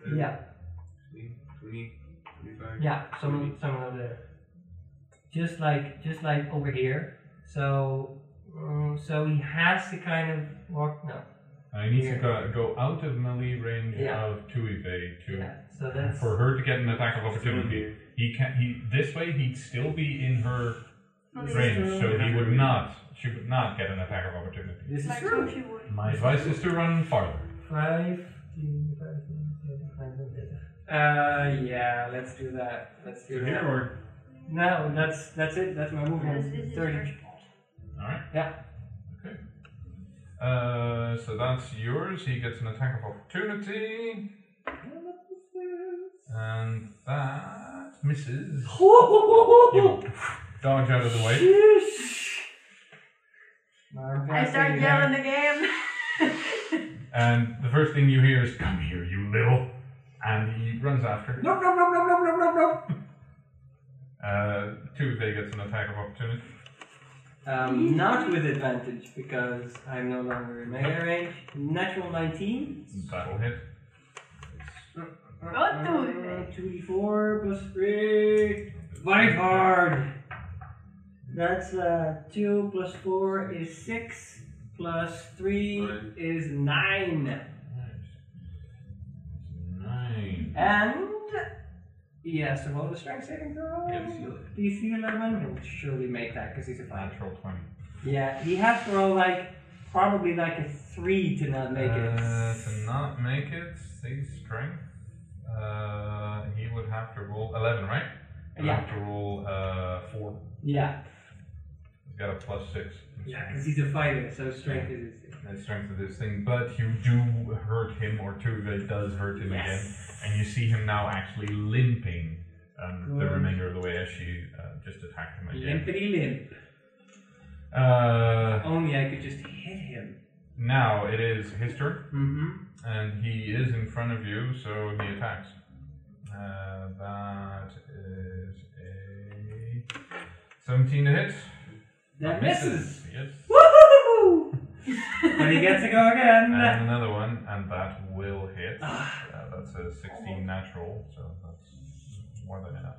Uh, Yeah, 20, 20, 25. yeah. Some some over there. Just like just like over here. So um, so he has to kind of walk. No. Uh, he needs Here. to go, go out of melee range Yeah. of two evade to Yeah. So that's for her to get an attack of opportunity. He can he this way he'd still be in her range, so he would not she would not get an attack of opportunity. this is Like true. Toshi would. My advice is to run farther. Five. Uh, yeah. Let's do that. Let's do So that. here or No, that's that's it. That's my This movement. is Thirty. your Alright? Yeah. Okay. Uh, so that's yours. He gets an attack of opportunity. And that misses. *laughs* You dodge out of the way. I start yelling again. *laughs* And the first thing you hear is, Come here, you little. And he runs after. Nope, nope, nope, nope, nope, nope, nope, nope. Uh, Tuive gets an attack of opportunity. Um, not with advantage because I'm no longer in melee range. Natural 19. That'll hit. What do it? 2d4 plus 3. Fight hard! That's uh, 2 plus 4 is 6. Plus 3 Nine. is 9. And he has to roll the strength saving throw. Yeah, DC 11. He'll surely make that because he's a fighter. Natural 20. Yeah, he has to roll like probably like a three to not make Uh, it. to not make it, see strength. Uh, he would have to roll 11, right? He would Yeah. have to roll uh, 4. Yeah, He's got a plus 6. yeah, because he's a fighter, so strength is his. The strength of this thing, but you do hurt him, or Tuive does hurt him again, and you see him now actually limping um, the remainder of the way as she uh, just attacked him again. Limpity limp. Uh, Only I could just hit him. now it is his turn, Mm-hmm. and he is in front of you, so he attacks. Uh, that is a 17 to hit. That misses. Yes. Woohoo! But he gets to go again. And another one, and that will hit. Ah. Uh, that's a 16 natural, so that's more than enough.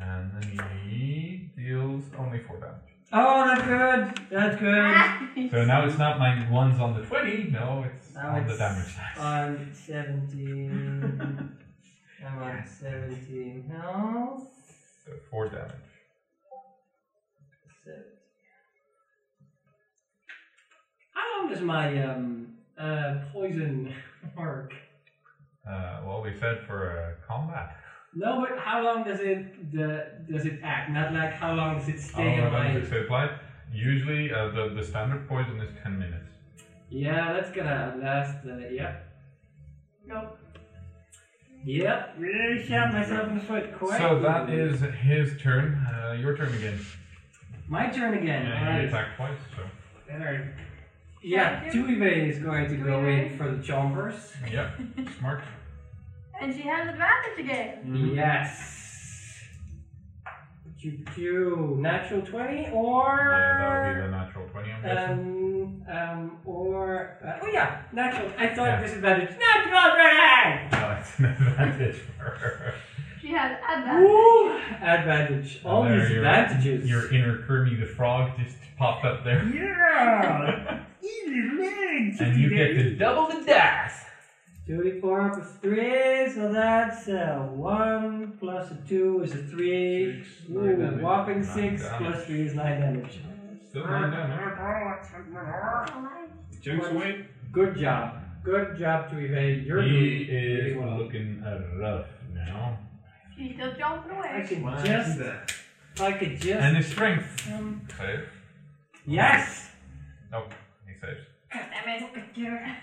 And then he deals only 4 damage. Oh, that's good. That's good. *laughs* So now it's not my ones on the 20, no, it's Now on the it's damage stats. On 17. *laughs* I'm on 17 health. So 4 damage. Seven. How does my um uh poison *laughs* work? Uh, well, we said for uh, combat. No, but how long does it the does it act? Not like how long does it How stay long on my does it apply? Usually, uh, the, the standard poison is 10 minutes. Yeah, that's gonna last. Uh, yep, Nope. yep. Really shot myself in the foot. Quite. So that easily. is his turn. Uh, your turn again. My turn again. Yeah, he Alright. attacked twice, so. Alright. Yeah, Tuive is going to go in for the chompers. Yep, smart. And she has advantage again. Yes. Choo choo. Natural 20 or. Yeah, that would be the natural 20, I'm guessing. Um, um, or. Uh, oh, yeah, natural. I thought Yeah. disadvantage. Natural 20! No, it's an advantage for her. *laughs* She has advantage. Woo! Advantage. All these your- advantages. Your inner Kermie the Frog just popped up there. Yeah! *laughs* Easy legs! and you get to double the dice. 24 plus 3, so that's uh, 1 plus a 2 is a 3. Six, Ooh, damage. whopping Nine 6 damage. plus 3 is 9 damage. Still nine damage. Chunks away. Good job. Good job to evade. You're He doing is looking rough now. She's still jumping I away. can Why just. that? I could just. And his strength. um, Save. yes! Nope, he saves. Damn it.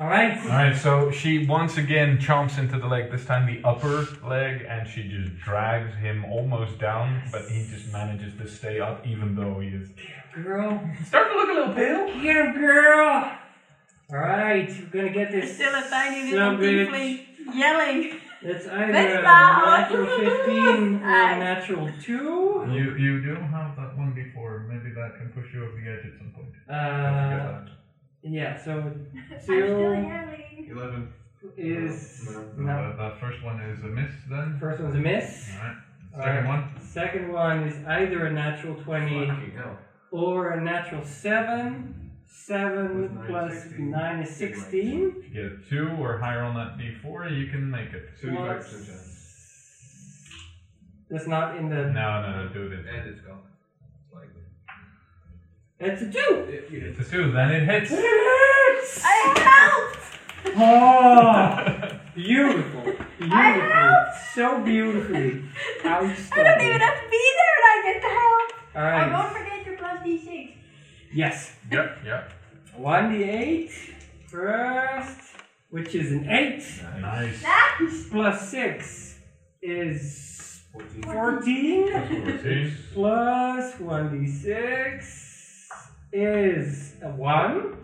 Alright. Alright, so she once again chomps into the leg, this time the upper leg, and she just drags him almost down, but he just manages to stay up even though he is Girl. starting to look a little pale. Get him, girl! Alright, we're gonna get There's this. still a tiny son little of a bitch. yelling. It's either a natural 15 or a natural 2. You you do have that one before, maybe that can push you over the edge at some point. Uh, yeah, so I'm still 2. Eleven. is. No, No, No. that, that first one is a miss then. First one's a miss. Alright. Alright. Second one. Second one is either a natural 20 Fucking hell. or a natural 7. 7 nine, plus 16. 9 is 16. If you get a two or higher on that D4, you can make it. Seventy-five Plus- percent chance. That's not in the. No, no, no, do it. And it's gone. Like. It's a 2! It, It's a two, then it hits. It hits! I helped! *laughs* Oh! Beautiful. Beautiful. helped! So beautifully. *laughs* I don't even have to be there and I get to help. Oh, Alright. don't forget your plus d6. Yes. Yep, yep. 1d8 first, which is an 8, Nice. Nice. plus 6 is 14. 14, See? plus 1d6 is a 1.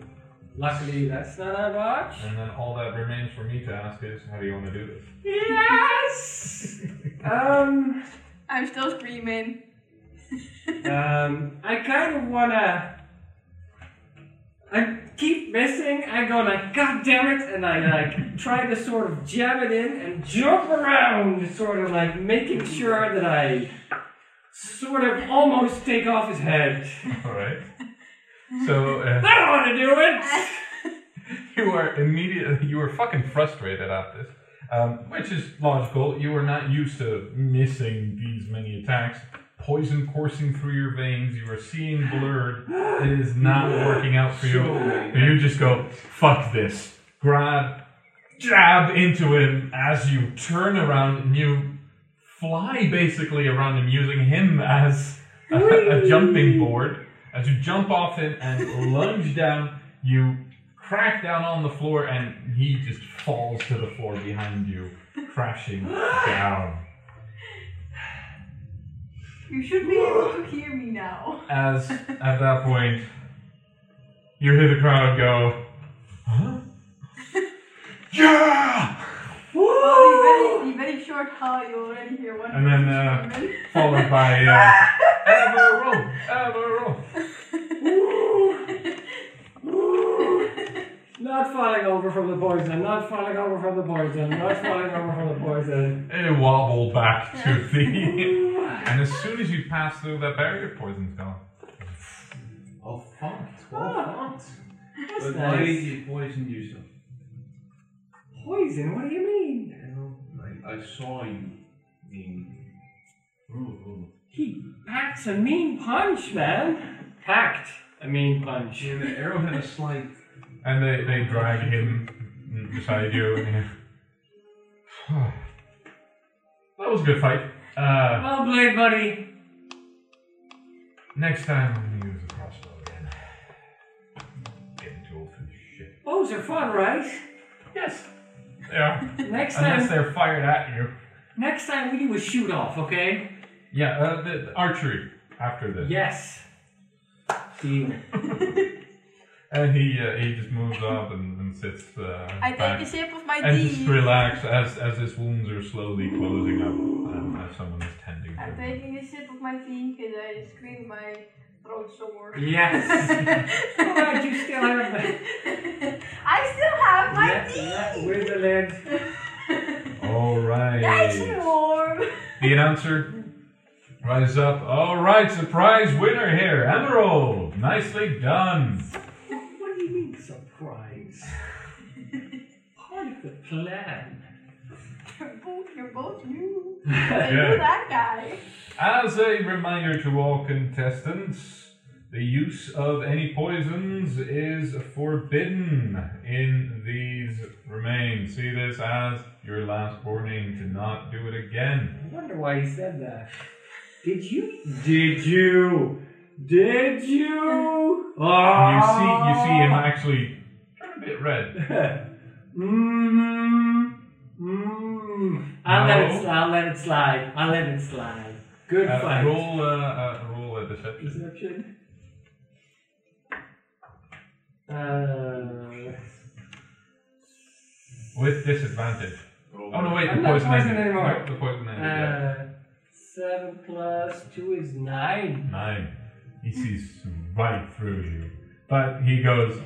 Luckily, that's not a watch. And then all that remains for me to ask is, how do you want to do this? Yes! um, I'm still screaming. *laughs* um, I kind of wanna. I keep missing. I go like, God damn it, and I like try to sort of jam it in and jump around, sort of like making sure that I sort of almost take off his head. Alright. So, uh, *laughs* I don't want to do it. *laughs* you are immediately, you are fucking frustrated at this. Um, which is logical. You are not used to missing these many attacks. Poison coursing through your veins. You are seeing blurred. It is not working out for you. And you just go, fuck this. Grab, jab into him as you turn around and you fly basically around him using him as a, a jumping board. As you jump off him and lunge down, you crack down on the floor and he just falls to the floor behind you, crashing down. You should be able to *sighs* hear me now. As at that *laughs* point, you hear the crowd go, huh? *laughs* yeah! Well, the very, the very short high you already hear one And then, uh. Followed by, *laughs* uh, ever roll, ever roll. Not falling over from the poison. Not falling over from the poison. Not falling over from the poison. *laughs* It wobble back to *laughs* the. *laughs* and as soon as you pass through that barrier, poison's gone. Oh, fuck. 12 ah, fonts. That's But why nice. did you poison yourself? Poison? What do you mean? You know, I, I saw you being. Ooh, ooh. He packs a mean punch, man. Packed a mean punch. And the arrow had a slight. And they, they drag him beside you. and- *sighs* that was a good fight. Uh, Well played, buddy. next time I'm gonna use a crossbow again. Getting too old for this shit. Bows are fun, right? Yes, are. Next Unless time, they're fired at you. next time we do a shoot off, okay? Yeah, uh, the, the archery. after this. Yes. Deal. *laughs* And he uh, he just moves up and, and sits uh, I back take a sip of my and just relax as as his wounds are slowly closing up um, as someone is tending to I'm him. taking a sip of my tea because I screamed my throat sore. Yes. *laughs* Alright, you still have the. *laughs* I still have my Yeah, tea. yeah, with the lid. *laughs* All right. Nice and warm. The announcer rises up. All right, surprise winner here, Emerald. Nicely done. Surprise? Part of the plan. You're both, you're both new. *laughs* Yeah. You're that guy. As a reminder to all contestants, the use of any poisons is forbidden in these remains. See this as your last warning to not do it again. I wonder why he said that. Did you? Did you? Did you? Oh. *laughs* You see, you see him actually turn a bit red. *laughs* Mmm. Mmm. I'll let it. Slide. I'll let it slide. I'll let it slide. Good Uh, fight. roll, uh, uh, roll a deception. Perception. Uh. With disadvantage. Roll Oh no, wait, the I'm not poison poison ended. anymore. No, the poison ended. yeah. Uh. Seven plus two is nine. Nine. He sees right through you. But he goes,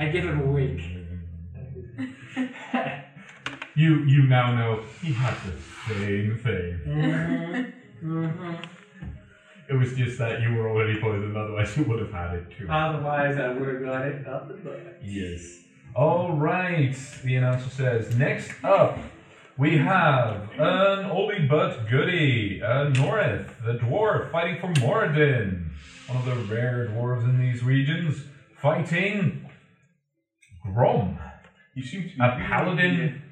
I give him a wink. *laughs* You you now know he had the same thing. mm-hmm. Mm-hmm. It was just that you were already poisoned, otherwise you would have had it too. Otherwise, I would have got it out the butt. Yes. All right. The announcer says, next up, we have an oldie but goodie, uh, Norith, the dwarf fighting for Moradin, one of the rare dwarves in these regions, fighting Grom, You seem to be a paladin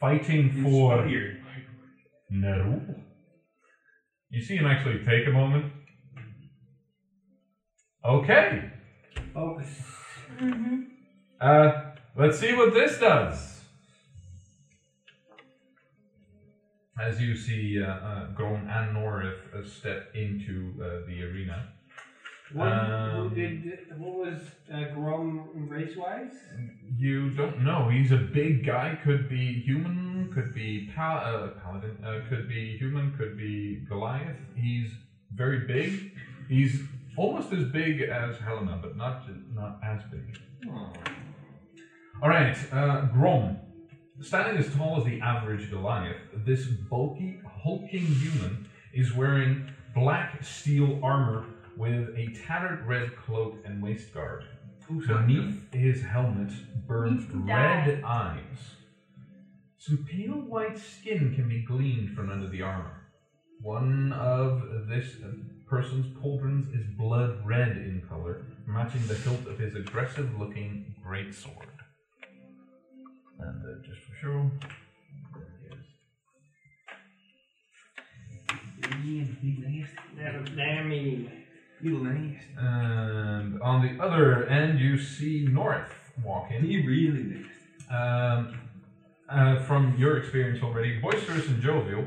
fighting for inspired. Nerull. You see him actually take a moment. Okay. Focus. Mm-hmm. Uh, let's see what this does. As you see uh, uh, Grom and Norith uh, step into uh, the arena, What, Um, did, what was uh, Grom race wise? you don't know. He's a big guy. Could be human. Could be pal- uh, paladin. Uh, could be human. Could be Goliath. He's very big. He's almost as big as Helena, but not not as big. All right, uh, Grom. Standing as tall as the average Goliath, this bulky, hulking human is wearing black steel armor with a tattered red cloak and waist guard. Beneath his helmet burns Needs to red eyes. Some pale white skin can be gleaned from under the armor. One of this person's pauldrons is blood red in color, matching the hilt of his aggressive looking greatsword. And uh, just for show, there he is. Never damn me. And on the other end, you see Norith walk in. He really nice. Um, uh, from your experience already, boisterous and jovial.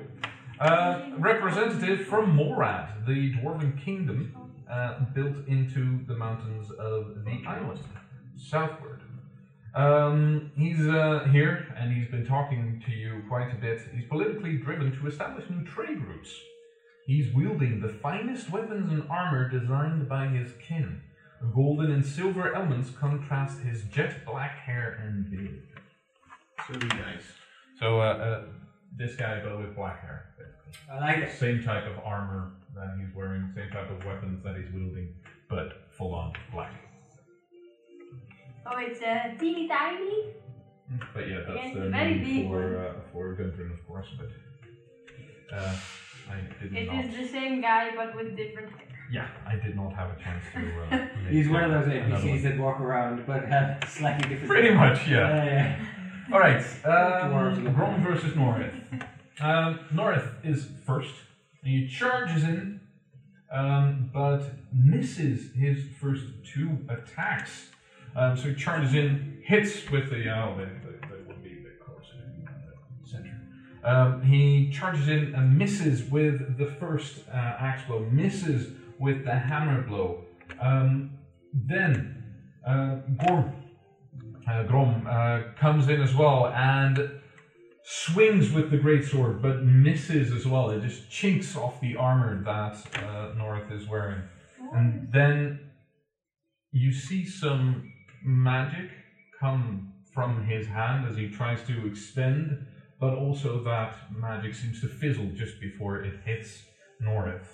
Uh, representative from Morad, the dwarven kingdom uh, built into the mountains of the island, southward. Um, he's uh, here and he's been talking to you quite a bit. He's politically driven to establish new trade routes. He's wielding the finest weapons and armor designed by his kin. Golden and silver elements contrast his jet black hair and beard. So nice. So, uh, uh, this guy, but with black hair. I like it. Same type of armor that he's wearing, same type of weapons that he's wielding, but full on black. Oh, it's a teeny tiny. But yeah, that's Yes, the very name big for one. uh, for Gundren, of course. But uh, I did It not. is the same guy but with different hair. Yeah, I did not have a chance to. Uh, *laughs* make He's one of those another NPCs one. that walk around but have slightly different. Pretty much, yeah. yeah. All right, Dwarves um, look Grom versus Norith. Um, Norith is first. And He charges in, um, but misses his first two attacks. Um, so he charges in, hits with the. Oh, they, they, Um, he charges in and misses with the first uh, axe blow, misses with the hammer blow. Um, then uh, Gorm, uh, Grom uh, comes in as well and swings with the great sword, but misses as well. It just chinks off the armor that uh, Norith is wearing. And then you see some magic come from his hand as he tries to extend, but also that magic seems to fizzle just before it hits Norith.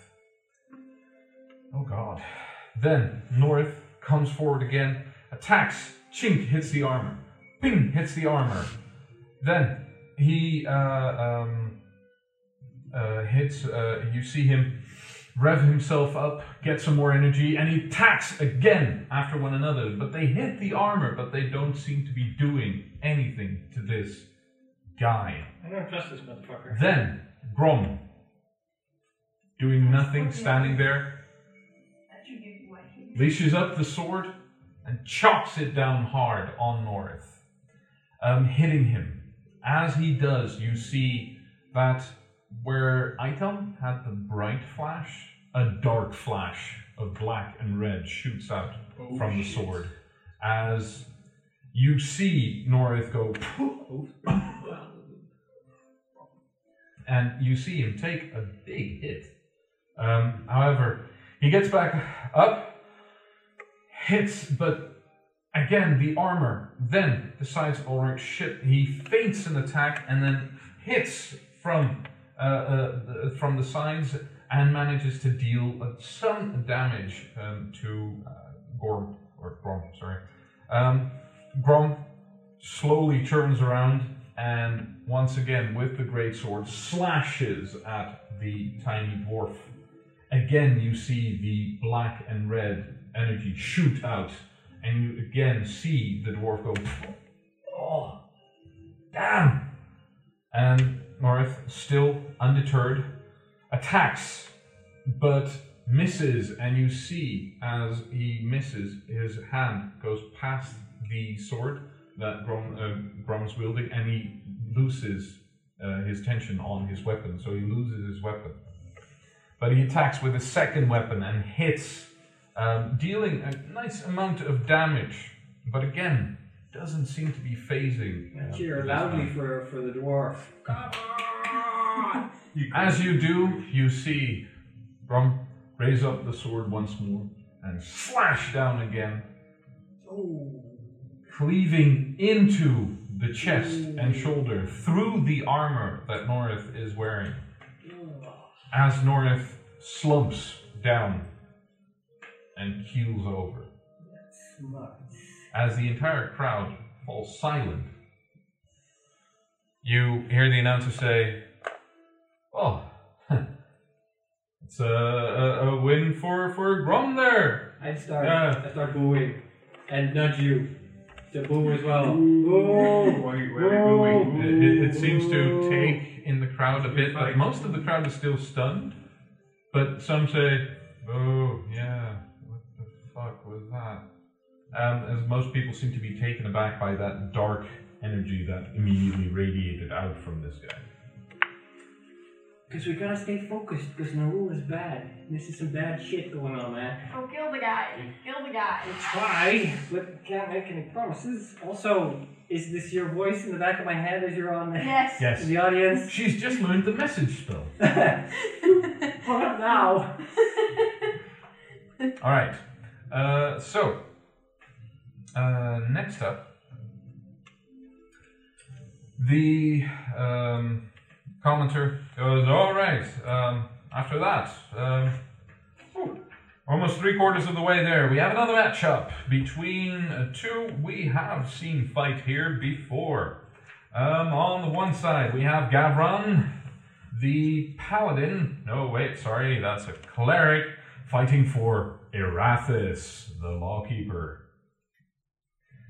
Oh god. Then Norith comes forward again, attacks, chink hits the armor, ping hits the armor. Then he uh, um, uh, hits, uh, you see him rev himself up, get some more energy, and he attacks again after one another. But they hit the armor, but they don't seem to be doing anything to this guy. I don't trust this motherfucker. Then Grom, doing nothing, standing there, That should give you what he leashes up the sword and chops it down hard on Norith, um, hitting him. As he does, you see that where Aiton had the bright flash, a dark flash of black and red shoots out from the sword. As you see Norith go, and you see him take a big hit. Um, however, he gets back up, hits, but again the armor then decides, all right, shit. He feints an attack and then hits from uh, uh, the- from the sides and manages to deal some damage um, to uh, Gorm or Grom. Sorry, um, Grom slowly turns around and once again with the great sword slashes at the tiny dwarf. Again, you see the black and red energy shoot out, and you again see the dwarf go, Oh, damn! And Norith, still undeterred, attacks, but misses, and you see as he misses, his hand goes past the sword that Grom, uh, Grom's wielding, and he loses uh, his tension on his weapon, so he loses his weapon. But he attacks with a second weapon and hits, um, dealing a nice amount of damage, but again, doesn't seem to be phasing. uh, Cheer loudly for, for the dwarf. Come on! *laughs* As you do, you see Grom raise up the sword once more and slash down again, cleaving into the chest mm. and shoulder through the armor that Norith is wearing. As Norith slumps down and keels over, as the entire crowd falls silent, you hear the announcer say, Oh, it's a, a, a win for, for Grom there. I'd start. Yeah. I start booing and nudge you to boo as well. Boo! Why, why are booing? It, it, it seems to take in the crowd a bit, but most of the crowd is still stunned. But some say, "Oh, yeah, what the fuck was that?" Um, as most people seem to be taken aback by that dark energy that immediately radiated out from this guy. Because we gotta stay focused, because Nerull is bad. This is some bad shit going on, man. Go kill the guy. Kill the guy. Try, but can't make any promises. Also, is this your voice in the back of my head as you're on the, Yes. Yes, in the audience? she's just learned the message spell. Hold up now. *laughs* All right. Uh, so, uh, next up, the um, commenter goes, All right, um, after that, um, almost three quarters of the way there, we have another matchup between uh, two we have seen fight here before. Um, on the one side, we have Gavron, the paladin. No, wait, sorry, that's a cleric fighting for Erathis, the lawkeeper.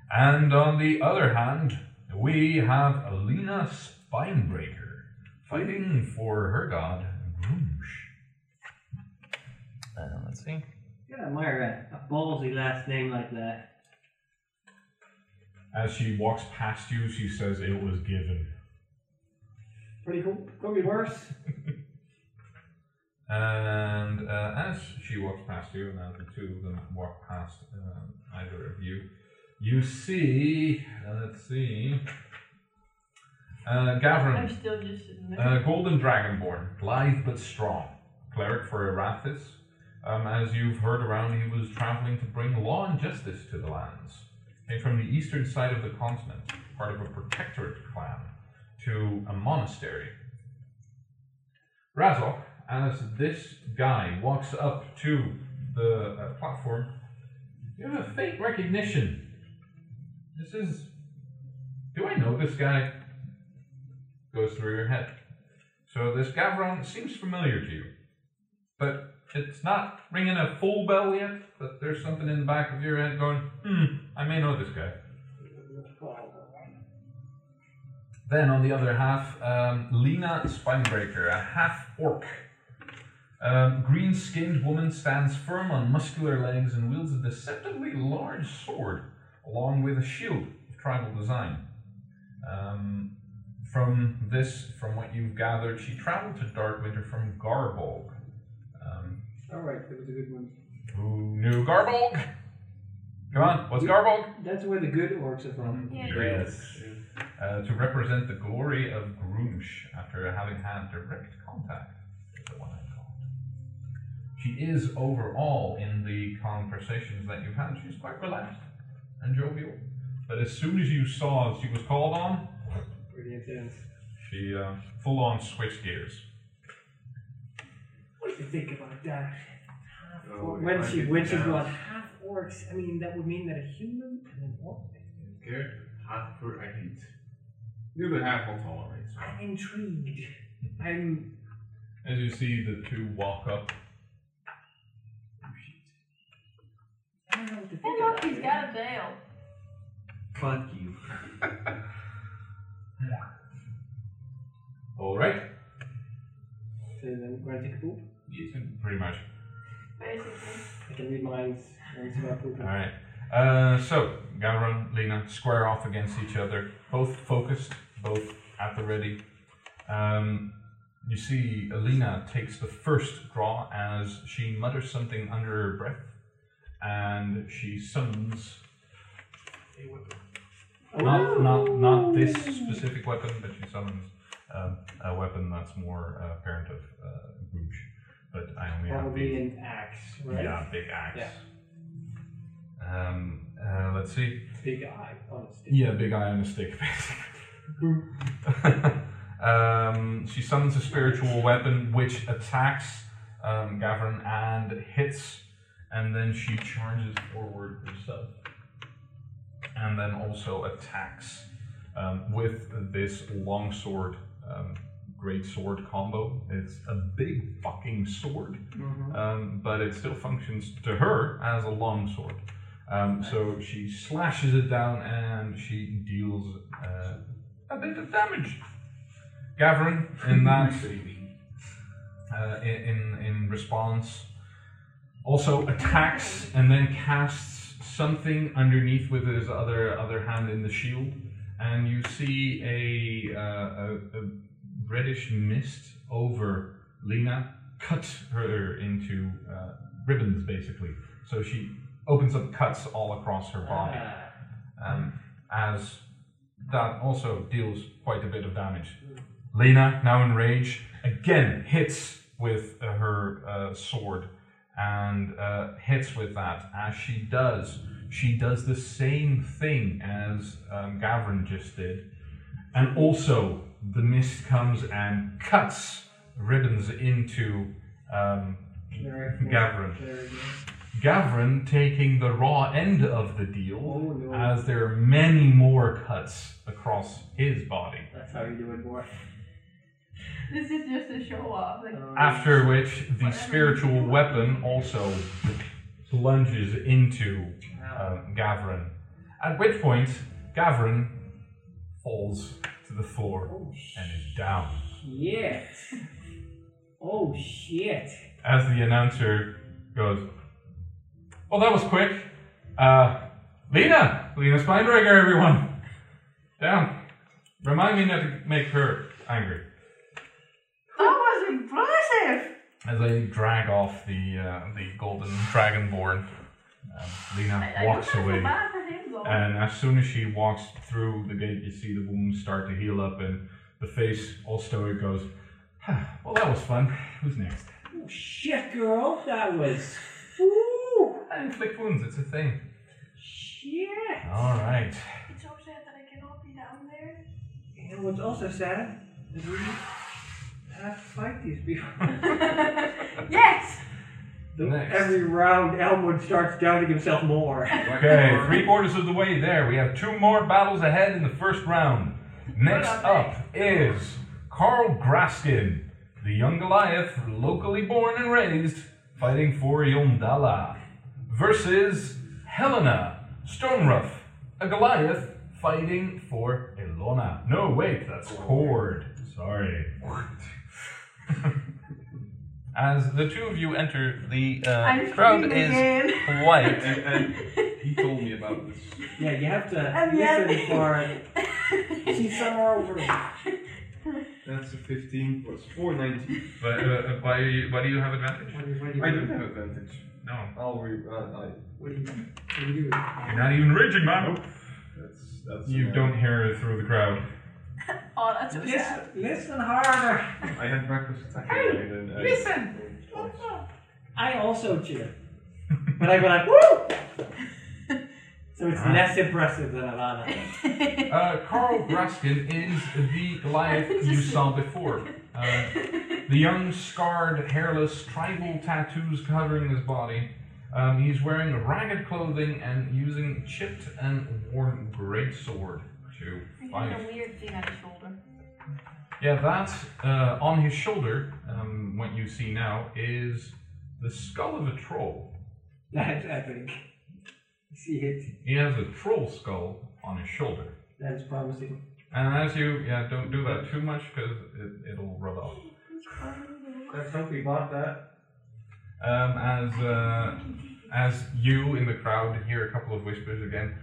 And on the other hand, we have Alina Spinebreaker fighting for her god, Gruumsh. Uh, let's see. You gotta admire a, a ballsy last name like that. As she walks past you, she says it was given. Pretty cool. Could be worse. *laughs* And uh, as she walks past you, and as the two of them walk past um, either of you, you see, uh, let's see, uh, I'm Gavrin, still just uh, Golden Dragonborn, lithe but strong, cleric for Erathis. Um, as you've heard around, he was traveling to bring law and justice to the lands. Came from the eastern side of the continent, part of a protectorate clan, to a monastery. Razok, as this guy walks up to the uh, platform, you have a faint recognition. This is. Do I know this guy? Goes through your head. So this Gavron seems familiar to you, but it's not ringing a full bell yet. But there's something in the back of your head going, hmm, I may know this guy. Then on the other half, um, Lena Spinebreaker, a half orc. Um, Green skinned woman stands firm on muscular legs and wields a deceptively large sword, along with a shield of tribal design. Um, from this, from what you've gathered, she traveled to Darkwinter from Garbolg. Um, Alright, that was a good one. who knew Garbolg? Come on, what's Garbolg? That's where the good orcs are from. Yeah. Yes. Uh, to represent the glory of Gruumsh after having had direct contact with the one I called. She is overall in the conversations that you've had, she's quite relaxed and jovial. But as soon as you saw she was called on, Pretty intense. she uh, full on switched gears. What do you think about that? Oh, when she did when she's that. got half orcs, I mean that would mean that a human and an orc. Good. Half per I hate. The other half I'll tolerate. So. I'm intrigued. I'm As you see the two walk up, I don't know what to think Hey, look, that. he's got a tail. Fuck you. *laughs* alright? So then we're gonna take a poop. Pretty much. Basically. I can read minds when it's about pooping. Alright. Uh, so, Gavron, Lena square off against each other, both focused, both at the ready. Um, you see, Alina takes the first draw as she mutters something under her breath, and she summons a weapon. Not, not, not this specific weapon, but she summons um, a weapon that's more uh, parent of uh, Rouge. But I only have the Probably an axe, right? yeah, big axe. Yeah. Um, uh, let's see. Big eye on a stick. Yeah, big eye on a stick, *laughs* basically. *laughs* um, she summons a spiritual weapon which attacks um, Gavin and hits, and then she charges forward herself. And then also attacks um, with this longsword, um, great sword combo. It's a big fucking sword Mhm. um, but it still functions to her as a longsword. Um, so she slashes it down and she deals uh, a bit of damage. Gavin, in that, *laughs* uh, in in response, also attacks and then casts something underneath with his other other hand in the shield, and you see a, uh, a, a reddish mist over Lena, cuts her into uh, ribbons basically. So she opens up cuts all across her body, Ah, um, as that also deals quite a bit of damage. Lena, now in rage, again hits with her uh, sword and uh, hits with that. As she does, she does the same thing as um, Gavrin just did, and also the mist comes and cuts ribbons into um, there I- Gavrin. There we go. Gavrin taking the raw end of the deal, Oh no. as there are many more cuts across his body. That's how you do it, boy. This is just a show off. Like, Um, After which, the spiritual weapon also plunges into wow. um, Gavrin. At which point, Gavrin falls to the floor Oh and is down. shit. Oh shit. As the announcer goes, Well, that was quick. Uh, Lena! Lena Spinebreaker, everyone! Down. Remind me not to make her angry. Impressive. As they drag off the uh, the golden dragonborn, um, Lena I, I walks don't away. bad for him though. And as soon as she walks through the gate, you see the wounds start to heal up, and the face, all stoic, goes, "Ah, Well, that was fun. Who's next? Oh, shit, girl. That was. Ooh. And inflict wounds, it's a thing. Shit. Alright. it's so sad that I cannot be down there. You know what's also sad? Is we have to fight these people. *laughs* yes. The- Next. Every round, Elmwood starts doubting himself more. Okay, *laughs* three quarters of the way there. We have two more battles ahead in the first round. Next up is Carl Graskin, the young Goliath, locally born and raised, fighting for Yondalla, versus Helena Stoneruff, a Goliath fighting for Elona. No, wait, that's oh. Kord. Sorry. As the two of you enter, the uh, I'm crowd screaming is again. white. And, and he told me about this. Yeah, you have to And listen yet- for it. *laughs* She's somewhere over there. That's a 15 plus 4, 19. But uh, why, why do you have advantage? What do you, what do you I do? do have advantage. No. I'll re. Uh, I, What do you, what do you do? You're not even raging, man. that's, that's You uh, don't hear it through the crowd. *laughs* oh, that's so sad. Listen, listen harder. I had reckless attack. Hey, and then I- listen. Twice. I also cheer. But I go like, woo! So it's less impressive than Alana. *laughs* Uh, Carl Graskin is the Goliath *laughs* you saw before. Uh, the young, scarred, hairless, tribal tattoos covering his body. Um, he's wearing ragged clothing and using chipped and worn greatsword to He fight. has a weird thing on his shoulder. Yeah, that uh, on his shoulder, um, what you see now, is the skull of a troll. That's epic. See it? He has a troll skull on his shoulder. That is promising. And as you, yeah, don't do that too much because it, it'll rub off. Let's hope we bought that. Um, as uh, as you in the crowd hear a couple of whispers again.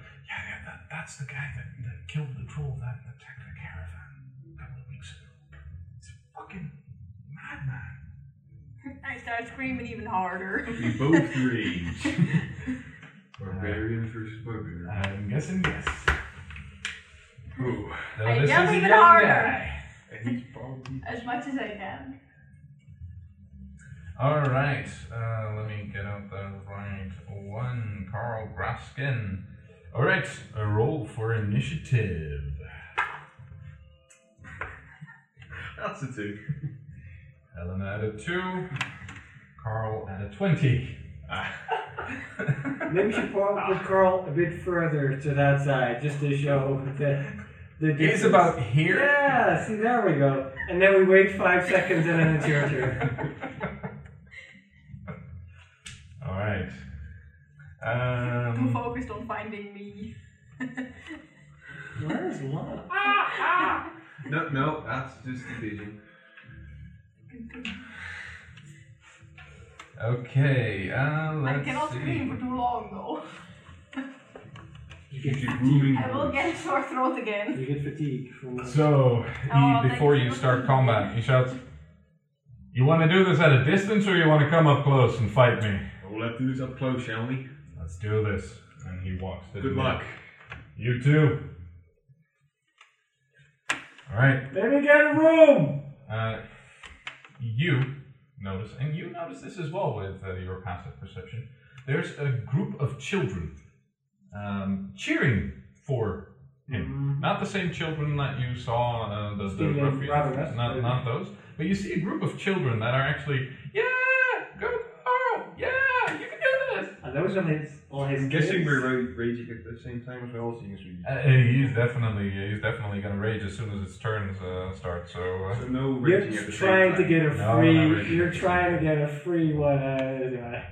Yeah, yeah, that, that's the guy that, that killed the troll that attacked the caravan a couple of weeks ago. It's a fucking madman. *laughs* I start screaming even harder. We both *laughs* rage. *laughs* Barbarian versus barbarian. I'm guessing yes. Ooh. Though I this yell is a even young harder. guy. And he's probably. As much as I can. All right, uh, let me get out the right one. Carl Graskin. All right, a roll for initiative. *laughs* That's a 2. Helen at a two. Carl at a twenty. Ah. *laughs* Maybe we should probably curl a bit further to that side just to show the the He's about here. Yeah, see there we go. And then we wait five seconds and then it's your turn. *laughs* All right. Too Um, focused on finding me. *laughs* Where's Lana? No, no, that's just a vision. okay. Uh, I let's cannot see. scream for too long though. You You get should fatigue. moving. I will get a sore throat again. You get fatigue from the So, he, Oh, before thank you you. start combat, he shouts, "You want to do this at a distance, or you want to come up close and fight me?" Well, let's do this up close, shall we? Let's do this. And he walks to the Good net. luck. You too. All right. Let me get a room! Uh, you notice, and you notice this as well with uh, your passive perception. There's a group of children um, cheering for him. Not the same children that you saw uh, the, the ruffians, not not those, but you see a group of children that are actually, yeah, go, oh, yeah, you can do this. Are those on his all his I'm guessing kids? we're ra- raging at the same time as well, seeing as we. Uh, he's definitely he's definitely gonna rage as soon as its turns uh, start. So uh, So no You're raging at the trying same to time. get a No, free. not really. You're trying to get a free one. Uh,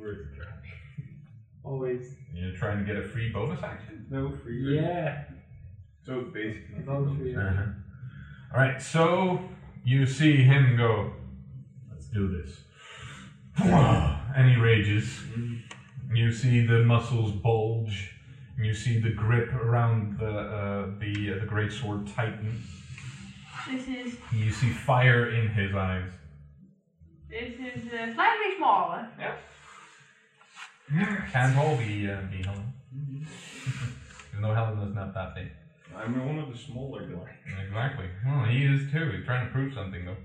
Worth a try. always. you're trying to get a free bonus action. No free. Yeah. So basically. Bonus free. Uh-huh. All right, so you see him go. Let's do this. *sighs* And he rages. You see the muscles bulge. And you see the grip around the uh, the uh, the great sword tighten. This is You see fire in his eyes. this is uh, slightly smaller. Yeah. Can't all be uh, be Helen. *laughs* no, Helen is not that big. I'm one of the smaller guys. Exactly. Well, he is too. He's trying to prove something though.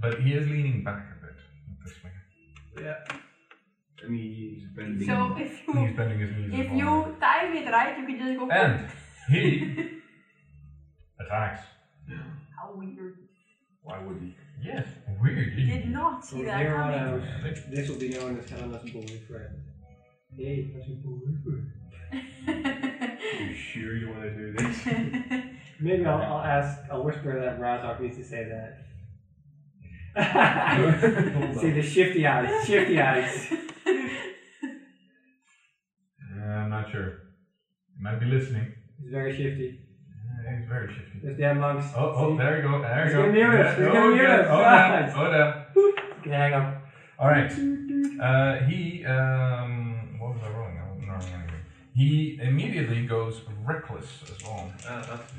But he is leaning back a bit this way. Yeah. And he's bending. So if He's you bending his knees. if as well. you time it right, you can just go. And he *laughs* attacks. How weird! Why would he? Yes. Weird. You did not see From that coming. Yeah, this will be known as Helena's boyfriend. Hey, that's your boyfriend. *laughs* You sure you want to do this? *laughs* Maybe I'll, I'll ask, I'll whisper that Razok needs to say that. *laughs* See the shifty eyes, shifty eyes. Uh, I'm not sure. He might be listening. He's very shifty. Uh, he's very shifty. Those damn monks. Oh, oh, See? there you go. There He's you go. gonna mute us, he's oh, gonna mute yeah. us. Oh, Nice. yeah. Oh, yeah. Can hang up. All right. Uh, he um, what was I rolling? I wasn't rolling anything. He immediately goes reckless as well. Uh, that's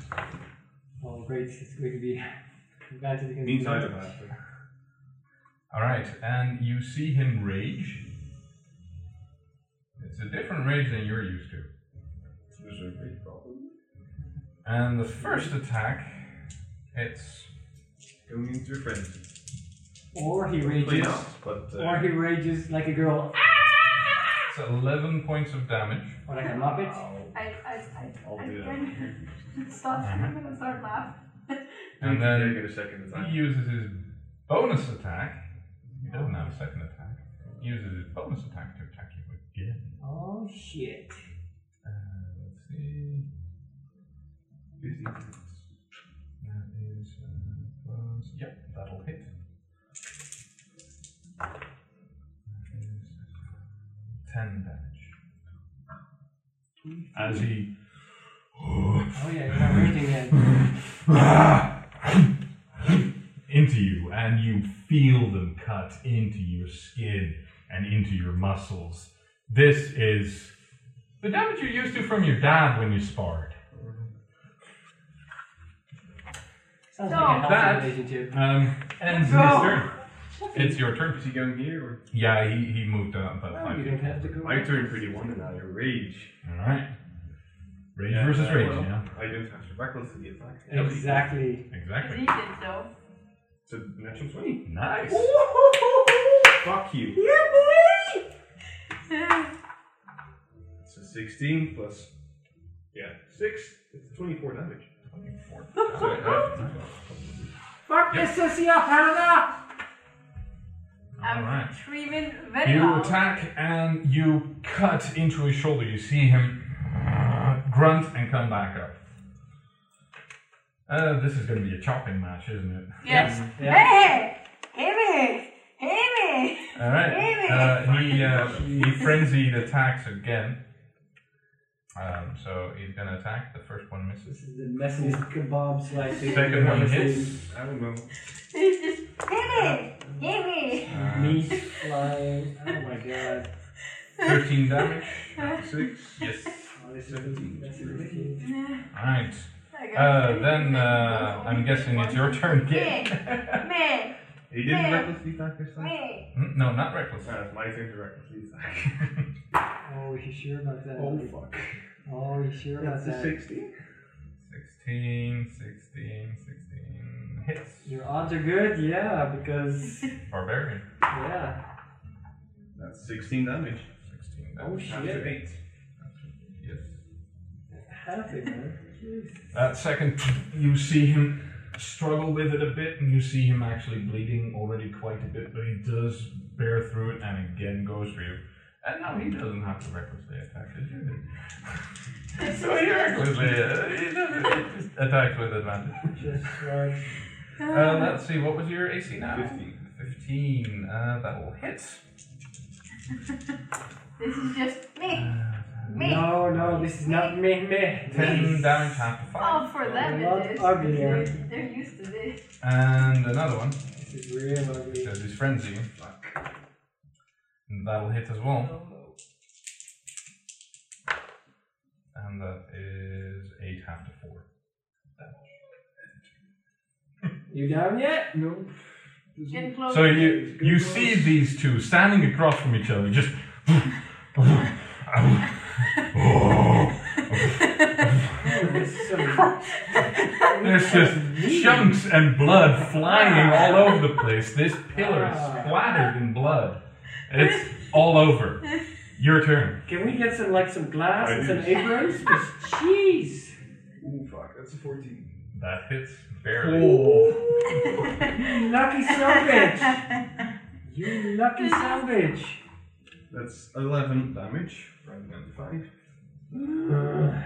Oh, great. It's going to be *laughs* advantage against means the- I have that. All right, and you see him rage. It's a different rage than you're used to. There's a great problem. And the first attack, it's Going into a frenzy. Or he rages. not, but. Uh, Or he rages like a girl. it's 11 points of damage. Or like a muppet. I'll, I I I, I'll I do that. can *laughs* stop screaming and start laughing. And I then get a second attack. he uses his bonus attack. Doesn't have a second attack. He uses his bonus attack to attack you again. Oh shit. Uh, let's see. 15 That is uh, plus. Yep, that'll hit. That is ten damage. As he Oh yeah, you're not raging yet. Into you, and you feel them cut into your skin and into your muscles. This is the damage you're used to from your dad when you sparred. Sounds So, like a that- healthy relationship. Um, ends Let's his go. turn. It's your turn. Is he going here or? Yeah, he, he moved uh, about Oh, five you feet. don't have to go. I turned pretty one and I rage. Alright. Rage Yeah, versus uh, rage, well, yeah. I don't have to recklessly attack. Exactly. Exactly. He did so. It's a natural 20. Nice. Fuck you. Yeah, boy! It's a 16 plus. Yeah, 6. It's 24 damage. So I have Fuck this sissy up, Helena! I'm Alright. screaming very You loud. attack and you cut into his shoulder. You see him uh, grunt and come back up. Uh, this is going to be a chopping match, isn't it? Yes. Yeah. Hey! Hey me! Hey me! All right. Uh, he uh, he frenzied attacks again. Um, so he's gonna attack. The first one misses. This is the messiest kebab slicing. Second I've one ever hits. seen. I don't know. He's just, hey me! Hey me! Uh, Meat flying. Oh my god. Thirteen damage. 6. Yes. Oh, this is this is ridiculous. All right. I got Uh, then uh, I'm guessing it's your turn Me! again. Me! He didn't Yeah. recklessly attack this time? Me! Hmm, no, not reckless. Ah, it's my turn to recklessly *laughs* attack. Oh, you sure about that? Oh fuck. Oh, you sure about That's a that? 16. 16, 16, 16 hits. Your odds are good, yeah, because *laughs* Barbarian. yeah. That's 16 damage. 16 Oh damage. After shit. 8. Yes. Half it, man. Jeez. That second, you see him struggle with it a bit, and you see him actually bleeding already quite a bit, but he does bear through it and again goes for you. And no, he doesn't have to recklessly attack, did you? *laughs* so he recklessly uh, he doesn't, just attacks with advantage. Just right. Uh, let's see, what was your AC now? 15. 15. Uh, that will hit. *laughs* This is just me! Uh, Me! No, no, this is not me, me. 10 damage, half to 5. Oh, for them A lot it is. uglier. They're, they're used to this. And another one, This is real ugly. because he's frenzy. And that'll hit as well. And that is 8 half to 4 damage. You down yet? No. Getting close. So you you see these two standing across from each other, just. *laughs* *laughs* *laughs* There's just chunks and blood flying all over the place. This pillar is splattered in blood. It's all over. Your turn. Can we get some like some glass I and do. some aprons? 'Cause Jeez. Ooh, fuck, that's a 14. That hits barely. You lucky son bitch. You lucky son bitch. That's 11 damage rather than 5. Uh,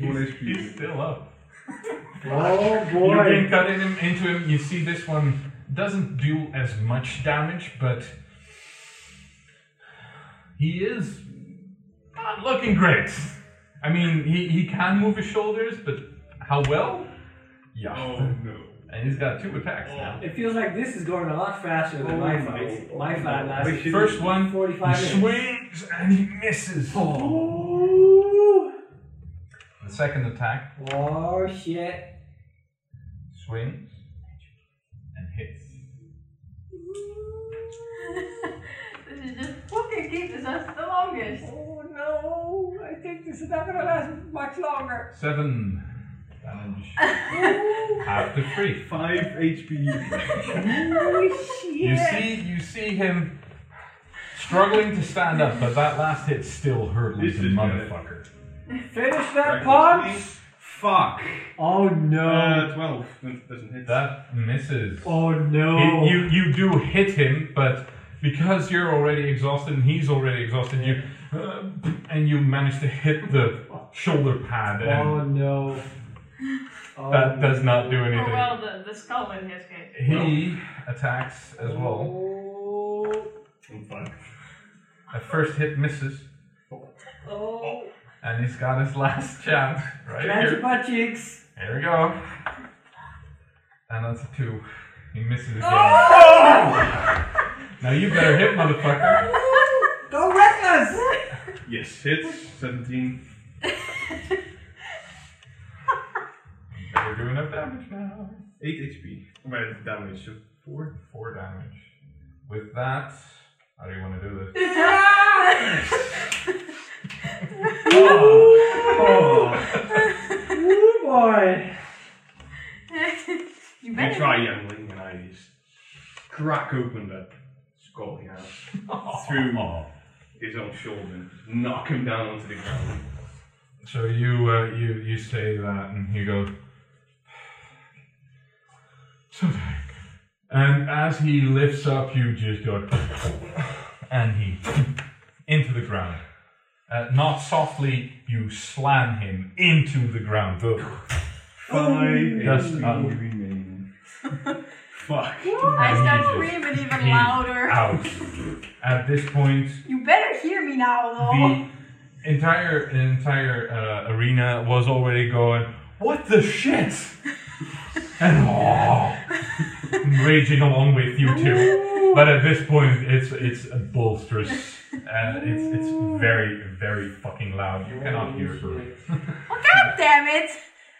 1 He's HP. still up. *laughs* oh boy! You've boy. been cutting him into him. You see this one doesn't do as much damage, but he is not looking great. I mean, he, he can move his shoulders, but how well? Yeah. Oh, no. And he's got two attacks now. It feels like this is going a lot faster than my Oh, fight. no. My fight lasted First one, 45 he minutes. swings and he misses. Ooh. The second attack Oh shit. swings and hits. *laughs* this is just fucking keeping us the longest. Oh no, I think this is not gonna last much longer. Seven damage. Half to three. 5 HP. *laughs* Oh. You see, you see him struggling to stand up, but that last hit still hurt like This a is good. motherfucker. Finish that Reckless punch. Fuck. Oh no. Uh, 12. That doesn't hit. That misses. oh no. It- you you do hit him, but because you're already exhausted and he's already exhausted, you uh, and you manage to hit the shoulder pad, and Oh no. Oh, that does not do Or anything. Oh, well, the, the skull in his case. He attacks as well. Oh. I'm fine. The first hit misses, Oh. and he's got his last *laughs* chance right Catch your here. butt cheeks. Here we go. And that's a two. He misses again. Oh! Now you better hit, motherfucker. Go reckless. *laughs* Yes, hits. 17. *laughs* Better do enough damage now. 8 HP. Well, damage of 4. Four damage. With that, how do you want to do this? *laughs* Oh! *laughs* Ooh boy. you You try, youngling, and I just crack open that skull he has through *laughs* his own shoulder and knock him down onto the ground. So you uh, you you say that, and you go. So thank. And as he lifts up, you just go, and he into the ground. Uh, not softly, you slam him into the ground. Go. Five Just HP up. remain. Fuck. I start Jesus. screaming even louder. Out. At this point, You better hear me now, though. the entire entire uh, arena was already going, "What the shit?" And oh, raging along with you two. But at this point, it's it's bolsterous. Uh, it's it's very very fucking loud. You cannot hear her. Oh, God damn it!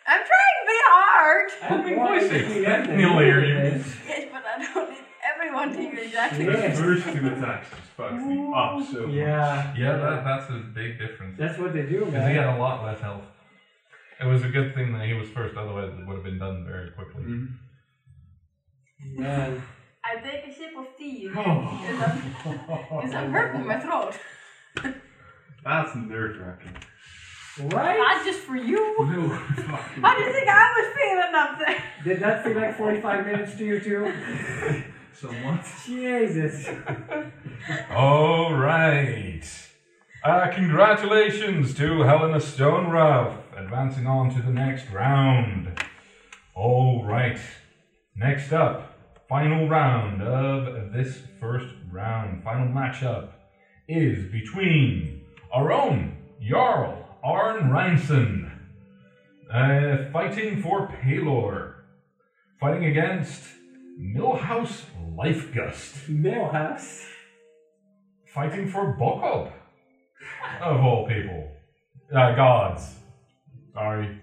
I'm trying very hard. Booming voices. Yeah. Neil hear you. Yes, but I don't need everyone to hear exactly. Yeah. The first two attacks just fucked me up so much. Yeah. Yeah, that that's a big difference. That's what they do, Because he man. had a lot less health. It was a good thing that he was first, otherwise it would have been done very quickly. Mhm. Man. I take a sip of tea again *laughs* because I'm, because hurting my throat. *laughs* That's nerve wracking. Right? Not just for you. *laughs* No. How do you think I was feeling up there? Did that feel like 45 minutes to you too? Somewhat. Jesus. All right. Uh, congratulations to Helena Stoneruff advancing on to the next round. All right. Next up, final round of this first round. Final matchup is between our own Jarl Arn Reinson, uh, fighting for Pelor, fighting against Millhouse Lifegust Millhouse. fighting for Boccob, of all people. Uh, gods. Sorry.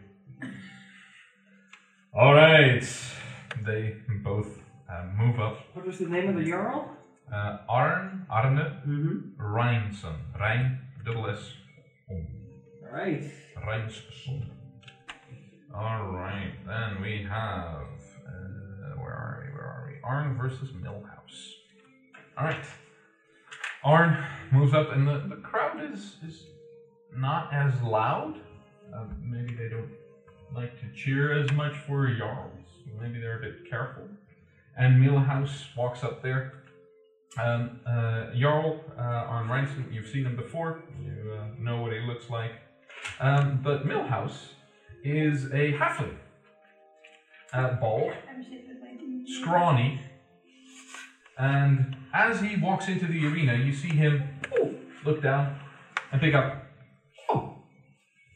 All right. they both uh, move up. What was the name of the Jarl? Uh, Arn, Arne Mm-hmm. Reinson. Rein, double S. Right. Reinsson. Alright, then we have. Uh, where are we? Where are we? Arn versus Millhouse. Alright. Arn moves up, and the, the crowd is, is not as loud. Uh, maybe they don't like to cheer as much for Jarls. Maybe they're a bit careful. And Millhouse walks up there. Um, uh, Jarl uh, Arn Reinson, you've seen him before. You uh, know what he looks like. Um, but Millhouse is a halfling. Uh, bald, I'm shit with my teeth. scrawny, and as he walks into the arena, you see him oh, look down and pick up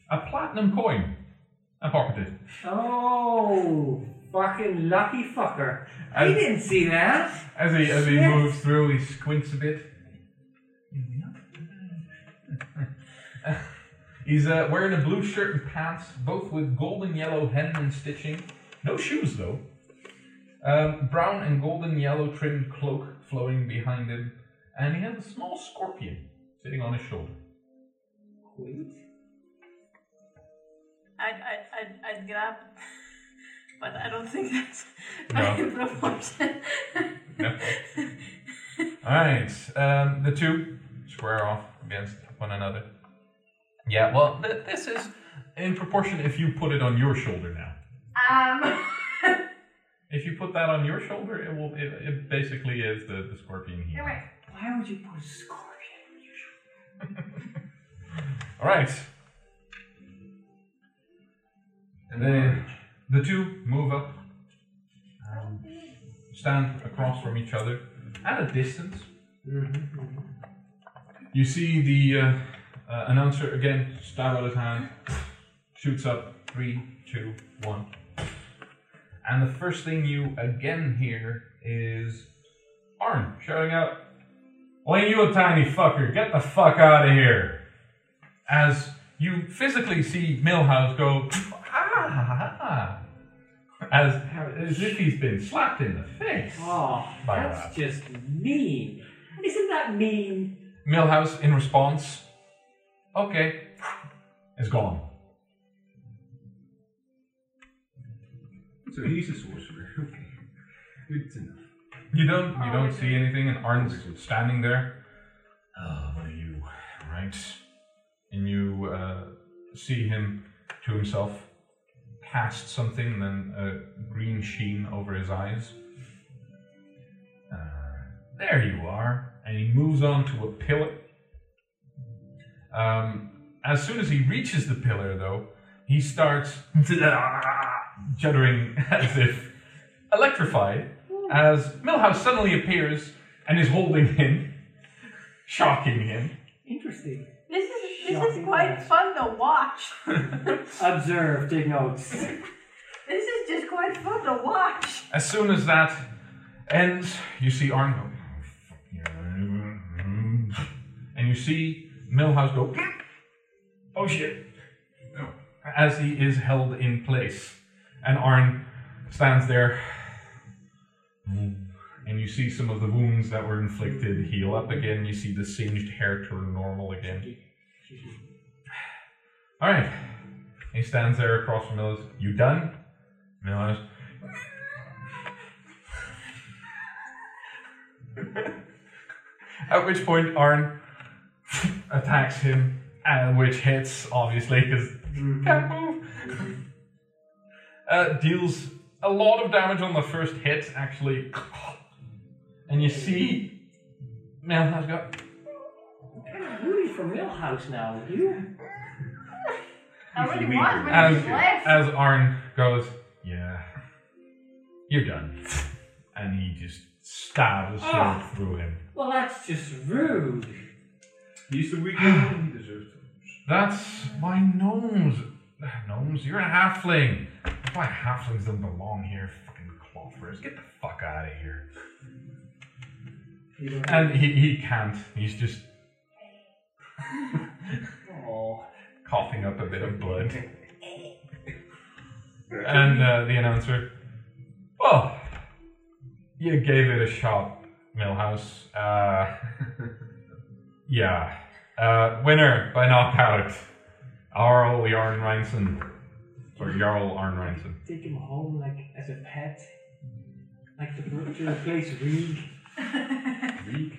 a platinum coin and pocketed. Oh, fucking lucky fucker. I And- didn't see that. As he as he Shit. moves through, he squints a bit. He's uh, wearing a blue shirt and pants, both with golden yellow hem and stitching. No shoes though. Um, brown and golden yellow trimmed cloak flowing behind him, and he has a small scorpion sitting on his shoulder. Wait. I'd, I'd, I'd, I'd grab, *laughs* but I don't think that's No. *laughs* my proportion. No. *laughs* Alright, um, the two square off against one another. Yeah, well, th- this is in proportion if you put it on your shoulder now. um, If you put that on your shoulder, it will. It, it basically is the, the scorpion here. anyway, Why would you put a scorpion on your shoulder? All right. The the two move up, um, stand across from each other at a distance. You see the uh, uh, announcer again stab out his hand, shoots up. Three, two, one. And the first thing you again hear is Arn shouting out, Well, you a tiny fucker, get the fuck out of here. As you physically see Millhouse go, as, as if he's been slapped in the face. Oh, By that's that. just mean. Isn't that mean? Millhouse, in response, okay, is gone. So he's a sorcerer. *laughs* Okay. Good to know. You don't you don't see anything, and Arn's standing there. Uh, what are you? Right, and you uh, see him to himself cast something, and then a green sheen over his eyes. Uh, there you are, and he moves on to a pillar. Um, as soon as he reaches the pillar, though, he starts *laughs* juddering *laughs* as if electrified as Millhouse suddenly appears and is holding him, shocking him. Interesting. This is Shocking quite eyes. fun to watch. *laughs* Observe, take notes. *laughs* This is just quite fun to watch. As soon as that ends, you see Arn go, "Oh, fuck you." and you see Millhouse go, oh shit, as he is held in place. And Arn stands there, and you see some of the wounds that were inflicted heal up again. You see the singed hair turn normal again. *sighs* All right. He stands there across from Mills. You done? Mills. *laughs* At which point Arn *laughs* attacks him, and which hits obviously because can't move. Uh, deals a lot of damage on the first hit, actually, *gasps* and you see Millhouse go. I'm rooting for Millhouse now. You? I really was when As, he left. as Arn goes, yeah, you're done, *laughs* and he just stabs a sword Ah. through him. Well, that's just rude. He's the weak one. He deserves to. That's why gnomes. Gnomes, you're a halfling. That's why halflings don't belong here. Fucking clothers. Get the fuck out of here. You don't- And he, he can't. He's just *laughs* Oh. coughing up a bit of blood. *laughs* And uh, the announcer, well, You gave it a shot, Millhouse. Uh, *laughs* yeah. Uh, winner by knockout. Arl Jarl Reinson. Or Jarl Arn Reinson. Take him home like as a pet. Like to, to replace Reed. Oh,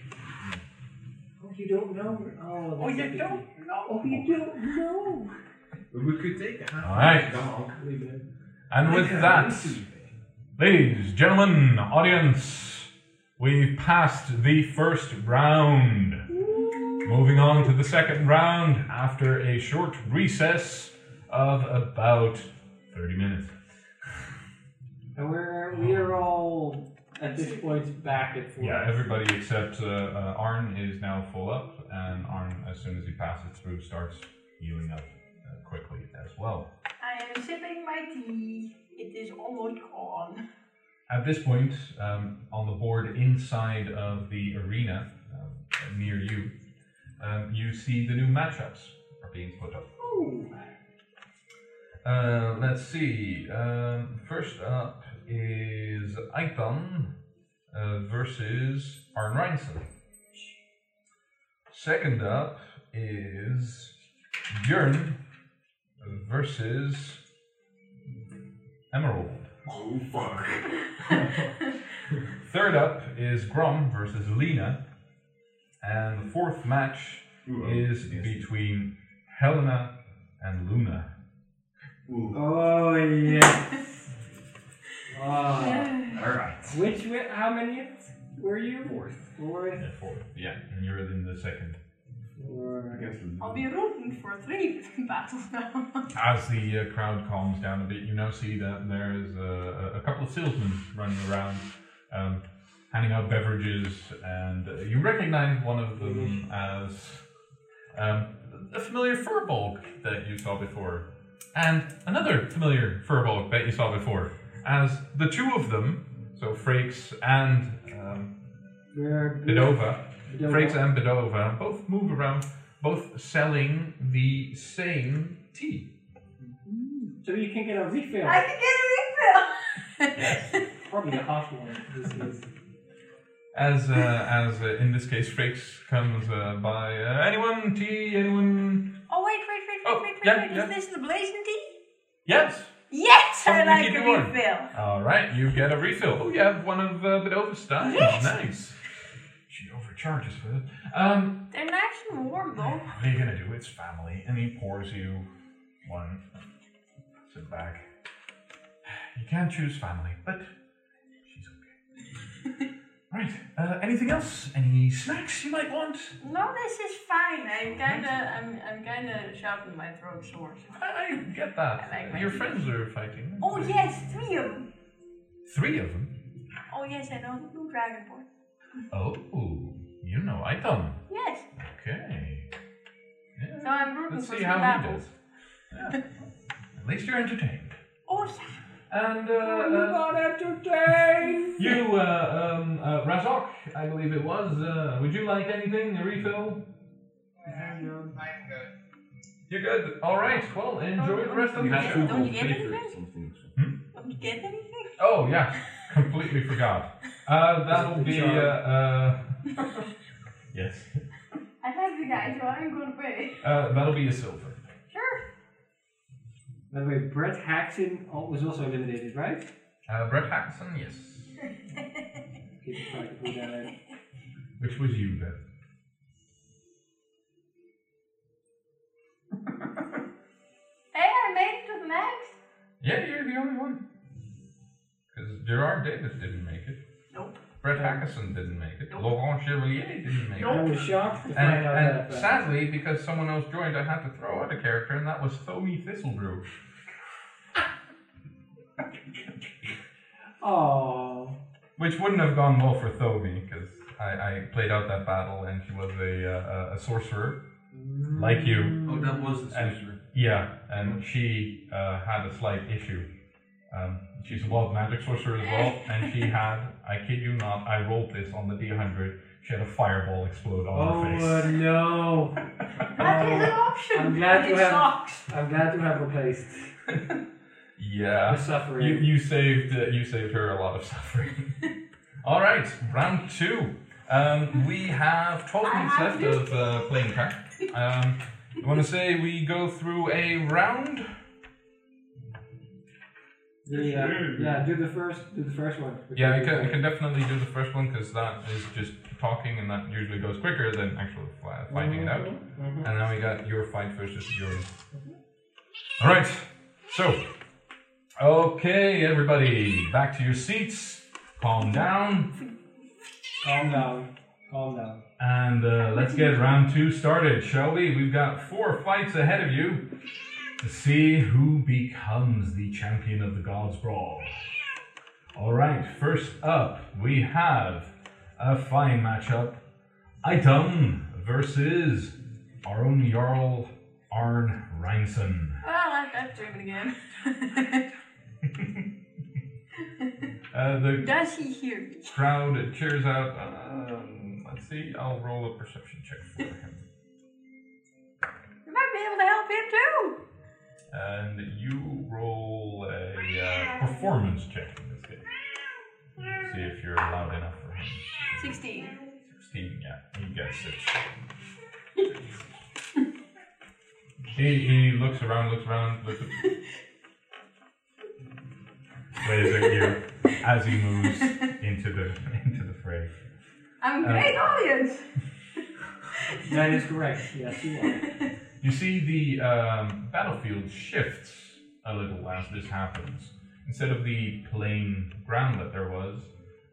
you don't know? Oh, Oh, you don't know. Oh, know. you don't know. We could take the half Alright. dog. And with that, ladies, gentlemen, audience, we've passed the first round. Moving on to the second round after a short recess of about 30 minutes. And we're we're all at this point back and forth. Yeah, everybody except uh, uh, Arn is now full up, and Arn, as soon as he passes through, starts healing up uh, quickly as well. I am sipping my tea. It is almost gone. At this point, um, on the board inside of the arena um, near you, um, you see the new matchups are being put up. Ooh. Uh, let's see. Um, first up is Aiton uh, versus Arn Reinson. Second up is Björn versus Emerald. Oh fuck. *laughs* Third up is Grom versus Lena. And the fourth match is between Helena and Luna. Oh yes. Oh. Alright. Which wi- how many were you? Fourth. Fourth. Yeah, fourth. Yeah, and you're in the second. Four. I'll be rooting for three *laughs* battles now. As the uh, crowd calms down a bit, you now see that there is a, a couple of salesmen running around, um, handing out beverages, and uh, you recognize one of them as um, a familiar furbolg that you saw before, and another familiar furbolg that you saw before. As the two of them, so Frakes and um, We're Bedova, Bedova. Frakes and Bedova both move around, both selling the same tea. So you can get a refill. I can get a refill. *laughs* Probably a hot one. This is. As uh, as uh, in this case, Frakes comes uh, by. Uh, anyone tea? Anyone? oh wait, wait, wait, wait, Oh, wait, wait, yeah, wait. yeah. Is this the blazing tea? Yes. Yes, I like a refill. All right, you get a refill. Oh, you have one of uh, Bedova's steins. Yes. Nice. She overcharges for it. Um, They're nice and warm though. what are you gonna do? It's family, and he pours you one. Sit back. You can't choose family, but she's okay. *laughs* right. Uh, anything else? Any snacks you might want? No, this is fine. I'm kinda, I'm, I'm kinda shouting my throat sore. *laughs* I, I get that. I like my Your friends are fighting. Oh yes, three of them. Three of them. Oh yes, I know the blue dragonborn. Oh, you know Aiton. Yes. Okay. Yeah. So I'm rooting Let's for see three how he battles. does. Yeah. At least you're entertained. Oh yeah. And uh, I'm uh, not entertained. you, uh, um, uh, Razok, I believe it was. Uh, would you like anything? A refill? I'm good. You're good. All right. Well, enjoy the rest of the have show. Don't you get anything? Hmm? Don't you get anything? Oh yeah, completely forgot. Uh, that'll be. Uh, uh, *laughs* yes. I like the guy, so I'm gonna pay. Uh, that'll be a silver. Sure. By the way, Brett Haxon al- was also eliminated, right? Uh, Brett Hackson, yes. *laughs* Keep trying to put that in. Which was you, Beth. Hey, I made it to the max. Yeah, you're the only one. Because Gerard Davis didn't make it. Nope. Brett Hackison didn't make it. Nope. Laurent Chevalier didn't make I it. was shocked to And, find out and that. uh, sadly, because someone else joined, I had to throw out a character, and that was Thomy Thistlebrew. Oh. Which wouldn't have gone well for Thomy, because I, I played out that battle, and she was a, uh, a sorcerer, like you. Oh, that was the And- sorcerer. Yeah, and she uh, had a slight issue. Um, she's a wild magic sorcerer as well, and she *laughs* had, I kid you not, I rolled this on the D100, she had a fireball explode on Oh her face. uh, no. *laughs* That is an Oh, option. I'm glad but you it have- sucks. I'm glad to have replaced *laughs* the yeah. suffering. You, you saved uh, you saved her a lot of *laughs* suffering. All right, round two. Um, we have 12 minutes left of uh, playing card. Um, you want to say we go through a round? The, uh, yeah, do the first, do the first one. Yeah, I can, I can definitely do the first one because that is just talking and that usually goes quicker than actual fi- fighting it out. Mhm. And now we got your fight versus yours. All right, so okay, everybody, back to your seats. Calm down, Calm down. Calm down. and uh, let's get round two started, shall we? We've got four fights ahead of you to see who becomes the champion of the Gods Brawl. All right, first up, we have a fine matchup: Aiton versus our own Jarl Arn Reinson. Well, I, I'm dreaming again. *laughs* Uh, the Does he hear me? crowd cheers out. Um, let's see. I'll roll a perception check for him, You might be able to help him too. and you roll a uh, performance check in this case. See if you're loud enough for him. 16. Sixteen. Yeah, he gets it. he, he looks around, looks around, looks. *laughs* at you as he moves into the into the fray. I'm a Uh, great audience. That is correct. Yes, you are. You see the um, battlefield shifts a little as this happens. Instead of the plain ground that there was,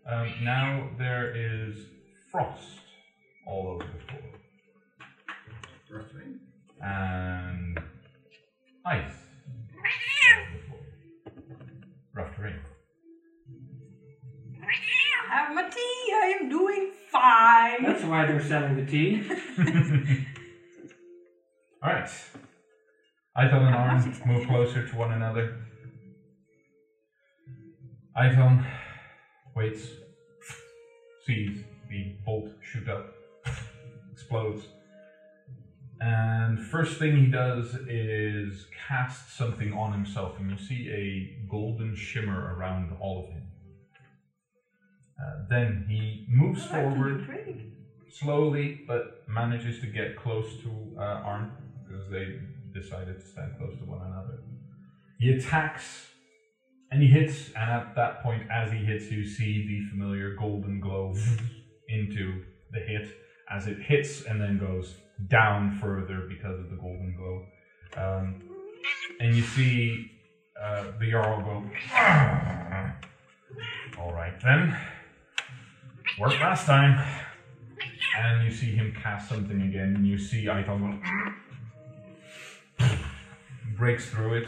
um, now there is frost all over the floor. And ice Have my tea. I am doing fine. That's why they're selling the tea. *laughs* Alright. Aiton and Arn move closer to one another. Aiton waits, sees the bolt shoot up, explodes. And first thing he does is cast something on himself, and you see a golden shimmer around all of him. Uh, then he moves forward slowly, but manages to get close to uh, Arn because they decided to stand close to one another. He attacks and he hits, and at that point, as he hits, you see the familiar golden glow *laughs* into the hit as it hits and then goes down further because of the golden glow. Um, and you see uh, the Jarl go, All right then, worked last time and you see him cast something again, and you see Aiton breaks through it,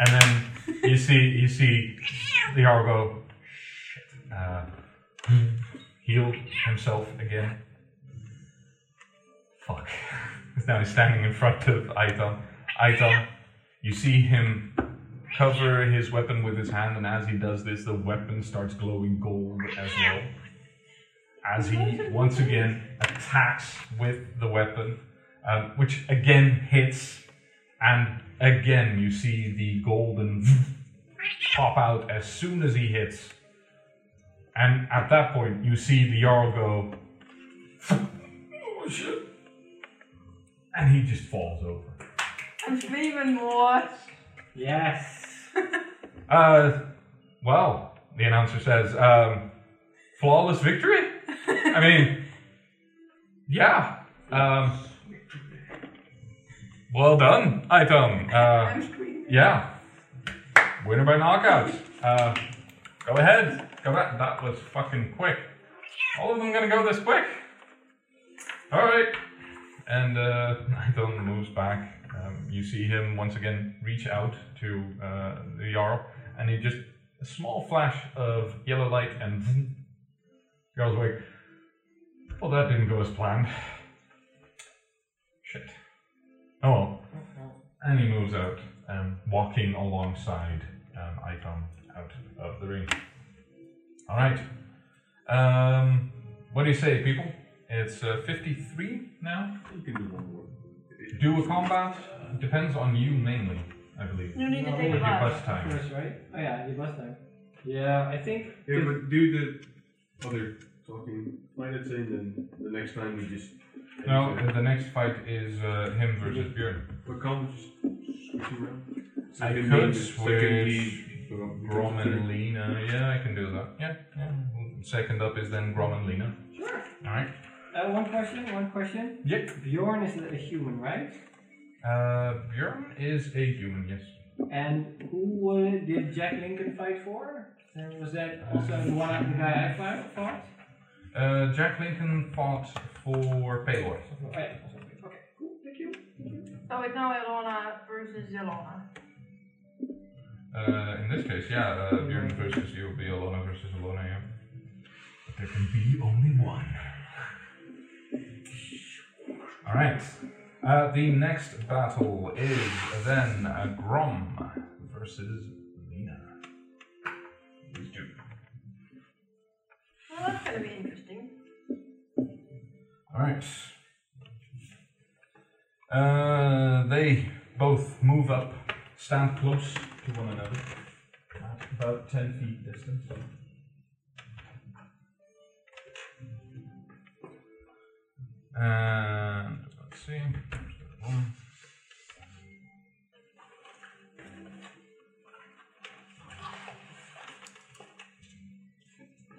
and then you see you see the Jarl go shit, uh, healed himself again. Fuck. *laughs* now he's standing in front of Aiton. Aiton, you see him cover his weapon with his hand, and as he does this, the weapon starts glowing gold as well. As he once again attacks with the weapon, um, which again hits, and again you see the golden *laughs* pop out as soon as he hits. And at that point, you see the Jarl go, oh shit. And he just falls over. I'm screaming more. Yes. *laughs* Uh, well, the announcer says, um, flawless victory? I mean, *laughs* yeah. Um, well done, Aiton. Uh, yeah. Winner by knockout. Uh, go ahead. Go back. That was fucking quick. All of them gonna go this quick. Alright. And uh, *laughs* Aiton moves back. Um, you see him once again reach out to uh, the Jarl, and he just a small flash of yellow light, and *laughs* Jarl's like, "Well, that didn't go as planned." Shit. Oh well. And he moves out, um, walking alongside um, Aiton out of the ring. All right. Um, what do you say, people? It's uh, 53 now. You can do one more. Do a combat depends on you mainly, I believe. You need to No, take a With your bus. bus time. First, right? Oh yeah, your bus time. Yeah, I think. Yeah, but do the other talking fight it in, then the next time we just. No, the next fight is uh, him versus Björn. But can't we switch him around? I Second could lead, switch lead, Grom and Lena. Yeah, I can do that. Yeah, yeah. Second up is then Grom and Lena. Sure. Alright. Uh, one question, one question. Yep. Bjorn is a human, right? Uh, Björn is a human, yes. And who uh, did Jack Lincoln fight for? Uh, was that also the one the guy I fought? fought? Uh, Jack Lincoln fought for Pelor. Oh, Okay, cool. Thank you. So it's now Ilona versus Ilona. Uh, in this case, yeah, uh, Björn versus you will be Alona versus Alona, yeah. But there can be only one. Alright. Uh, the next battle is then uh, Grom versus Lena. These two. Well, that's gonna be interesting. Alright. Uh, they both move up, stand close to one another at about 10 feet distance. And let's see.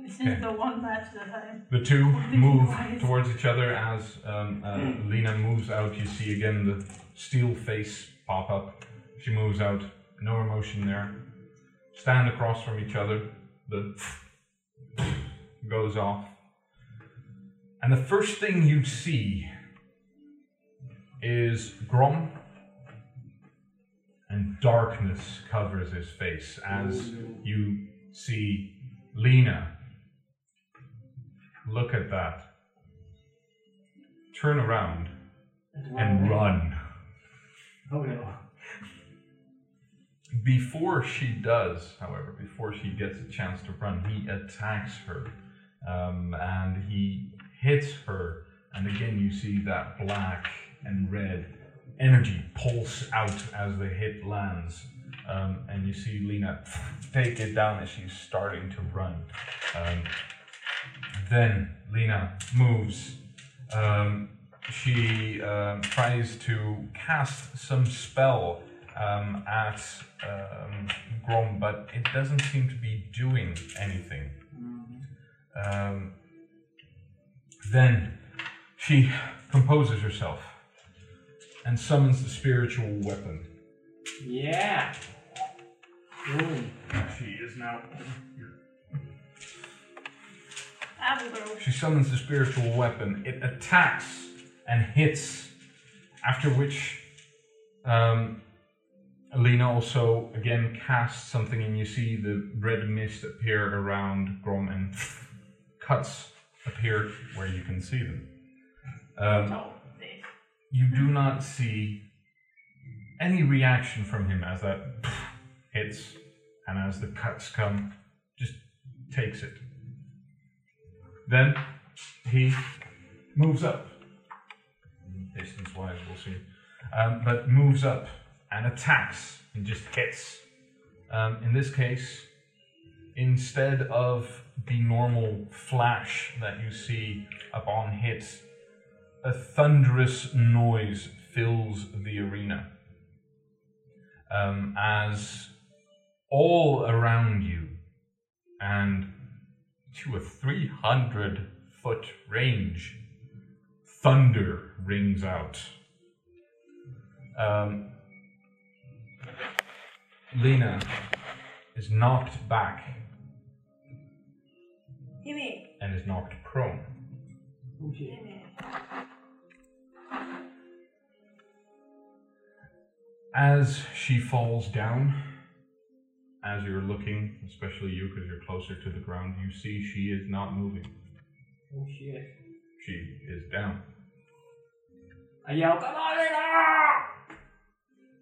This Okay. is the one match that I. The two move towards each other as um, uh, Lena moves out. You see again the steel face pop up. She moves out, no emotion there. Stand across from each other. The *laughs* goes off. And the first thing you see is Grom, and darkness covers his face as you see Lena Look at that. Turn around and run. Oh no. Before she does, however, before she gets a chance to run, he attacks her. Um, and he hits her. And again, you see that black and red energy pulse out as the hit lands. Um, and you see Lena take it down as she's starting to run. Um, then Lena moves. Um, she um, tries to cast some spell um, at um, Grom, but it doesn't seem to be doing anything. Then she composes herself and summons the spiritual weapon. Yeah. Boom. She is now. Avaldo. She summons the spiritual weapon. It attacks and hits, after which um, Alina also again casts something, and you see the red mist appear around Grom, and cuts appear where you can see them. Um, Oh, you do not see any reaction from him as that hits, and as the cuts come, just takes it. Then he moves up, distance wise, we'll see, um, but moves up and attacks and just hits. Um, in this case, instead of the normal flash that you see upon hit, a thunderous noise fills the arena um, as all around you and to a 300 foot range, thunder rings out. Um, Lena is knocked back And is knocked prone. As she falls down, as you're looking, especially you because you're closer to the ground, you see she is not moving. Oh shit. She is down. I yell, come on!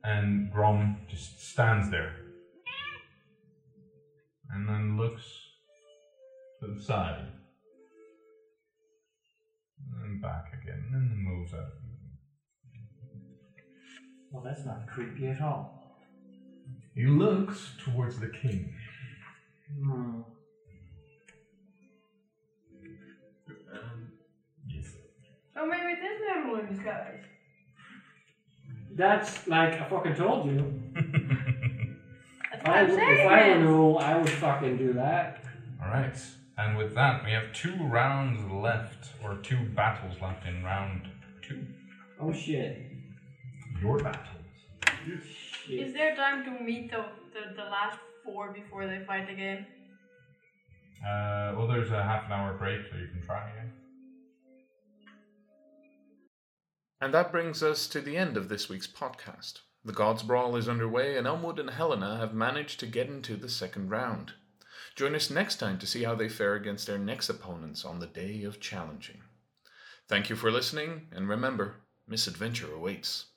And Grom just stands there. And then looks to the side. And then back again, and then moves out. Well, that's not creepy at all. He looks towards the king. Hmm. Um, Yes. Oh, maybe it is the Emerald in disguise. That's like I fucking told you. That's If what I, I'm w- saying. if I were man. Noel, I would fucking do that. Alright, and with that, we have two rounds left, or two battles left in round two. Oh shit. Your battles. Shit. Is there time to meet the, the, the last four before they fight again? Uh, well, there's a half an hour break, so you can try again. And that brings us to the end of this week's podcast. The Gods Brawl is underway, and Elmwood and Helena have managed to get into the second round. Join us next time to see how they fare against their next opponents on the day of challenging. Thank you for listening, and remember, misadventure awaits.